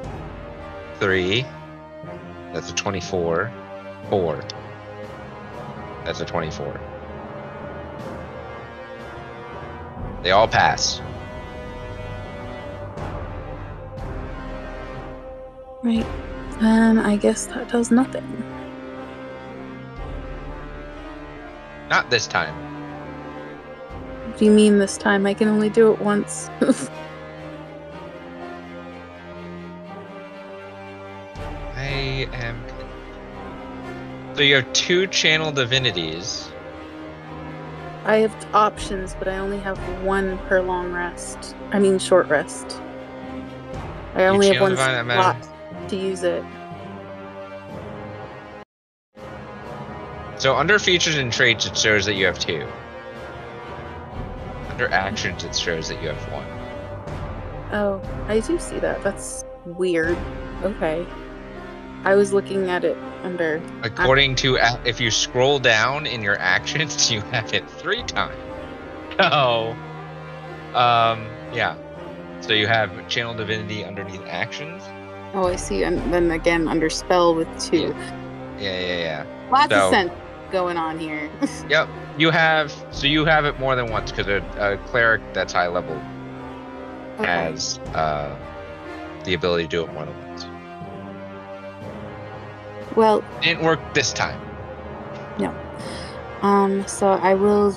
Three. That's a 24. Four. That's a 24. They all pass. Right. And I guess that does nothing. Not this time. What do you mean this time? I can only do it once. I am. So you have two channel divinities. I have options, but I only have one per long rest. I mean, short rest. I only have one divine, that slot. To use it. So under features and traits, it shows that you have two. Under actions, it shows that you have one. Oh, I do see that. That's weird. Okay. I was looking at it under. According to a- if you scroll down in your actions, you have it three times. Oh. um, yeah. So you have channel divinity underneath actions. Oh, I see. And then again under spell with two. Yeah, yeah, yeah. Lots So- of sense going on here. Yep. You have so you have it more than once because a, a cleric that's high level Okay. has uh, the ability to do it more than once. Well, Didn't work this time. No. um, so I will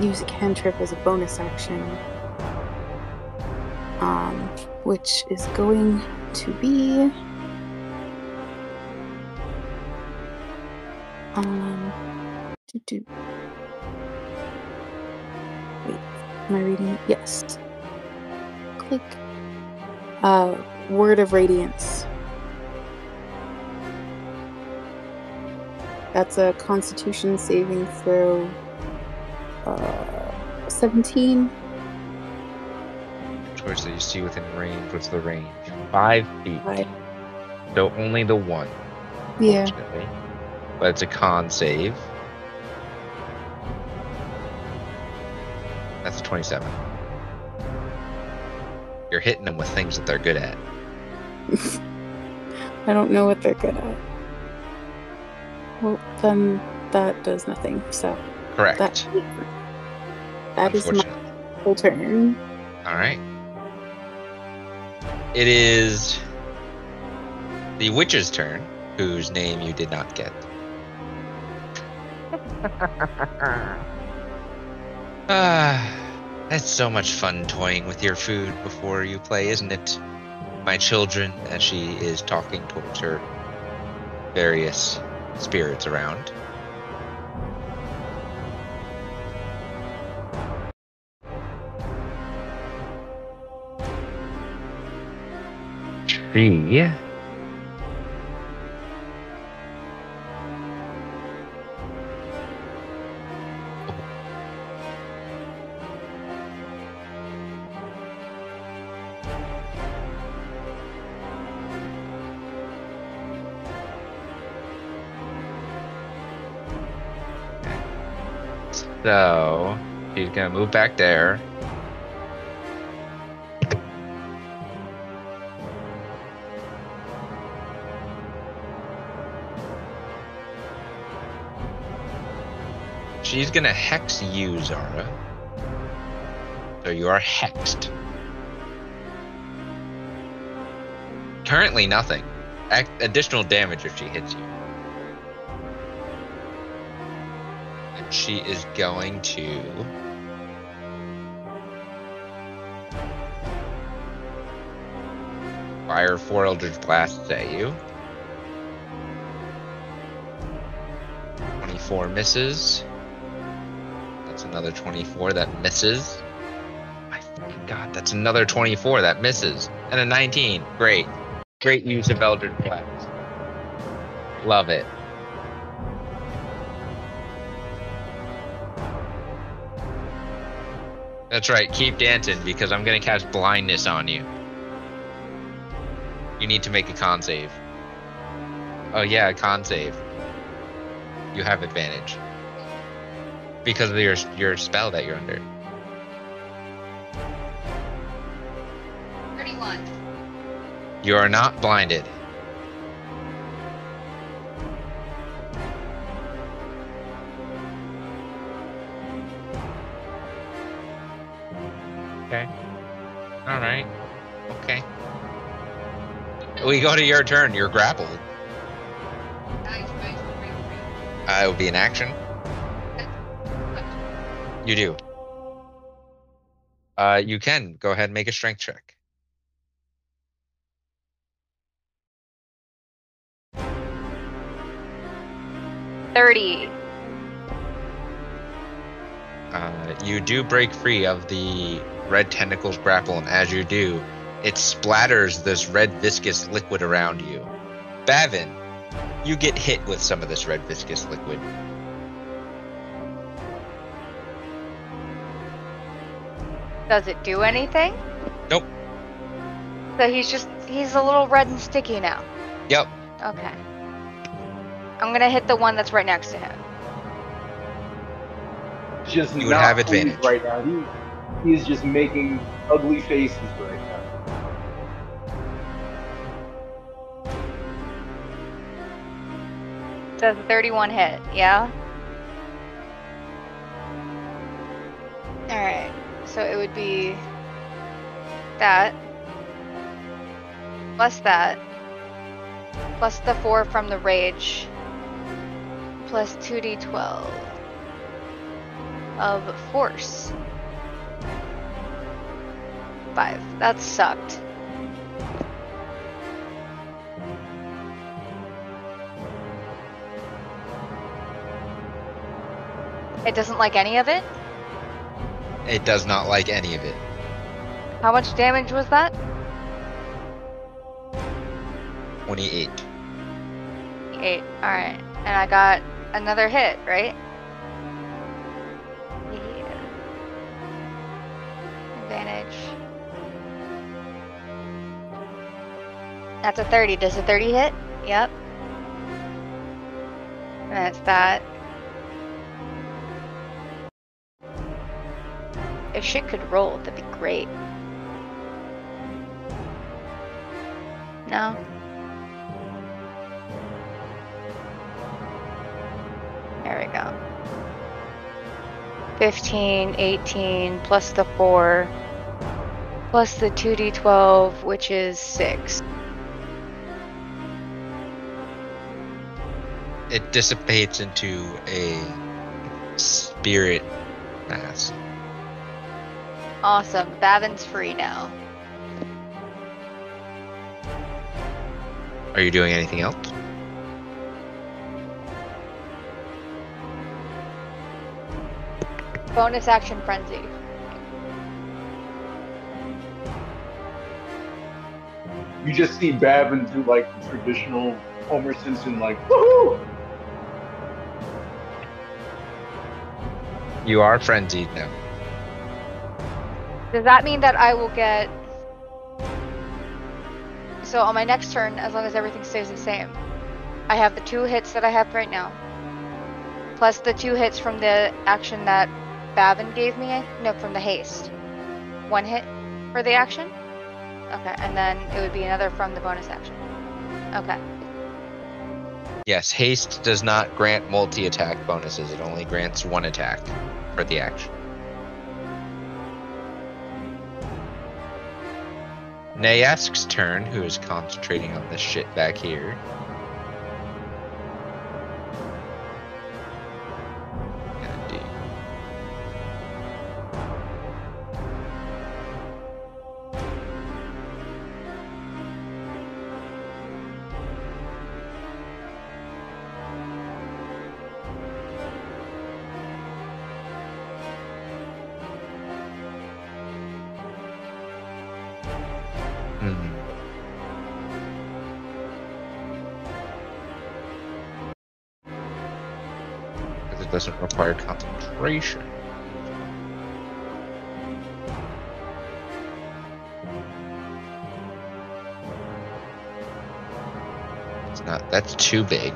use a cantrip as a bonus action. Um, which is going to be. Um do do. Wait am i reading it? Yes. Click. Uh word of radiance. That's a constitution saving throw. Uh 17 Choice that you see within range. What's the range? Five feet. Five. So only the one. yeah But it's a con save. That's a 27. You're hitting them with things that they're good at. I don't know what they're good at. Well, then that does nothing. So Correct. that that is my Unfortunately. whole turn. All right. It is the witch's turn, whose name you did not get. ah, it's so much fun toying with your food before you play, isn't it? My children, as she is talking towards her various spirits around. She So he's gonna move back there. She's gonna hex you, Zara. So you are hexed. Currently nothing. Additional damage if she hits you. And she is going to. Fire four Eldritch Blasts at you. 24 misses. That's another 24 that misses. My god, that's another 24 that misses. And a 19. Great. Great use of Eldritch Blast. Love it. That's right, keep dancing because I'm gonna cast blindness on you. You need to make a con save. Oh yeah, a con save. You have advantage. Because of your your spell that you're under. 31. You are not blinded. Okay. Alright. Okay. We go to your turn. You're grappled. Nice, nice, great, great. Uh, would be in action. You do. Uh, you can go ahead and make a strength check. Thirty. Uh, you do break free of the red tentacles grapple, and as you do, it splatters this red viscous liquid around you. Bavin, you get hit with some of this red viscous liquid. Does it do anything? Nope. So he's just he's a little red and sticky now. Yep. Okay. I'm gonna hit the one that's right next to him. Just You would have pleased advantage. right now. He, he is just making ugly faces right now. Does a 31 hit? Yeah. All right. So it would be that plus that plus the four from the rage plus 2d12 of force. Five. That sucked. It doesn't like any of it? It does not like any of it. How much damage was that? 28. Eight. Alright. And I got another hit, right? Yeah. Advantage. That's a 30. Does a 30 hit? Yep. And that's that. If shit could roll, that'd be great. No? There we go. 15, 18, plus the 4, plus the 2d12, which is 6. It dissipates into a spirit mass. Awesome. Bavin's free now. Are you doing anything else? Bonus action frenzy. You just see Bavin do like the traditional Homer Simpson, like woohoo! You are frenzied now. Does that mean that I will get. So on my next turn, as long as everything stays the same, I have the two hits that I have right now, plus the two hits from the action that Bavin gave me. No, from the haste. One hit for the action? Okay, and then it would be another from the bonus action. Okay. Yes, haste does not grant multi attack bonuses, it only grants one attack for the action. Naesk's turn, who is concentrating on this shit back here. It's not, that's too big.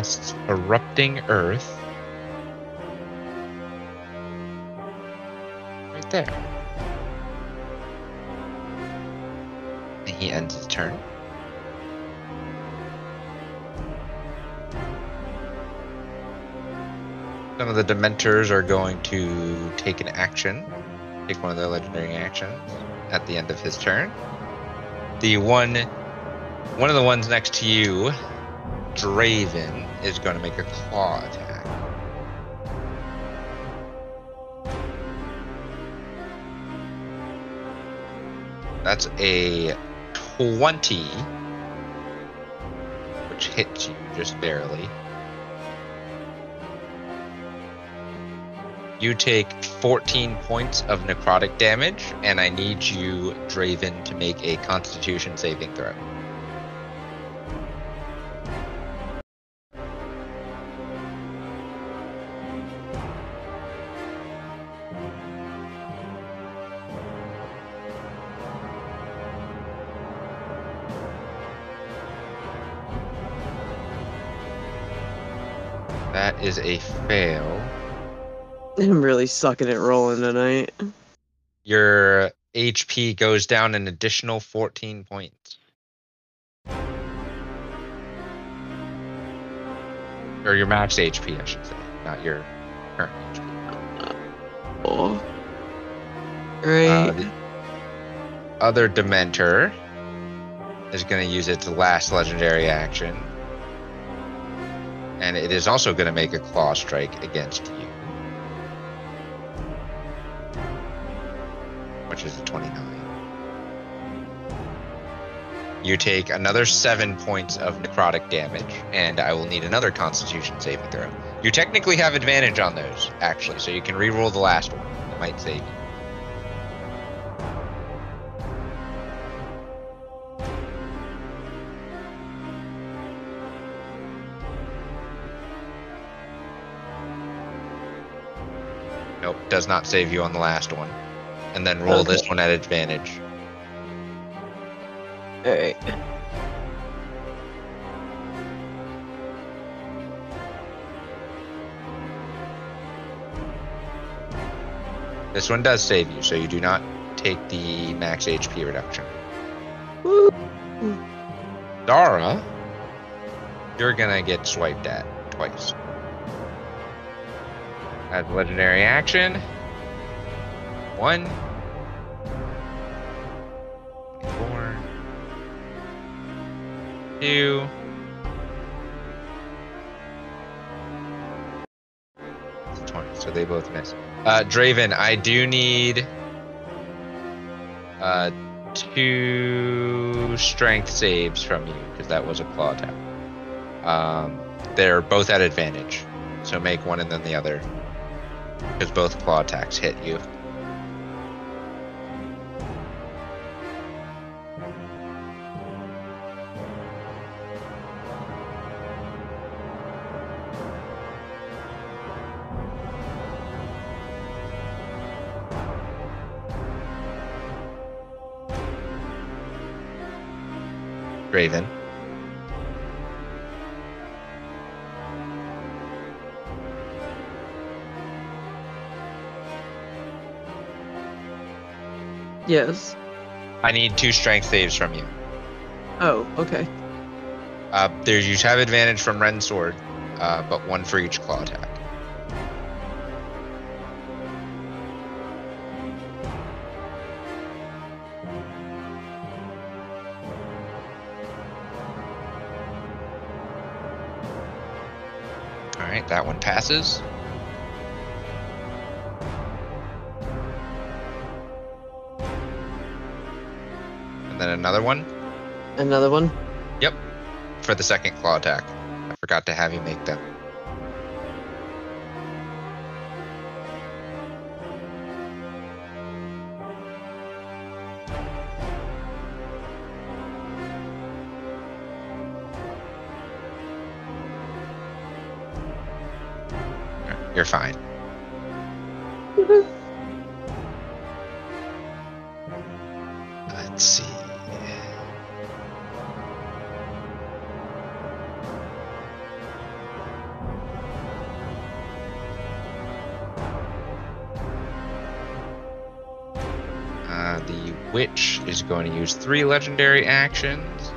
Casts Erupting Earth. Right there. And he ends his turn. Some of the Dementors are going to take an action, take one of their legendary actions at the end of his turn. The one, one of the ones next to you, Draven, is going to make a claw attack. That's a 20, which hits you just barely. You take 14 points of necrotic damage, and I need you, Draven, to make a Constitution saving throw. Is a fail. I'm really sucking at rolling tonight. Your HP goes down an additional 14 points. Or your max HP, I should say, not your current HP. Oh. Uh, the other Dementor is going to use its last legendary action. And it is also going to make a claw strike against you. Which is a 29. You take another seven points of necrotic damage, and I will need another constitution saving throw. You technically have advantage on those, actually, so you can re-roll the last one. It might save you. Does not save you on the last one. And then roll this one at advantage. Alright. This one does save you, so you do not take the max HP reduction. Woo. Dara, you're gonna get swiped at twice. As a legendary action. One. Four. Two. 20, so they both miss. Uh, Draven, I do need uh, two strength saves from you because that was a claw attack. Um, they're both at advantage, so make one and then the other because both claw attacks hit you. Yes. I need two strength saves from you. Oh, okay. Uh, there you have advantage from Ren's sword, uh, but one for each claw attack. All right, that one passes. Another one Another one? Yep. For the second claw attack. I forgot to have you make them. You're fine. Use three legendary actions.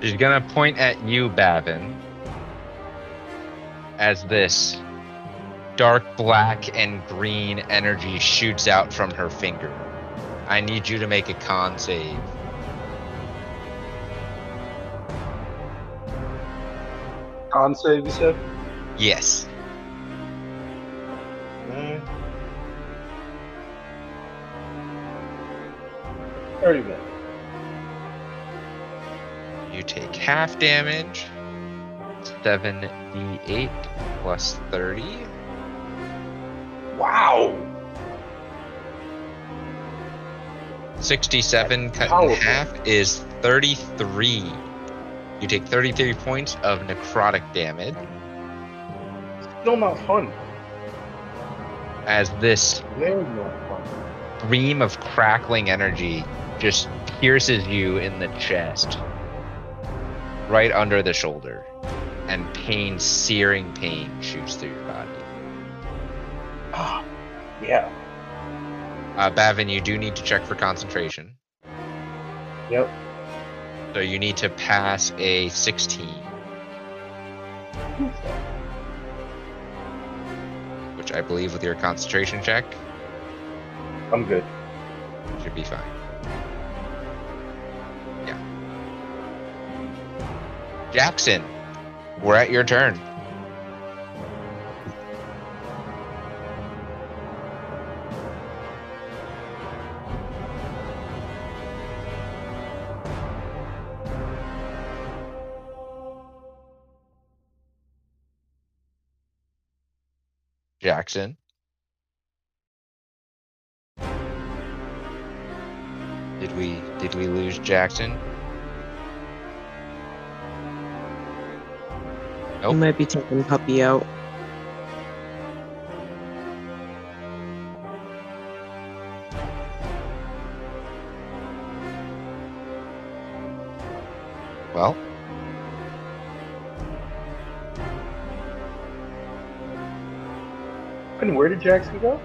She's gonna point at you, Bavin, as this dark black and green energy shoots out from her finger. I need you to make a con save. con save, you said? Yes. Mm. Very good. You take half damage. 7d8 plus 30. 67 cut in half is 33. You take 33 points of necrotic damage Still not fun. as this beam of crackling energy just pierces you in the chest, right under the shoulder, and pain, searing pain, shoots through your body. Ah, yeah. Uh, Bavin, you do need to check for concentration, Yep. so you need to pass a 16, which I believe with your concentration check I'm good. should be fine. Yeah. Jackson, we're at your turn. Jackson. Did we did we lose Jackson? You might be taking puppy out. Well, And where did Jackson go?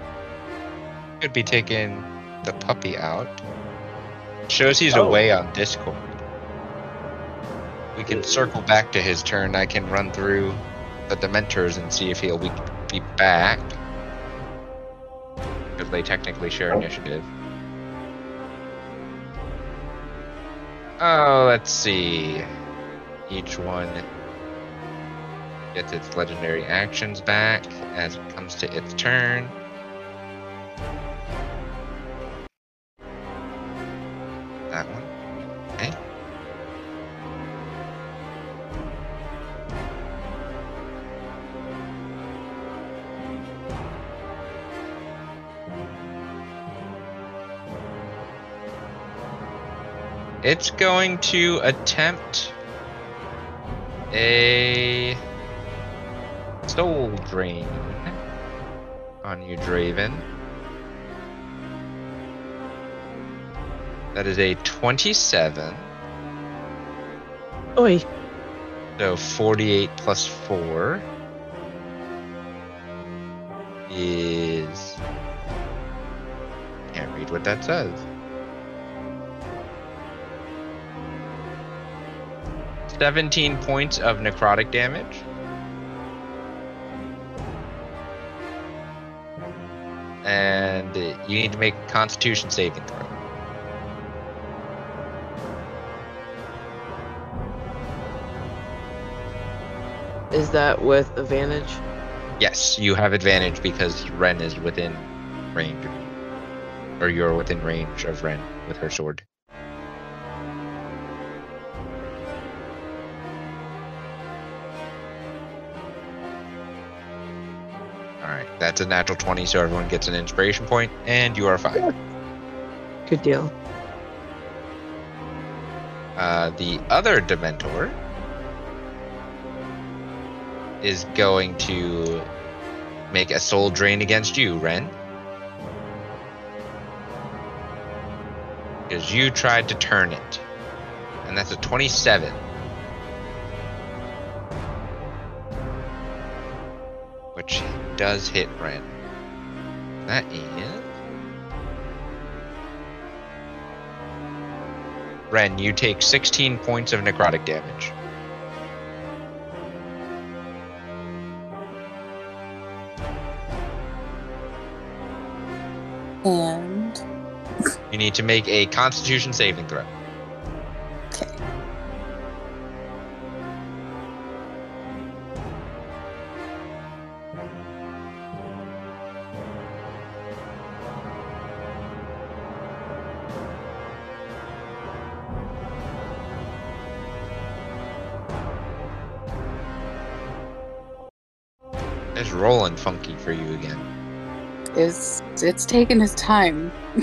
could be taking the puppy out. Shows he's Oh. away on Discord. We can circle back to his turn. I can run through the Dementors and see if he'll be, be back. Because they technically share Oh. initiative. Oh, let's see. Each one gets its legendary actions back as it comes to its turn. That one. Okay. It's going to attempt a soul drain on you, Draven. That is a 27. Oi, So 48 plus 4 is. Can't read what that says. Seventeen points of necrotic damage. You need to make a constitution saving throw. is that with advantage? Yes, you have advantage because Ren is within range. Or you're within range of Ren with her sword. That's a natural 20, so everyone gets an inspiration point, and you are fine. Good deal. Uh, the other Dementor is going to make a soul drain against you, Ren. Because you tried to turn it. And that's a 27. Does hit Ren. That is. Ren, you take 16 points of necrotic damage. And You need to make a constitution saving throw. It's it's taking his time.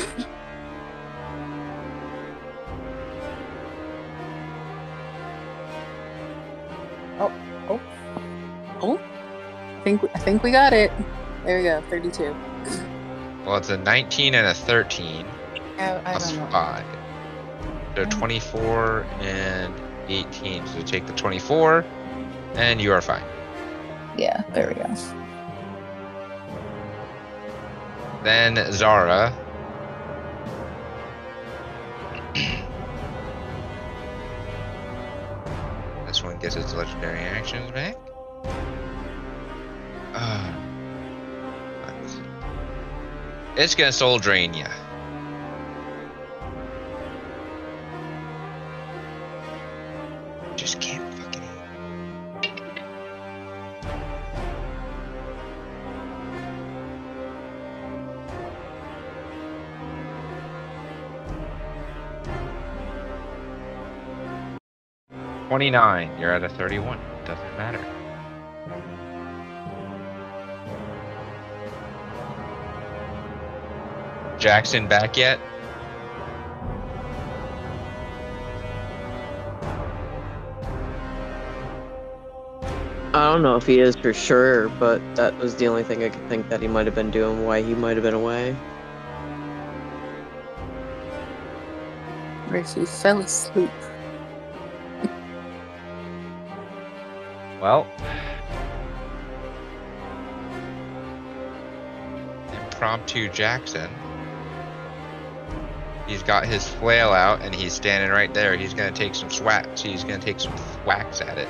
oh, oh, oh! I think I think we got it. There we go, thirty-two. Well, it's a 19 and a 13 I, I plus don't know. 5. So mm. 24 and 18. So take the 24, and you are fine. Yeah, there we go. Then Zara. this one gets its legendary actions back. Uh, it's gonna soul drain you. 29. You're at a 31. Doesn't matter. Jackson back yet? I don't know if he is for sure, but that was the only thing I could think that he might have been doing, why he might have been away. or if he fell asleep. Impromptu Jackson. He's got his flail out and he's standing right there. He's gonna take some swats. He's gonna take some whacks at it.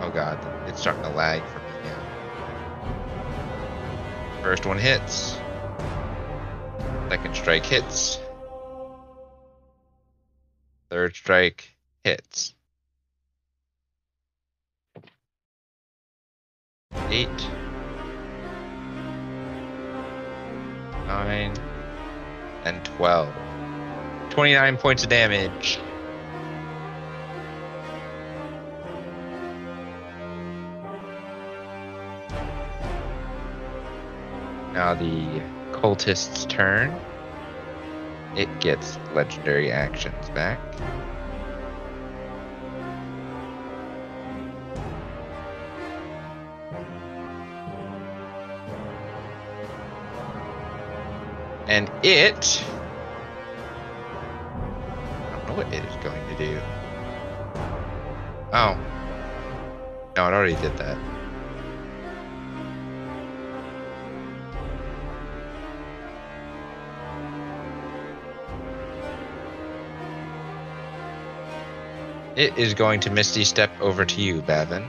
Oh god, it's starting to lag for me now. First one hits. Second strike hits. Third strike hits. Eight. Nine. And twelve. Twenty-nine points of damage. Now the cultist's turn. It gets legendary actions back. And it. I don't know what it is going to do. Oh. No, it already did that. It is going to Misty Step over to you, Bavin.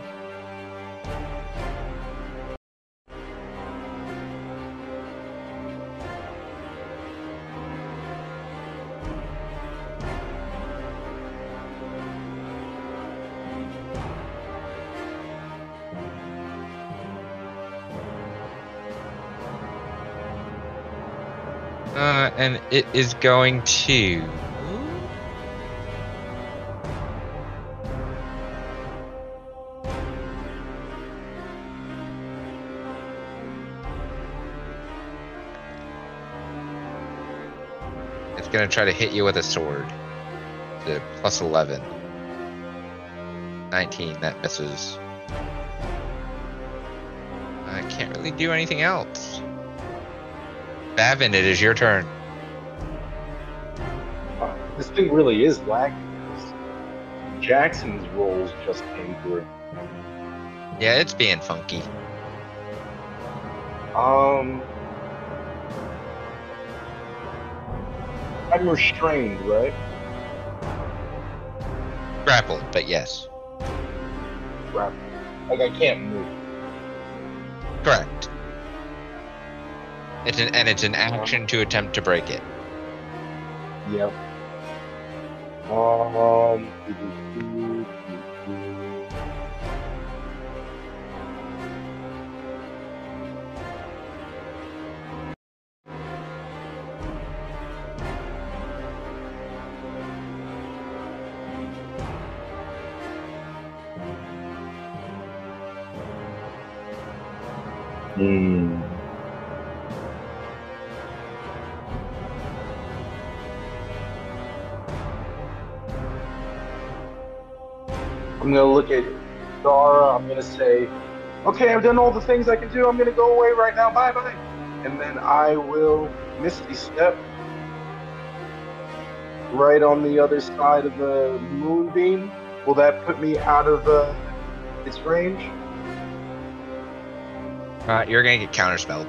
It is going to. It's gonna try to hit you with a sword. The plus 11. 19, that misses. I can't really do anything else. Bavin, it is your turn. Thing really is lagging. 'cause Jackson's rolls just came through. Yeah, it's being funky. Um, I'm restrained, right? Grappled, but yes. Right. Like I can't move. Correct. It's an and it's an action to attempt to break it. Yep. Um. I'm gonna look at Zara. I'm gonna say, "Okay, I've done all the things I can do. I'm gonna go away right now. Bye bye." And then I will Misty Step right on the other side of the moonbeam. Will that put me out of uh, its range? Uh, you're gonna get counterspelled.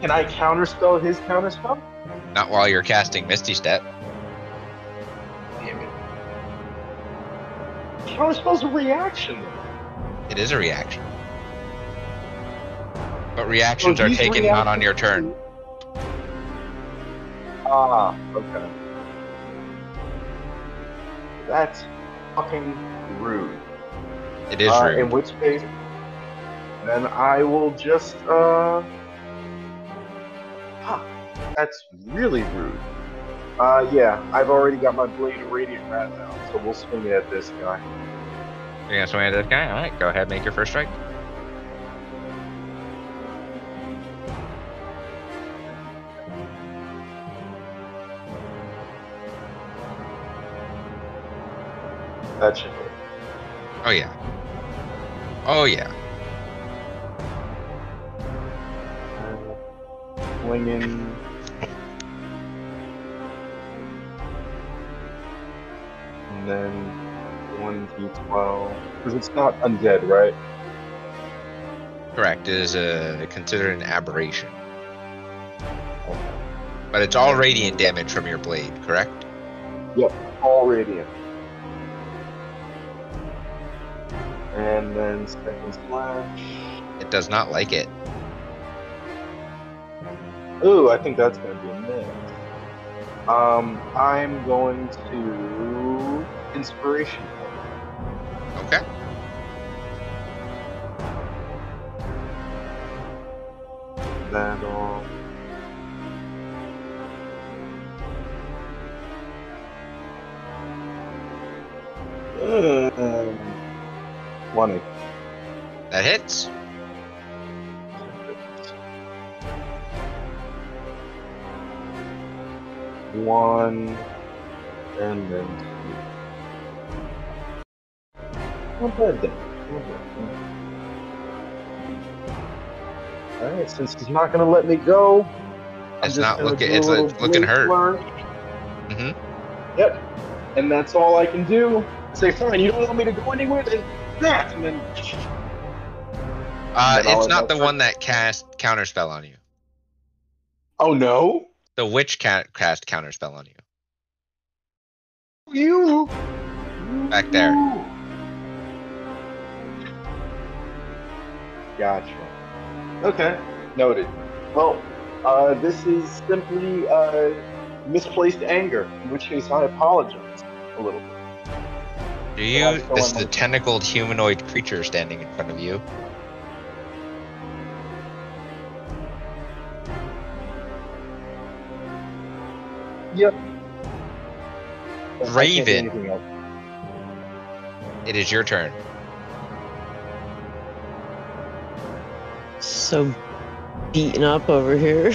Can I counterspell his counterspell? Not while you're casting Misty Step. Damn it. Counterspell's a reaction. It is a reaction. But reactions So are taken not on your turn. Ah, okay. That's fucking rude. It is Uh, rude. in which case, then I will just, uh. Huh, that's really rude. Uh, yeah, I've already got my Blade of Radiant Wrath out, so we'll swing it at this guy. You're gonna swing at this guy? Alright, go ahead, make your first strike. That should hit. Oh yeah. Oh yeah. Uh, swinging. And then 1d12. Because it's not undead, right? Correct. It is uh, considered an aberration. But it's all radiant damage from your blade, correct? Yep, all radiant. And then second slash. It does not like it. Ooh, I think that's gonna be a miss. Um, I'm going to inspiration. Okay. That'll. Um, Twenty. That hits. One, and then two. Then. Not. Alright, since he's not gonna let me go, I'm It's not looking. It's looking hurt. Mm-hmm. Yep. And that's all I can do. Say, fine, you don't want me to go anywhere, then that, and then Uh, And then I'll it's not the one that cast counterspell on you. Oh no! The witch ca- cast counterspell on you. You Back there. Gotcha. Okay. Noted. Well, uh, this is simply uh, misplaced anger, in which case I apologize a little bit. Do you? so This is I'm- tentacled humanoid creature standing in front of you. Yep. But I can't do Draven. It is your turn. So beaten up over here.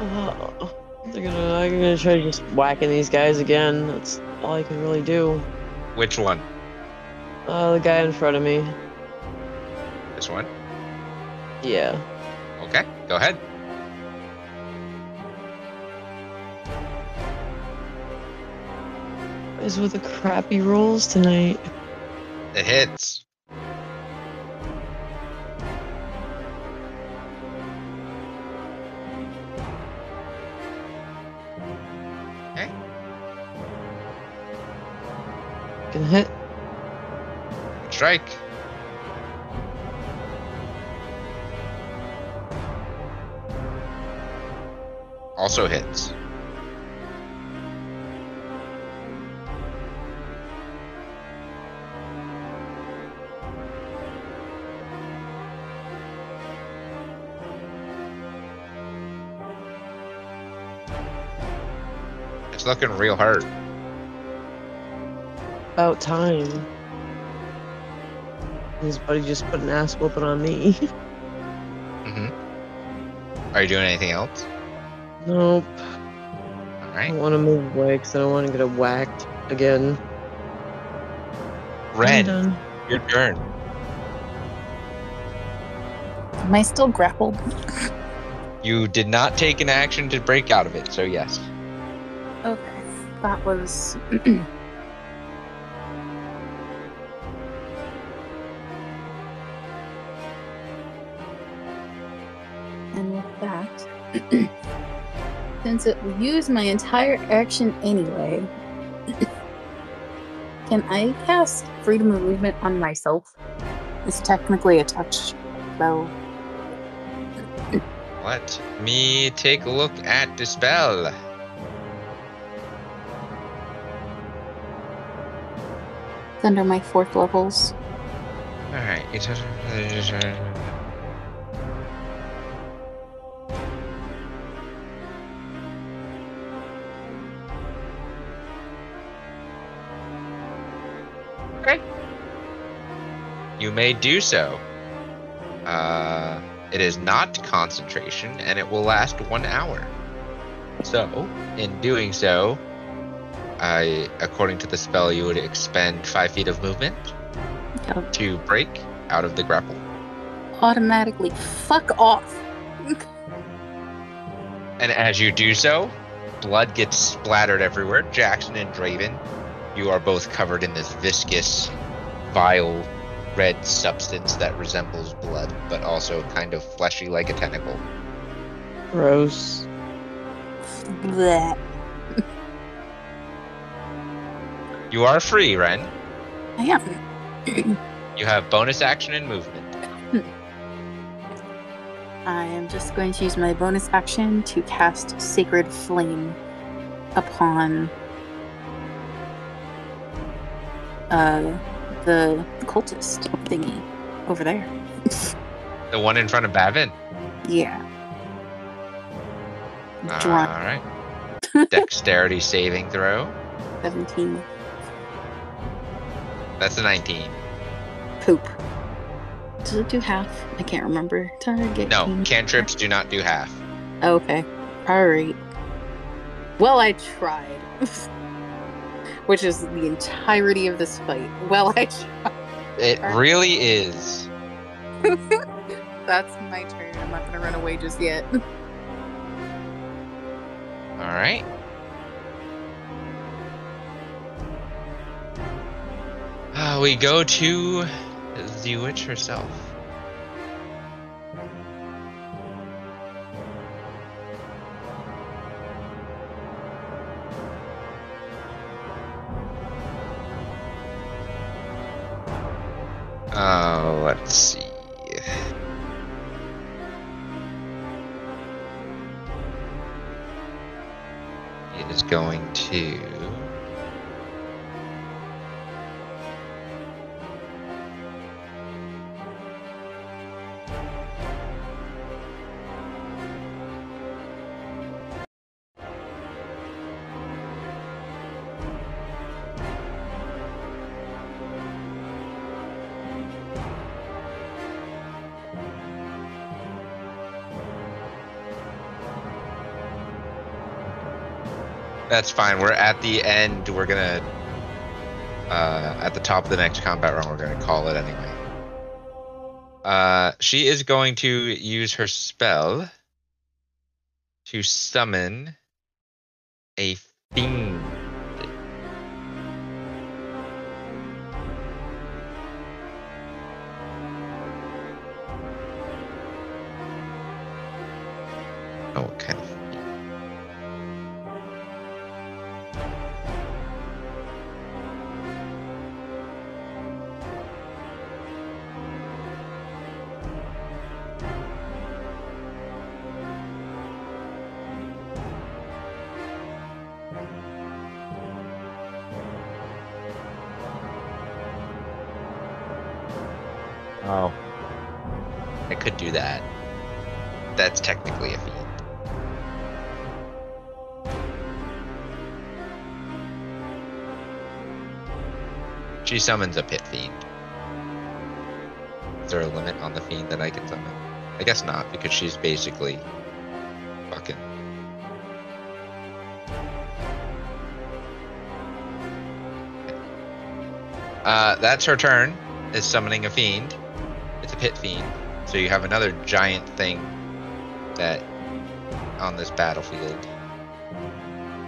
oh, they're gonna, I'm gonna try just whacking these guys again. That's all I can really do. Which one? Uh, the guy in front of me. This one. Yeah. Okay. Go ahead. Is with the crappy rolls tonight. It hits. Can hit. Strike. Also hits. It's looking real hurt. About time. His buddy just put an ass whooping on me. Mm-hmm. Are you doing anything else? nope. All I want to move away because I don't want to get whacked again. I'm Ren, done. your turn. Am I still grappled? You did not take an action to break out of it, so yes. Okay. That was. since it will use my entire action anyway, can I cast freedom of movement on myself? It's technically a touch spell. Let me take a look at the spell. It's under my fourth levels. Alright. You may do so. Uh, it is not concentration, and it will last one hour. So, in doing so, I, according to the spell, you would expend five feet of movement Yep. to break out of the grapple. Automatically. Fuck off. And as you do so, blood gets splattered everywhere. Jackson and Draven, you are both covered in this viscous, vile, red substance that resembles blood, but also kind of fleshy like a tentacle. Gross. Blech. You are free, Ren. I am. You have bonus action and movement. I am just going to use my bonus action to cast Sacred Flame upon uh, the cultist thingy over there. The one in front of Bavin. Yeah. All right. Dexterity saving throw. 17. That's a 19. Poop. Does it do half? I can't remember. Target. No, cantrips do not do half. Okay. Alright. Well, I tried. Which is the entirety of this fight. Well, I. It really is. That's my turn. I'm not gonna run away just yet. All right. Uh, we go to the witch herself. Uh, let's see. It is going to. That's fine. We're at the end. We're gonna uh, at the top of the next combat round. We're gonna call it anyway. Uh, she is going to use her spell to summon a fiend. Oh, She summons a pit fiend. Is there a limit on the fiend that I can summon? I guess not, because she's basically fucking. Uh, that's her turn. Is summoning a fiend. It's a pit fiend. So you have another giant thing that on this battlefield.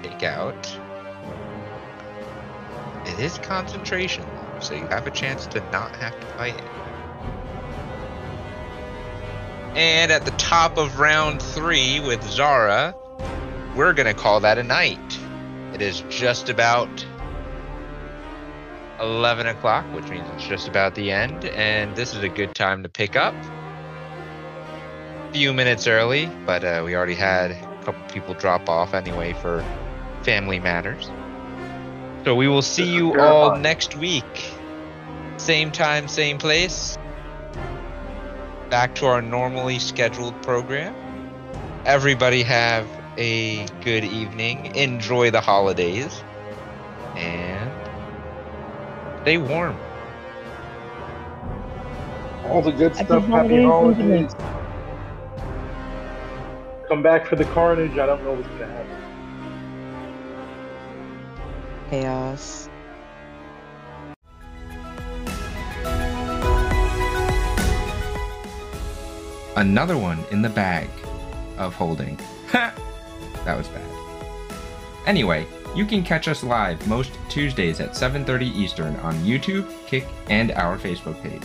Take out. It is concentration, so you have a chance to not have to fight it. And at the top of round three with Zara, we're going to call that a night. It is just about 11 o'clock, which means it's just about the end, and this is a good time to pick up. A few minutes early, but uh, we already had a couple people drop off anyway for family matters. So we will see you all next week. Same time, same place. Back to our normally scheduled program. Everybody have a good evening. Enjoy the holidays. And stay warm. All the good stuff. Happy holidays, holidays. Come back for the carnage. I don't know what's gonna happen. Chaos. Another one in the bag of holding. Ha! that was bad. Anyway, you can catch us live most Tuesdays at 7:30 Eastern on YouTube, Kick, and our Facebook page.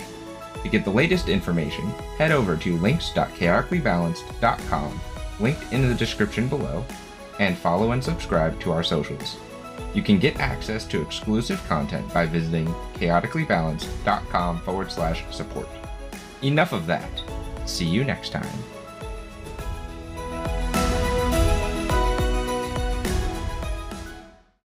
To get the latest information, head over to links.chaoticallybalanced.com, linked in the description below, and follow and subscribe to our socials. You can get access to exclusive content by visiting chaoticallybalanced.com forward slash support. Enough of that. See you next time.